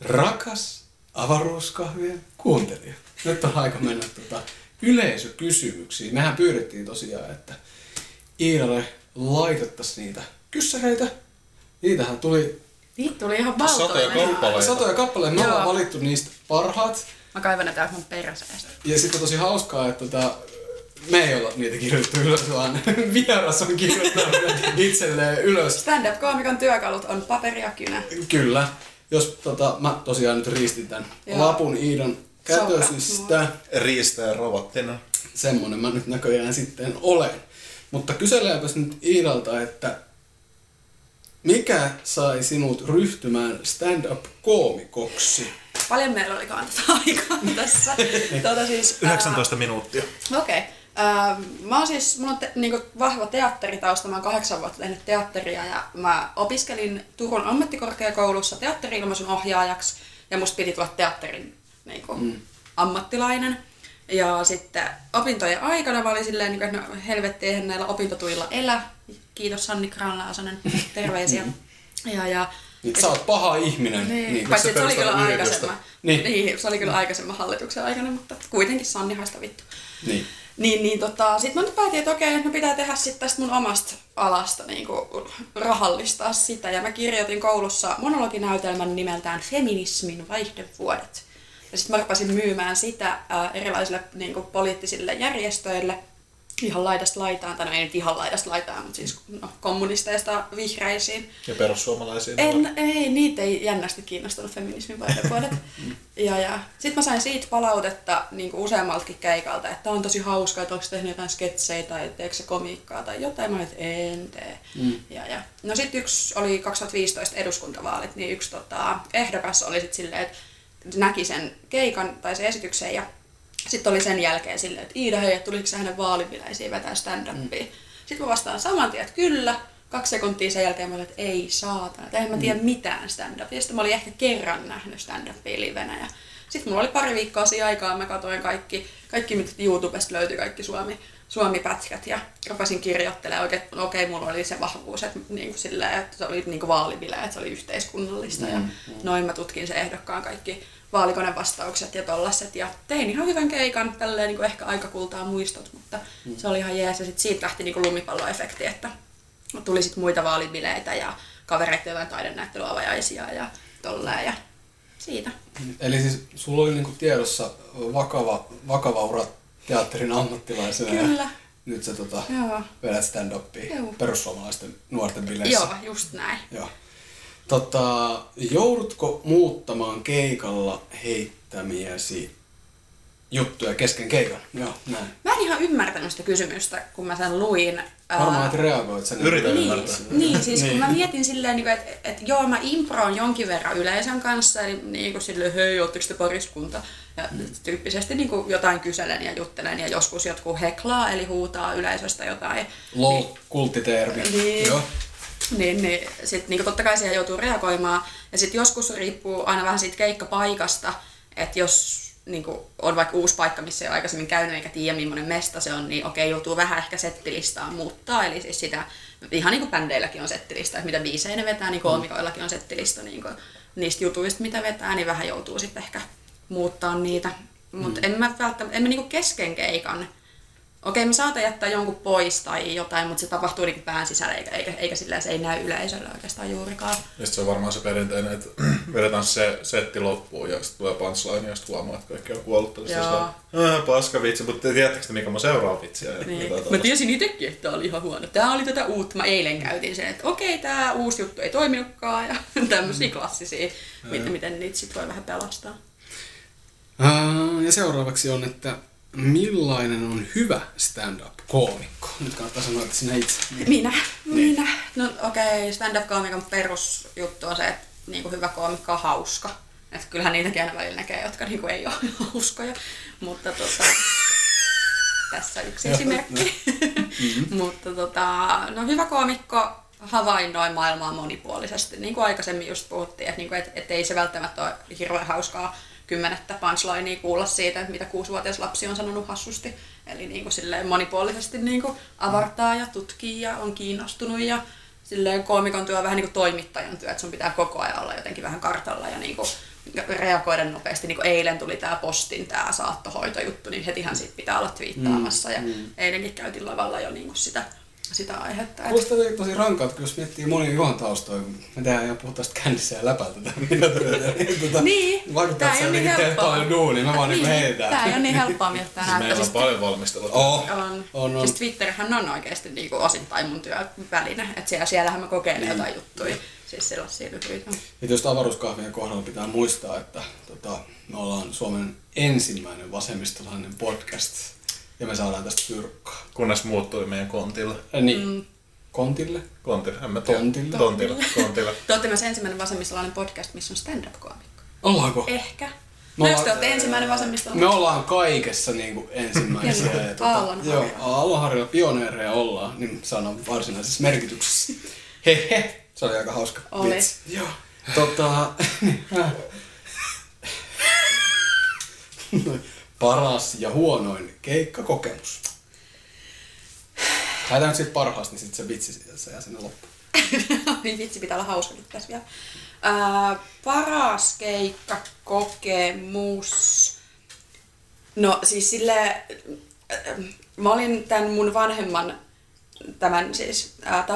[SPEAKER 2] Rakas avaruuskahvien kuuntelija. Nyt on aika mennä tota yleisökysymyksiin. Mehän pyydettiin tosiaan, että Iidalle laitettaisiin niitä kyssäreitä. Niitähän tuli
[SPEAKER 4] Niitä tuli ihan
[SPEAKER 3] Satoja
[SPEAKER 4] valtoja.
[SPEAKER 3] kappaleita.
[SPEAKER 2] satoja kappaleita. Me ollaan valittu niistä parhaat.
[SPEAKER 4] Mä kaivan ne täältä mun perseestä.
[SPEAKER 2] Ja sitten tosi hauskaa, että tota, me ei olla niitä kirjoitettu ylös, vaan [LAUGHS] vieras on kirjoittanut itselleen ylös.
[SPEAKER 4] Stand-up-koomikon työkalut on paperi ja kynä.
[SPEAKER 2] Kyllä. jos tota, mä tosiaan nyt riistin tämän
[SPEAKER 4] Joo.
[SPEAKER 2] lapun Iidan kätösistä,
[SPEAKER 3] Riistä ja robottina.
[SPEAKER 2] semmonen mä nyt näköjään sitten olen. Mutta kyseleepäs nyt Iidalta, että mikä sai sinut ryhtymään stand-up-koomikoksi?
[SPEAKER 4] Paljon meillä olikaan tätä [LAUGHS] aikaa tässä. [LAUGHS] tuota siis, ää,
[SPEAKER 3] 19 minuuttia.
[SPEAKER 4] Okei. Okay. Mä oon siis, mulla on te, niinku vahva teatteritausta, mä oon kahdeksan vuotta tehnyt teatteria ja mä opiskelin Turun ammattikorkeakoulussa teatteri-ilmaisun ohjaajaksi ja musta piti tulla teatterin niinku, mm. ammattilainen. Ja sitten opintojen aikana mä olin silleen, niin kuin, että no helvetti, eihän näillä opintotuilla elä. Kiitos Sanni Granlaasonen, [LAUGHS] terveisiä. ja, ja,
[SPEAKER 2] Niin, sä oot paha ihminen.
[SPEAKER 4] niin,
[SPEAKER 2] Niin.
[SPEAKER 4] paitsi se oli kyllä aikaisemman.
[SPEAKER 2] Niin.
[SPEAKER 4] Niin. se oli kyllä aikaisemman hallituksen aikana, mutta kuitenkin Sanni haista vittu.
[SPEAKER 2] niin.
[SPEAKER 4] Niin, niin tota, sit mä nyt päätin, että okei, no pitää tehdä sitten tästä mun omasta alasta niin rahallistaa sitä. Ja mä kirjoitin koulussa monologinäytelmän nimeltään Feminismin vaihdevuodet. Ja sitten mä rupesin myymään sitä ää, erilaisille niin kuin, poliittisille järjestöille ihan laidasta laitaan, tai no ei nyt ihan laidasta laitaan, mutta siis no, kommunisteista vihreisiin.
[SPEAKER 3] Ja perussuomalaisiin.
[SPEAKER 4] En, ei, niitä ei jännästi kiinnostunut feminismin vaihdevuodet. [LAUGHS] ja, ja. Sitten mä sain siitä palautetta niin useammaltakin keikalta, että on tosi hauska, että onko se tehnyt jotain sketsejä tai teekö se komiikkaa tai jotain. Mä olin, että en tee. Mm. Ja, ja. No sitten yksi oli 2015 eduskuntavaalit, niin yksi tota, ehdokas oli sitten silleen, että näki sen keikan tai sen esityksen ja sitten oli sen jälkeen silleen, että Iida, hei, että tuliko sä hänen vaalibileisiin vetää stand-upia. Mm. Sitten mä vastaan saman tien, että kyllä. Kaksi sekuntia sen jälkeen mä olin, että ei saatana, että eihän mä tiedä mitään stand-upia. Sitten mä olin ehkä kerran nähnyt stand-upia livenä. Ja sitten mulla oli pari viikkoa siinä aikaa, mä katsoin kaikki, kaikki mitä YouTubesta löytyi, kaikki Suomi, Suomi-pätkät ja rupesin kirjoittelemaan oikein, no okei, mulla oli se vahvuus, että, niin kuin silleen, että se oli niin kuin vaalibile, että se oli yhteiskunnallista ja noin mä tutkin se ehdokkaan kaikki vaalikonevastaukset ja tollaset ja tein ihan hyvän keikan, tälleen niin kuin ehkä aikakultaa muistot, mutta mm. se oli ihan jees ja sitten siitä lähti niin kuin lumipalloefekti, että tuli sitten muita vaalibileitä ja kavereita jotain taidennäyttelyavajaisia ja tolleen ja siitä.
[SPEAKER 2] Eli siis sulla oli niinku tiedossa vakava, vakava ura teatterin ammattilaisena.
[SPEAKER 4] Kyllä.
[SPEAKER 2] Ja nyt sä tota,
[SPEAKER 4] Joo.
[SPEAKER 2] vedät stand-upia perussuomalaisten nuorten bileissä.
[SPEAKER 4] Joo, just näin.
[SPEAKER 2] Joo. Tota, joudutko muuttamaan keikalla heittämiesi juttuja kesken keikan? Joo, näin.
[SPEAKER 4] Mä en ihan ymmärtänyt sitä kysymystä, kun mä sen luin.
[SPEAKER 2] Varmaan, että reagoit sen.
[SPEAKER 3] Yritän
[SPEAKER 4] niin,
[SPEAKER 3] ymmärtää.
[SPEAKER 4] niin, siis
[SPEAKER 2] Niin.
[SPEAKER 4] kun mä mietin silleen, niin että et, joo, mä improon jonkin verran yleisön kanssa, eli niin kuin silleen, hei, ootteko te pariskunta? Ja tyyppisesti niin kuin jotain kyselen ja juttelen ja joskus jotkut heklaa, eli huutaa yleisöstä jotain.
[SPEAKER 2] Lol, kulttitermi.
[SPEAKER 4] Niin.
[SPEAKER 2] Joo.
[SPEAKER 4] Niin, niin sitten niin totta kai siihen joutuu reagoimaan. Ja sitten joskus riippuu aina vähän siitä keikkapaikasta, että jos niin on vaikka uusi paikka, missä ei ole aikaisemmin käynyt eikä tiedä millainen mesta se on, niin okei, joutuu vähän ehkä settilistaa muuttaa. Eli siis sitä, ihan niin kuin bändeilläkin on settilista, että mitä biisejä ne vetää, niin koomikoillakin on settilista niin kuin niistä jutuista, mitä vetää, niin vähän joutuu sitten ehkä muuttaa niitä. Mutta en mä välttämättä, en mä niinku kesken keikan Okei, me saatan jättää jonkun pois tai jotain, mutta se tapahtuu niin pään sisällä, eikä, eikä, eikä silleen, se ei näy yleisölle oikeastaan juurikaan.
[SPEAKER 3] Ja se on varmaan se perinteinen, että [CLEARS THROAT] vedetään se setti loppuun ja sitten tulee punchline ja sitten huomaa, että kaikki on kuollut. Ja sitten
[SPEAKER 4] Joo.
[SPEAKER 3] se on, paska vitsi, mutta tiedättekö te mikä mä seuraan vitsiä?
[SPEAKER 4] Niin. Mä tiesin itsekin, että tää oli ihan huono. Tää oli tätä uutta. Mä eilen käytin sen, että okei, tää uusi juttu ei toiminutkaan ja [LAUGHS] tämmöisiä klassisia, miten, miten niitä sit voi vähän pelastaa.
[SPEAKER 2] Ää, Ja seuraavaksi on, että millainen on hyvä stand-up-koomikko? Nyt kannattaa sanoa, että sinä itse.
[SPEAKER 4] Minä, minä. No okei, okay, stand-up-koomikon perusjuttu on se, että niinku hyvä koomikko on hauska. Että kyllähän niitäkin aina välillä näkee, jotka niinku ei ole [LAUGHS] hauskoja. Mutta tota, [LAUGHS] tässä yksi esimerkki. [LAUGHS] Mutta tota, no hyvä koomikko havainnoi maailmaa monipuolisesti. Niin kuin aikaisemmin just puhuttiin, että niinku, et, et ei se välttämättä ole hirveän hauskaa kymmenettä punchlinea kuulla siitä, että mitä kuusivuotias lapsi on sanonut hassusti. Eli niin kuin silleen monipuolisesti niin kuin avartaa ja tutkii ja on kiinnostunut ja silleen koomikon työ on vähän niin kuin toimittajan työ, että sun pitää koko ajan olla jotenkin vähän kartalla ja niin kuin reagoida nopeasti. Niin kuin eilen tuli tämä postin tämä saattohoitojuttu, niin hetihän siitä pitää olla twiittaamassa. Ja eilenkin käytiin lavalla jo niin kuin sitä, sitä aihetta. että-
[SPEAKER 2] Kuulostaa jotenkin tosi rankalta, kun jos miettii monia Juhan taustoja, me tehdään ihan puhutaan sitä kännissä ja läpältä tätä [LAUGHS] tota,
[SPEAKER 4] Niin,
[SPEAKER 2] Vaikuttaa,
[SPEAKER 4] tää
[SPEAKER 2] että
[SPEAKER 4] ei
[SPEAKER 2] sä
[SPEAKER 4] ole niin helppoa.
[SPEAKER 2] duunia, mä vaan niin
[SPEAKER 4] Niin,
[SPEAKER 2] heitän.
[SPEAKER 4] Tää ei ole niin helppoa [LAUGHS] miltä
[SPEAKER 3] Siis meillä on
[SPEAKER 4] Siis
[SPEAKER 3] paljon valmistelua.
[SPEAKER 2] Oh,
[SPEAKER 4] on.
[SPEAKER 2] on, on.
[SPEAKER 4] Siis Twitterhän on oikeasti niinku osittain mun työväline, että siellä, siellähän mä kokeilen
[SPEAKER 2] Niin.
[SPEAKER 4] jotain juttuja. siis sellaisia lyhyitä.
[SPEAKER 2] Ja just avaruuskahvien kohdalla pitää muistaa, että tota, me ollaan Suomen ensimmäinen vasemmistolainen podcast. Ja me saadaan tästä fyrkkaa.
[SPEAKER 3] Kunnes muuttui meidän kontille.
[SPEAKER 2] Äh, niin. Mm. Kontille?
[SPEAKER 3] Kontille, en mä tiedä.
[SPEAKER 2] Tontille.
[SPEAKER 3] Tontille. Tontille.
[SPEAKER 4] Te olette myös ensimmäinen vasemmistolainen podcast, missä on stand-up-koomikko.
[SPEAKER 2] Ollaanko?
[SPEAKER 4] Ehkä.
[SPEAKER 2] Me
[SPEAKER 4] No, jos
[SPEAKER 2] ollaan-
[SPEAKER 4] te olette ensimmäinen
[SPEAKER 2] Me
[SPEAKER 4] vasemmistolainen.
[SPEAKER 2] ollaan kaikessa niin kuin ensimmäisiä. Ja, tota,
[SPEAKER 4] Aallonharjalla.
[SPEAKER 2] Joo, Aallonharjalla pioneereja ollaan, niin sanan varsinaisessa merkityksessä. [LAUGHS] Hehe, se oli aika hauska
[SPEAKER 4] Oli.
[SPEAKER 2] vitsi. Joo. Tota, [LAUGHS] [LAUGHS] paras ja huonoin keikkakokemus. Lähdetään nyt siitä parhaasta, niin sitten se vitsi se jää sinne loppuun. [LAUGHS]
[SPEAKER 4] Vitsi, pitää olla hauskakin tässä vielä. Ää, paras keikkakokemus. No siis sille mä olin tämän mun vanhemman, tämän siis ää,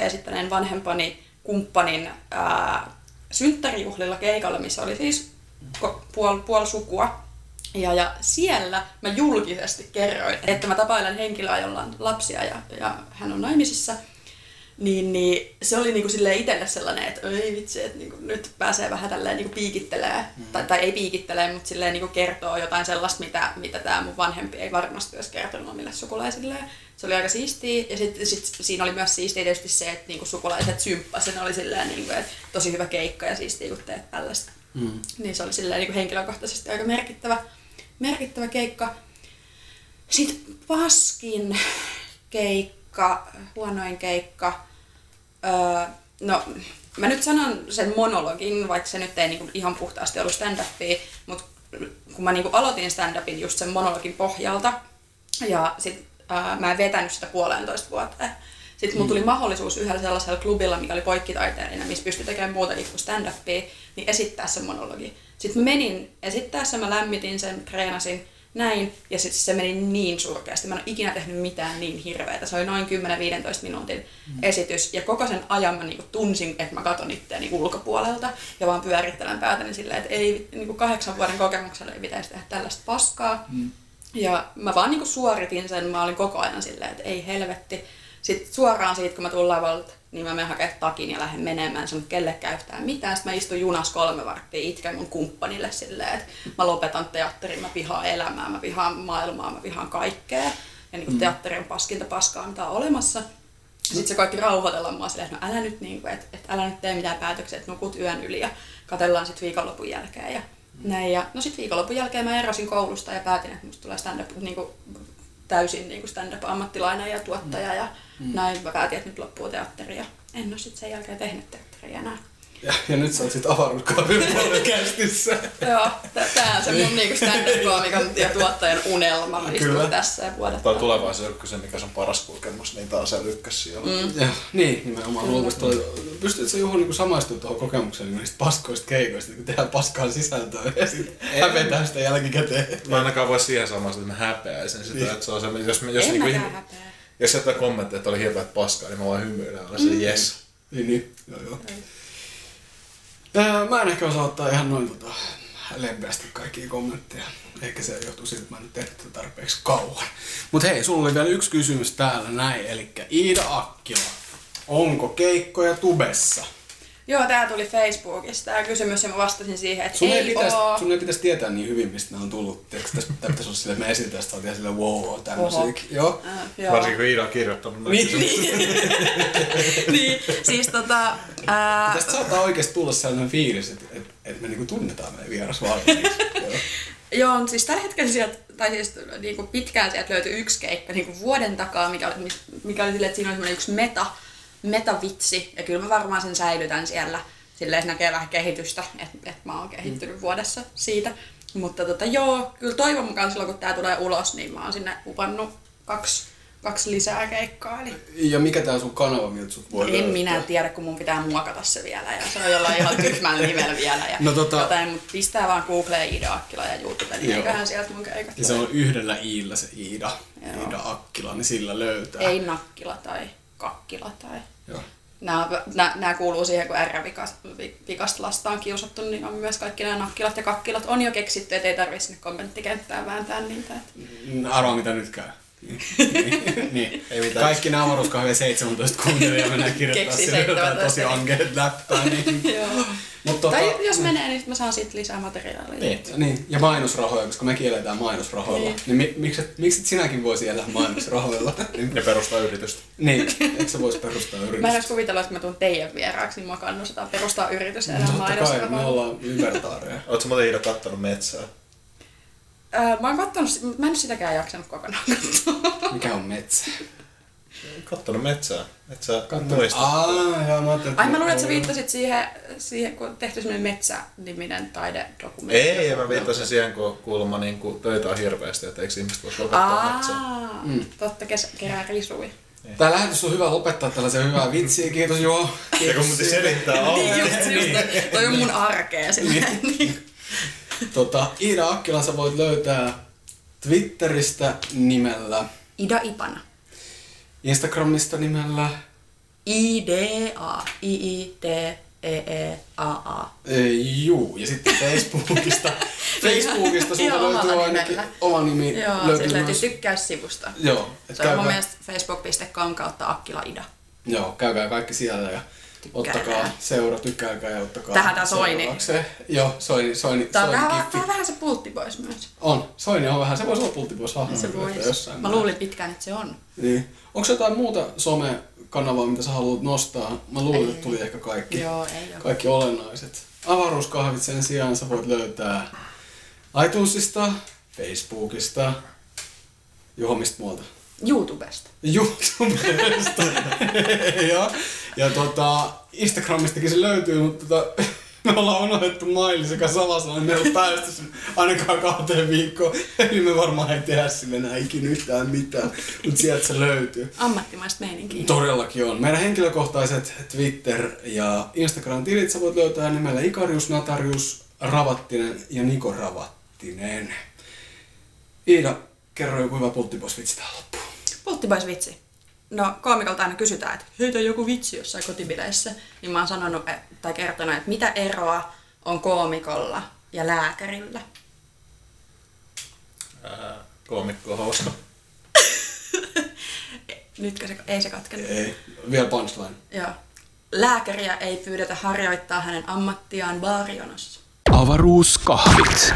[SPEAKER 4] esittäneen vanhempani kumppanin ää, synttärijuhlilla keikalla, missä oli siis puol, puol sukua. Ja, ja siellä mä julkisesti kerroin, että mä tapailen henkilöä, jolla on lapsia ja, ja hän on naimisissa. Niin, niin se oli niinku silleen itselle sellainen, että ei vitsi, että niinku nyt pääsee vähän tälleen niinku piikittelee, mm. tai, tai ei piikittelee, mutta silleen niinku kertoo jotain sellaista, mitä, mitä tämä mun vanhempi ei varmasti olisi kertonut omille sukulaisilleen. Se oli aika siistiä, ja sitten sit siinä oli myös siistiä tietysti se, että niinku sukulaiset symppäsivät, ne oli silleen, niinku, että tosi hyvä keikka ja siistiä, kun teet tällaista. Mm. Niin se oli silleen niinku henkilökohtaisesti aika merkittävä, merkittävä keikka. Sitten paskin keikka, huonoin keikka. Öö, no, mä nyt sanon sen monologin, vaikka se nyt ei niinku ihan puhtaasti ollut stand-upia, mutta kun mä niinku aloitin stand-upin just sen monologin pohjalta, ja sit ää, mä en vetänyt sitä puolentoista vuotta. Sitten mulla tuli mahdollisuus yhdellä sellaisella klubilla, mikä oli poikkitaiteellinen, missä pystyi tekemään muutakin kuin stand-upia, niin esittää se monologi. Sitten mä menin esittää sen, mä lämmitin sen, treenasin näin, ja sitten se meni niin surkeasti. Mä en ole ikinä tehnyt mitään niin hirveätä. Se oli noin 10-15 minuutin esitys, ja koko sen ajan mä niinku tunsin, että mä katon itseäni ulkopuolelta, ja vaan pyörittelen päätäni silleen, että ei, niinku kahdeksan vuoden kokemuksella ei pitäisi tehdä tällaista paskaa. Mm. Ja mä vaan niinku suoritin sen, mä olin koko ajan silleen, että ei helvetti. Sitten suoraan siitä, kun mä tulen lavalta, niin mä menen hakemaan takin ja lähden menemään, en sanonut kellekään yhtään mitään. Sitten mä istun junassa kolme varttia, itken mun kumppanille silleen, että mä lopetan teatterin, mä vihaan elämää, mä vihaan maailmaa, mä vihaan kaikkea. Ja niin kuin teatteri on paskinta paskaa, mitä on olemassa. Sitten se koitti rauhoitella mua silleen, että no älä nyt, niin kuin, että, että älä nyt tee mitään päätöksiä, että nukut yön yli ja katellaan sitten viikonlopun jälkeen. Ja näin. Ja, no sitten viikonlopun jälkeen mä erosin koulusta ja päätin, että musta tulee stand-up niin kuin, täysin niin kuin stand-up-ammattilainen ja tuottaja. Ja mm. näin mä päätin, että nyt loppuu teatteri ja en ole sitten sen jälkeen tehnyt teatteria enää.
[SPEAKER 2] Ja, ja nyt sä oot sit avaruuskahvin podcastissa.
[SPEAKER 4] Joo, tää on se mun niinku stand-up-koomikon ja tuottajan unelma. Mä
[SPEAKER 2] Kyllä.
[SPEAKER 4] tässä ja vuodat.
[SPEAKER 3] Toi tulevaisuuden ykkösen, mikä se on paras kokemus, niin tää on se ykkös siellä. Mm.
[SPEAKER 2] Ja, niin, nimenomaan luultavasti toi, pystytkö sä Juho niin samaistumaan tuohon kokemukseen niin niistä paskoista keikoista, kun tehdään paskaa sisältöä ja sitten hävetään sitä jälkikäteen.
[SPEAKER 3] Mä ainakaan voi siihen samaan, että mä häpeäisin sitä,
[SPEAKER 2] Niin.
[SPEAKER 3] että se on se, jos, jos,
[SPEAKER 4] En
[SPEAKER 3] niinku
[SPEAKER 4] häpeä.
[SPEAKER 3] Jos jättää kommentteja, että oli hirveät paskaa, niin mä vaan hymyilen, olen se yes.
[SPEAKER 2] Niin, niin. Joo, joo. Ää, Mä en ehkä osaa ottaa ihan noin tota, lempeästi kaikkia kommentteja. Ehkä se johtuu siitä, että mä en nyt tehnyt tätä tarpeeksi kauan. Mut hei, sulla oli vielä yksi kysymys täällä näin, eli Iida Akkila. Onko keikkoja tubessa?
[SPEAKER 4] Joo, tää tuli Facebookista tää kysymys ja mä vastasin siihen, että
[SPEAKER 2] Sun ei,
[SPEAKER 4] ei,
[SPEAKER 2] pitäisi,
[SPEAKER 4] oo.
[SPEAKER 2] sun ei pitäisi tietää niin hyvin, mistä ne on tullut. Tiedätkö, tässä tässä pitäisi olla silleen, että me esitetään sitä, että silleen, wow, on tämmöisiäkin. Joo.
[SPEAKER 4] Äh, joo.
[SPEAKER 3] Varsinkin kun Iida on kirjoittanut noita
[SPEAKER 2] Niin,
[SPEAKER 3] kysymyksiä. [LAUGHS]
[SPEAKER 4] niin, siis tota... Ää,
[SPEAKER 2] Tästä saattaa oikeasti tulla sellainen fiilis, että, että, että me niinku tunnetaan meidän vieras valmiiksi. [LAUGHS] Joo.
[SPEAKER 4] Joo, siis tällä hetkellä sieltä, tai siis niin kuin pitkään sieltä löytyi yksi keikka niin kuin vuoden takaa, mikä oli, mikä oli silleen, että siinä oli semmoinen yksi meta, metavitsi, ja kyllä mä varmaan sen säilytän siellä, silleen, että näkee vähän kehitystä, että, että mä oon kehittynyt mm. vuodessa siitä. Mutta tota, joo, kyllä toivon mukaan silloin, kun tää tulee ulos, niin mä oon sinne upannut kaksi, kaksi lisää keikkaa. Eli
[SPEAKER 2] Ja mikä tää sun kanava, miltä sut voi
[SPEAKER 4] en
[SPEAKER 2] löytää?
[SPEAKER 4] minä tiedä, kun mun pitää muokata se vielä ja se on jollain ihan tyhmällä nimellä vielä. Ja
[SPEAKER 2] No tota-
[SPEAKER 4] jotain, mutta pistää vaan Googleen Iida Akkila ja YouTube, niin
[SPEAKER 2] Joo.
[SPEAKER 4] eiköhän sieltä mun keikat
[SPEAKER 2] Ja se on yhdellä iillä se Iida,
[SPEAKER 4] Joo.
[SPEAKER 2] Iida Akkila, niin sillä löytää.
[SPEAKER 4] Ei nakkila tai kakkila tai...
[SPEAKER 2] Joo.
[SPEAKER 4] Nämä, nämä, nämä kuuluu siihen, kun R-vikasta lasta on kiusattu, niin on myös kaikki nämä nakkilat ja kakkilat on jo keksitty, ettei tarvitse sinne kommenttikenttään vääntää niitä. Että...
[SPEAKER 2] Arvaa mitä nyt käy. Niin.
[SPEAKER 3] Ei mitään.
[SPEAKER 2] Kaikki nämä avaruuskahvia 17 kuuntelijaa mennään kirjoittaa
[SPEAKER 4] Keksi
[SPEAKER 2] sinne jotain
[SPEAKER 4] 17.
[SPEAKER 2] tosi ankeet läppää. Niin. Mut tota,
[SPEAKER 4] Tai jos menee, niin mä saan siitä lisää materiaalia.
[SPEAKER 2] niin, niin, ja mainosrahoja, koska mekin eletään mainosrahoilla.
[SPEAKER 4] Niin.
[SPEAKER 2] Niin, niin mi, miksi, miksi sinäkin voisi elää mainosrahoilla? [LAUGHS] niin,
[SPEAKER 3] Ne perustaa yritystä.
[SPEAKER 2] niin, eikö sä vois perustaa
[SPEAKER 4] Mä en
[SPEAKER 2] yritystä?
[SPEAKER 4] edes kuvitella, että mä tuun teidän vieraaksi, niin mua kannustetaan perustaa yritys ja elää
[SPEAKER 2] Totta kai, me
[SPEAKER 4] mainosrahoilla.
[SPEAKER 2] ollaan libertaareja.
[SPEAKER 3] Ootko muuten Iida kattonut metsää?
[SPEAKER 4] Öö, mä oon kattonut, mä en nyt sitäkään jaksanut kokonaan katsoa.
[SPEAKER 2] Mikä on metsä?
[SPEAKER 3] Kattonut metsää. Et sä
[SPEAKER 2] Katso-
[SPEAKER 3] muista.
[SPEAKER 2] Aa, joo, mä ajattelin,
[SPEAKER 4] Ai mä luulen, että sä viittasit siihen, siihen kun tehty semmoinen Metsä-niminen taidedokumentti.
[SPEAKER 3] Ei, mä viittasin siihen, kun kuulemma niin kuin töitä on hirveästi, että eikö ihmiset voi lopettaa metsää.
[SPEAKER 4] Aa, totta, kes- kerää risui.
[SPEAKER 2] Tää lähetys on hyvä lopettaa tällaisen hyvää vitsiä, kiitos joo.
[SPEAKER 3] Ja kun selittää.
[SPEAKER 4] Niin just, just, toi on mun arkea silleen. Niin.
[SPEAKER 2] Tota, Iida Akkila sä voit löytää Twitteristä nimellä,
[SPEAKER 4] Ida Ipana.
[SPEAKER 2] Instagramista nimellä,
[SPEAKER 4] I-D-A. I-I-D-E-E-A-A.
[SPEAKER 2] Ei, juu, ja sitten Facebookista. [LAUGHS] Facebookista sulta löytyy
[SPEAKER 4] omalla
[SPEAKER 2] ainakin
[SPEAKER 4] nimellä.
[SPEAKER 2] oma nimi.
[SPEAKER 4] Joo,
[SPEAKER 2] löytyy
[SPEAKER 4] siis löytyy
[SPEAKER 2] myös,
[SPEAKER 4] tykkäyssivusta.
[SPEAKER 2] Joo, et
[SPEAKER 4] Se on mun mielestä facebook.com kautta Akkila Ida.
[SPEAKER 2] joo, käykää kaikki siellä ja Ottakaa seura, tykkääkää ja ottakaa
[SPEAKER 4] Tähän tää Soini.
[SPEAKER 2] Joo, Soini, Soini,
[SPEAKER 4] Tää on
[SPEAKER 2] Soini
[SPEAKER 4] vähän, vähän, vähän se pultti pois myös.
[SPEAKER 2] On, Soini on vähän, se voisi olla pulttipois hahmo.
[SPEAKER 4] Se voisi.
[SPEAKER 2] jossain
[SPEAKER 4] Mä luulin pitkään, että se on.
[SPEAKER 2] Niin. Onko jotain muuta some-kanavaa, mitä sä haluat nostaa? Mä luulen, että tuli ehkä kaikki.
[SPEAKER 4] Joo, ei oo.
[SPEAKER 2] Kaikki olennaiset. Avaruuskahvit sen sijaan sä voit löytää iTunesista, Facebookista, johon mistä muualta?
[SPEAKER 4] YouTubesta.
[SPEAKER 2] YouTubesta. [LAUGHS] ja, ja tota, Instagramistakin se löytyy, mutta tota, [LAUGHS] me ollaan unohdettu maili sekä salasana, me ei ole päästy sinne ainakaan kahteen viikkoon. [LAUGHS] Eli me varmaan ei tehdä sille enää ikinä yhtään mitään, mutta sieltä se löytyy.
[SPEAKER 4] Ammattimaista meininkiä.
[SPEAKER 2] Todellakin on. Meidän henkilökohtaiset Twitter- ja Instagram-tilit sä voit löytää nimellä Ikarius, Natarius, Ravattinen ja Niko Ravattinen. Iida, kerro joku hyvä pulttiposvitsi tähän loppuun.
[SPEAKER 4] Pulttipois vitsi. No koomikolta aina kysytään, että heitä joku vitsi jossain kotibileissä. Niin mä oon sanonut et- tai kertonut, että mitä eroa on koomikolla ja lääkärillä.
[SPEAKER 3] Ää, Koomikko on hauska. [LAUGHS]
[SPEAKER 4] Nytkö se, ei se katkenut.
[SPEAKER 2] Ei, vielä punchline.
[SPEAKER 4] Joo. Lääkäriä ei pyydetä harjoittaa hänen ammattiaan baarionossa.
[SPEAKER 1] Avaruuskahvit.